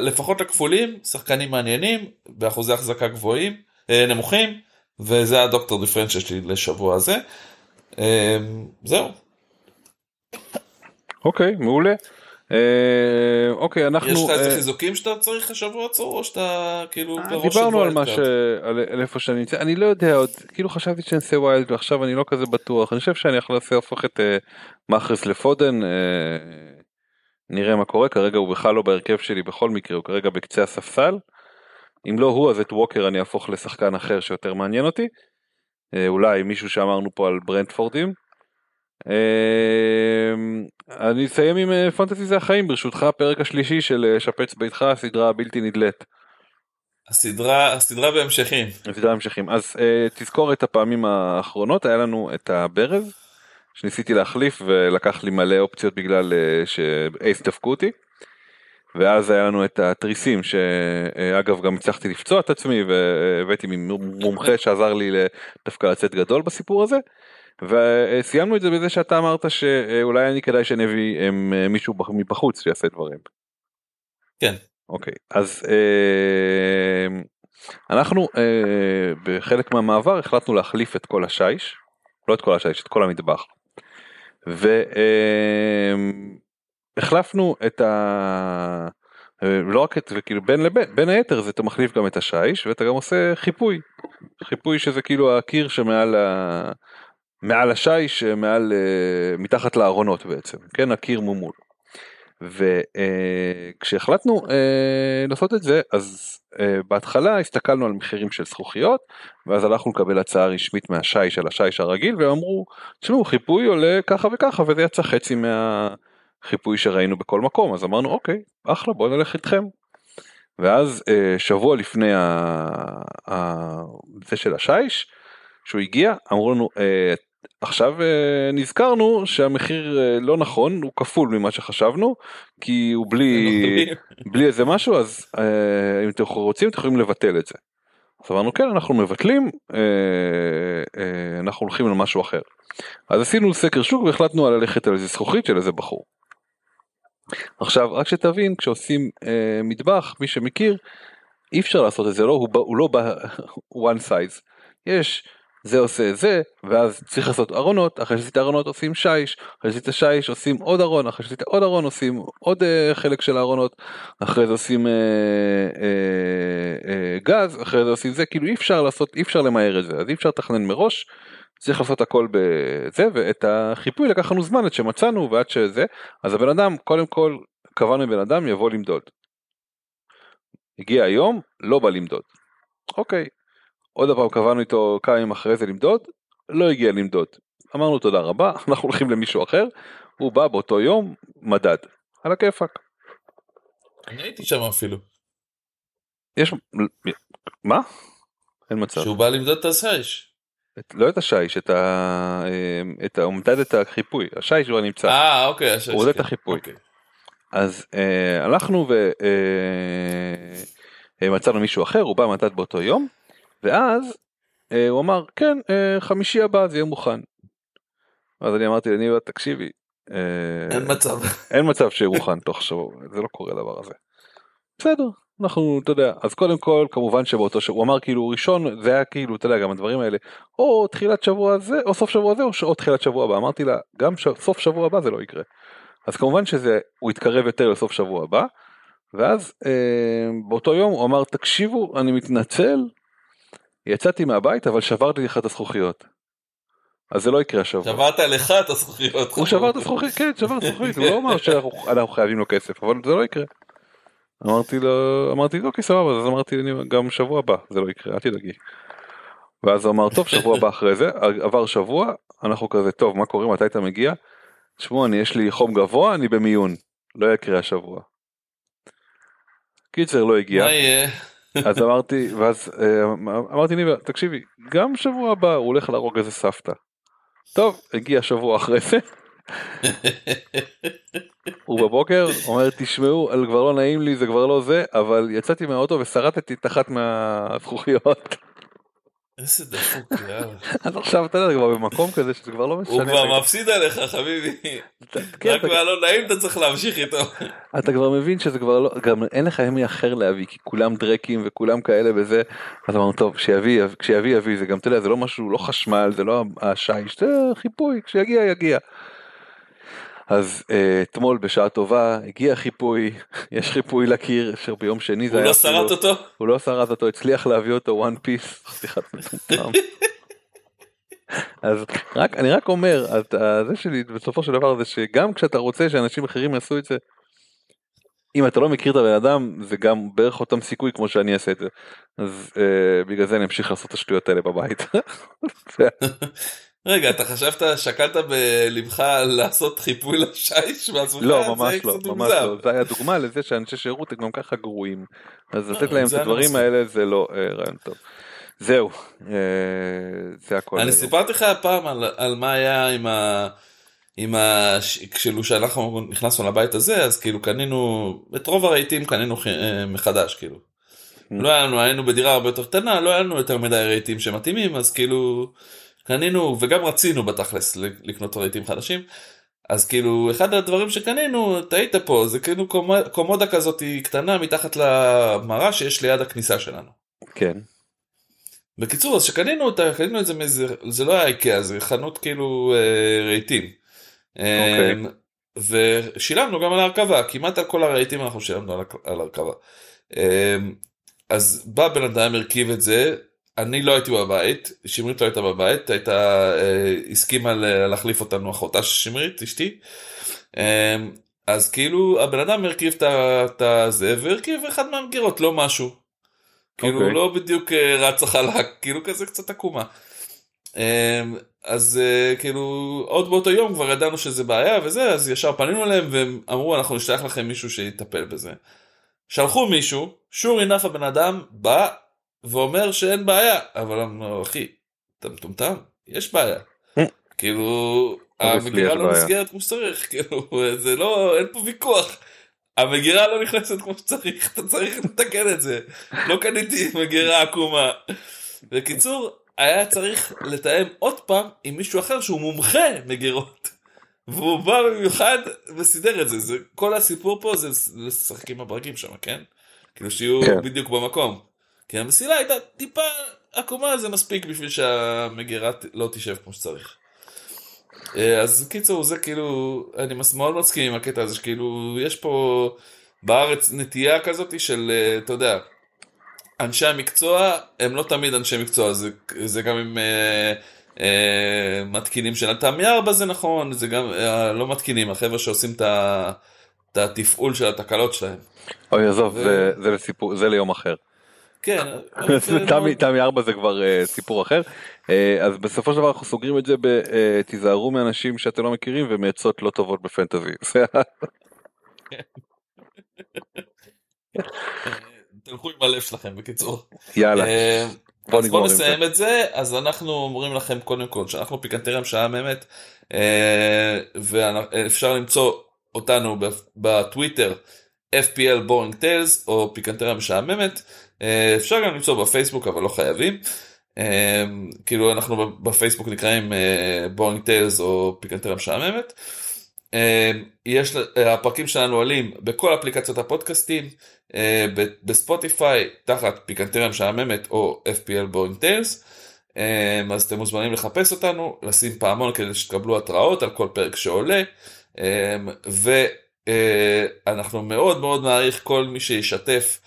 לפחות הכפולים שחקנים מעניינים באחוזי החזקה גבוהים אה, נמוכים וזה הדוקטור דיפרנציה שלי לשבוע הזה. אמ, זהו. אוקיי מעולה. אה, אוקיי אנחנו יש לך איזה אה, חיזוקים שאתה צריך השבוע עצור או שאתה כאילו אה, דיברנו על מה ש... על איפה שאני נמצא אני לא יודע עוד כאילו חשבתי שאני אעשה wild ועכשיו אני לא כזה בטוח אני חושב שאני יכול להפוך את מאהרז לפודן נראה מה קורה כרגע הוא בכלל לא בהרכב שלי בכל מקרה הוא כרגע בקצה הספסל. אם לא הוא אז את ווקר אני אהפוך לשחקן אחר שיותר מעניין אותי. אולי מישהו שאמרנו פה על ברנדפורדים. אמ, אני אסיים עם אה, פנטסי זה החיים ברשותך הפרק השלישי של אה, שפץ ביתך הסדרה הבלתי נדלית. הסדרה הסדרה בהמשכים. הסדרה בהמשכים אז uh, תזכור את הפעמים האחרונות היה לנו את הברז שניסיתי להחליף ולקח לי מלא אופציות בגלל שאייס דפקו אותי. ואז היה לנו את התריסים שאגב גם הצלחתי לפצוע את עצמי והבאתי מומחה שעזר לי דווקא לצאת גדול בסיפור הזה. וסיימנו את זה בזה שאתה אמרת שאולי אני כדאי שנביא אה, מישהו מבחוץ שיעשה דברים. כן. אוקיי אז אה, אנחנו אה, בחלק מהמעבר החלטנו להחליף את כל השיש לא את כל השיש את כל המטבח. והחלפנו את ה... לא רק את וכאילו בין לבין בין היתר זה אתה מחליף גם את השיש ואתה גם עושה חיפוי חיפוי שזה כאילו הקיר שמעל ה... מעל השיש, מעל, uh, מתחת לארונות בעצם, כן, הקיר מומול. וכשהחלטנו אה, לעשות את זה אז אה, בהתחלה הסתכלנו על מחירים של זכוכיות ואז הלכנו לקבל הצעה רשמית מהשיש על השיש הרגיל והם אמרו תשמעו חיפוי עולה ככה וככה וזה יצא חצי מהחיפוי שראינו בכל מקום אז אמרנו אוקיי אחלה בוא נלך איתכם. ואז אה, שבוע לפני זה של השיש שהוא הגיע אמרו לנו אה, עכשיו אה, נזכרנו שהמחיר אה, לא נכון הוא כפול ממה שחשבנו כי הוא בלי בלי איזה משהו אז אה, אם אתם רוצים אתם יכולים לבטל את זה. אז אמרנו כן אנחנו מבטלים אנחנו הולכים למשהו אחר. אז עשינו סקר שוק והחלטנו על ללכת על איזה זכוכית של איזה בחור. עכשיו רק שתבין כשעושים מטבח מי שמכיר אי אפשר לעשות את זה לא הוא, הוא לא בא one size יש זה עושה זה ואז צריך לעשות ארונות אחרי שעשית ארונות עושים שיש אחרי שעשית שיש עושים עוד ארון אחרי שעשית עוד ארון עושים עוד uh, חלק של הארונות אחרי זה עושים uh, uh, uh, גז אחרי זה עושים זה כאילו אי אפשר לעשות אי אפשר למהר את זה אז אי אפשר לתכנן מראש צריך לעשות הכל בזה ואת החיפוי לקח לנו זמן עד שמצאנו ועד שזה אז הבן אדם קודם כל קבענו בן אדם יבוא למדוד. הגיע היום לא בא למדוד. אוקיי עוד פעם קבענו איתו כמה ימים אחרי זה למדוד, לא הגיע למדוד. אמרנו תודה רבה, אנחנו הולכים למישהו אחר, הוא בא באותו יום, מדד. על הכיפאק. אני הייתי שם אפילו. יש... מה? אין מצב. שהוא בא למדוד את השיש. לא את השיש, את ה... את ה... הוא מדד את החיפוי, השיש כבר נמצא. אה, אוקיי, השיש. הוא מודד את כן. החיפוי. אוקיי. אז אה, הלכנו ומצאנו אה, מישהו אחר, הוא בא מדד באותו יום. ואז אה, הוא אמר כן אה, חמישי הבא זה יהיה מוכן. אז אני אמרתי לניבה תקשיבי. אה, אין מצב. אין מצב שיהיה מוכן תוך שבוע זה לא קורה הדבר הזה. בסדר אנחנו אתה יודע אז קודם כל כמובן שבאותו שבוע הוא אמר כאילו ראשון זה היה כאילו אתה יודע גם הדברים האלה או תחילת שבוע זה או סוף שבוע זה או, או תחילת שבוע הבא אמרתי לה גם ש... סוף שבוע הבא זה לא יקרה. אז כמובן שזה הוא יתקרב יותר לסוף שבוע הבא ואז אה, באותו יום הוא אמר תקשיבו אני מתנצל יצאתי מהבית אבל שברתי לך את הזכוכיות. אז זה לא יקרה השבוע. שברת לך את הזכוכיות. הוא שבר את הזכוכית, כן, שבר את הזכוכית, הוא לא אמר שאנחנו חייבים לו כסף, אבל זה לא יקרה. אמרתי לו, אמרתי לו, אוקיי סבבה, אז אמרתי גם שבוע הבא, זה לא יקרה, אל תדאגי. ואז הוא אמר, טוב, שבוע הבא אחרי זה, עבר שבוע, אנחנו כזה, טוב, מה קורה, מתי אתה מגיע? תשמעו, אני יש לי חום גבוה, אני במיון, לא יקרה השבוע. קיצר, לא הגיע. מה יהיה? אז אמרתי ואז אה, אמרתי ניבה תקשיבי גם שבוע הבא הוא הולך להרוג איזה סבתא. טוב הגיע שבוע אחרי זה. הוא בבוקר אומר תשמעו על כבר לא נעים לי זה כבר לא זה אבל יצאתי מהאוטו ושרטתי את אחת מהזכוכיות. איזה דפוק, יאללה. אז עכשיו אתה יודע, כבר במקום כזה שזה כבר לא משנה. הוא כבר מפסיד עליך חביבי. כן, רק מהלא נעים אתה צריך להמשיך איתו. אתה כבר מבין שזה כבר לא, גם אין לך ימי אחר להביא, כי כולם דרקים וכולם כאלה וזה. אז אמרנו טוב, כשיביא יביא, זה גם, אתה יודע, זה לא משהו, לא חשמל, זה לא השיש, זה חיפוי, כשיגיע יגיע. אז uh, אתמול בשעה טובה הגיע חיפוי, יש חיפוי לקיר אשר ביום שני זה היה... הוא לא שרט אותו? הוא לא שרט אותו, הצליח להביא אותו one piece, סליחה, אז רק, אני רק אומר, זה שלי בסופו של דבר זה שגם כשאתה רוצה שאנשים אחרים יעשו את זה, אם אתה לא מכיר את הבן אדם זה גם בערך אותם סיכוי כמו שאני אעשה את זה אז uh, בגלל זה אני אמשיך לעשות את השטויות האלה בבית. רגע, אתה חשבת, שקלת בלבך לעשות חיפוי לשיש בעצמך? לא, ממש לא, ממש לא. זה היה דוגמה לזה שאנשי שירות הם גם ככה גרועים. אז לתת להם את הדברים האלה זה לא אה, רעיון טוב. זהו, אה, זה הכל. אני סיפרתי לך פעם על מה היה עם ה... עם ה... כאילו שאנחנו נכנסנו לבית הזה אז כאילו קנינו את רוב הרהיטים קנינו אה, מחדש כאילו. Mm. לא היה לנו היינו בדירה הרבה יותר קטנה לא היה לנו יותר מדי רהיטים שמתאימים אז כאילו קנינו וגם רצינו בתכלס לקנות רהיטים חדשים. אז כאילו אחד הדברים שקנינו אתה היית פה זה כאילו קומודה כזאת קטנה מתחת למראה שיש ליד הכניסה שלנו. כן. בקיצור אז שקנינו אותה קנינו את זה מאיזה זה לא היה איקאה זה חנות כאילו אה, רהיטים. Okay. אוקיי. אמ, ושילמנו גם על ההרכבה כמעט על כל הרהיטים אנחנו שילמנו על הרכבה. אמ, אז בא בן אדם הרכיב את זה אני לא הייתי בבית, שמרית לא הייתה בבית, הייתה, אה, הסכימה להחליף אותנו אחותה של שמרית, אשתי. אה, אז כאילו הבן אדם הרכיב את הזה והרכיב אחד מהמגירות לא משהו. כאילו okay. אוקיי. לא בדיוק רץ החלק כאילו כזה קצת עקומה. אז כאילו עוד באותו יום כבר ידענו שזה בעיה וזה אז ישר פנינו אליהם והם אמרו אנחנו נשלח לכם מישהו שיטפל בזה. שלחו מישהו, שור אינף הבן אדם בא ואומר שאין בעיה, אבל אמרנו, אחי, אתה מטומטם? יש בעיה. כאילו, המגירה לא נסגרת כמו שצריך, כאילו, זה לא, אין פה ויכוח. המגירה לא נכנסת כמו שצריך, אתה צריך לתקן את זה. לא קניתי מגירה עקומה. בקיצור, היה צריך לתאם עוד פעם עם מישהו אחר שהוא מומחה מגירות. והוא בא במיוחד וסידר את זה, זה כל הסיפור פה זה לשחק עם הברקים שם, כן? כאילו שיהיו כן. בדיוק במקום. כי המסילה הייתה טיפה עקומה זה מספיק בשביל שהמגירה לא תשב כמו שצריך. אה, אז קיצור זה כאילו אני מאוד מסכים עם הקטע הזה שכאילו יש פה בארץ נטייה כזאת של אה, אתה יודע אנשי המקצוע הם לא תמיד אנשי מקצוע זה, זה גם עם אה, אה, מתקינים של התמי 4 זה נכון זה גם אה, לא מתקינים החבר'ה שעושים את התפעול של התקלות שלהם. אוי עזוב ו... זה, זה לסיפור זה ליום אחר. כן. תמי 4 זה כבר uh, סיפור אחר. Uh, אז בסופו של דבר אנחנו סוגרים את זה בתיזהרו uh, מאנשים שאתם לא מכירים ומעצות לא טובות בפנטזי. תלכו עם הלב שלכם בקיצור. יאללה. אז בוא נסיים את זה אז אנחנו אומרים לכם קודם כל שאנחנו פיקנטריה משעממת ואפשר למצוא אותנו בטוויטר FPL בורינג טיילס או פיקנטריה משעממת. אה, אפשר גם למצוא בפייסבוק אבל לא חייבים. אה, כאילו אנחנו בפייסבוק נקראים Boring אה, Tales או פיקנטריה משעממת. יש הפרקים שלנו עולים בכל אפליקציות הפודקאסטים בספוטיפיי תחת פיקנטריה משעממת או FPL Boring Tales. אז אתם מוזמנים לחפש אותנו לשים פעמון כדי שתקבלו התראות על כל פרק שעולה. ואנחנו מאוד מאוד מעריך כל מי שישתף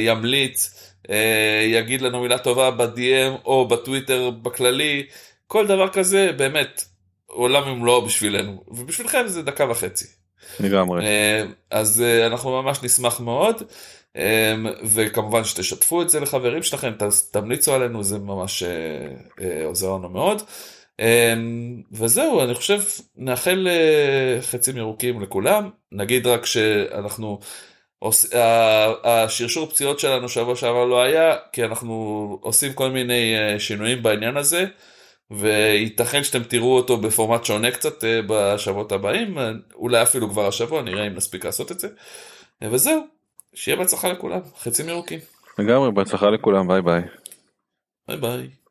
ימליץ, אה, יגיד לנו מילה טובה ב-DM או בטוויטר בכללי, כל דבר כזה באמת עולם ומלואו בשבילנו, ובשבילכם זה דקה וחצי. לגמרי. אה, אז אנחנו ממש נשמח מאוד. וכמובן שתשתפו את זה לחברים שלכם, תמליצו עלינו, זה ממש עוזר לנו מאוד. וזהו, אני חושב, נאחל חצים ירוקים לכולם, נגיד רק שאנחנו השרשור פציעות שלנו שבוע שעבר לא היה, כי אנחנו עושים כל מיני אה, שינויים בעניין הזה, וייתכן שאתם תראו אותו בפורמט שונה קצת אה, בשבועות הבאים, אולי אפילו כבר השבוע, נראה אם נספיק לעשות את זה. וזהו, שיהיה בהצלחה לכולם, חצים ירוקים. לגמרי, בהצלחה לכולם, ביי ביי. ביי ביי.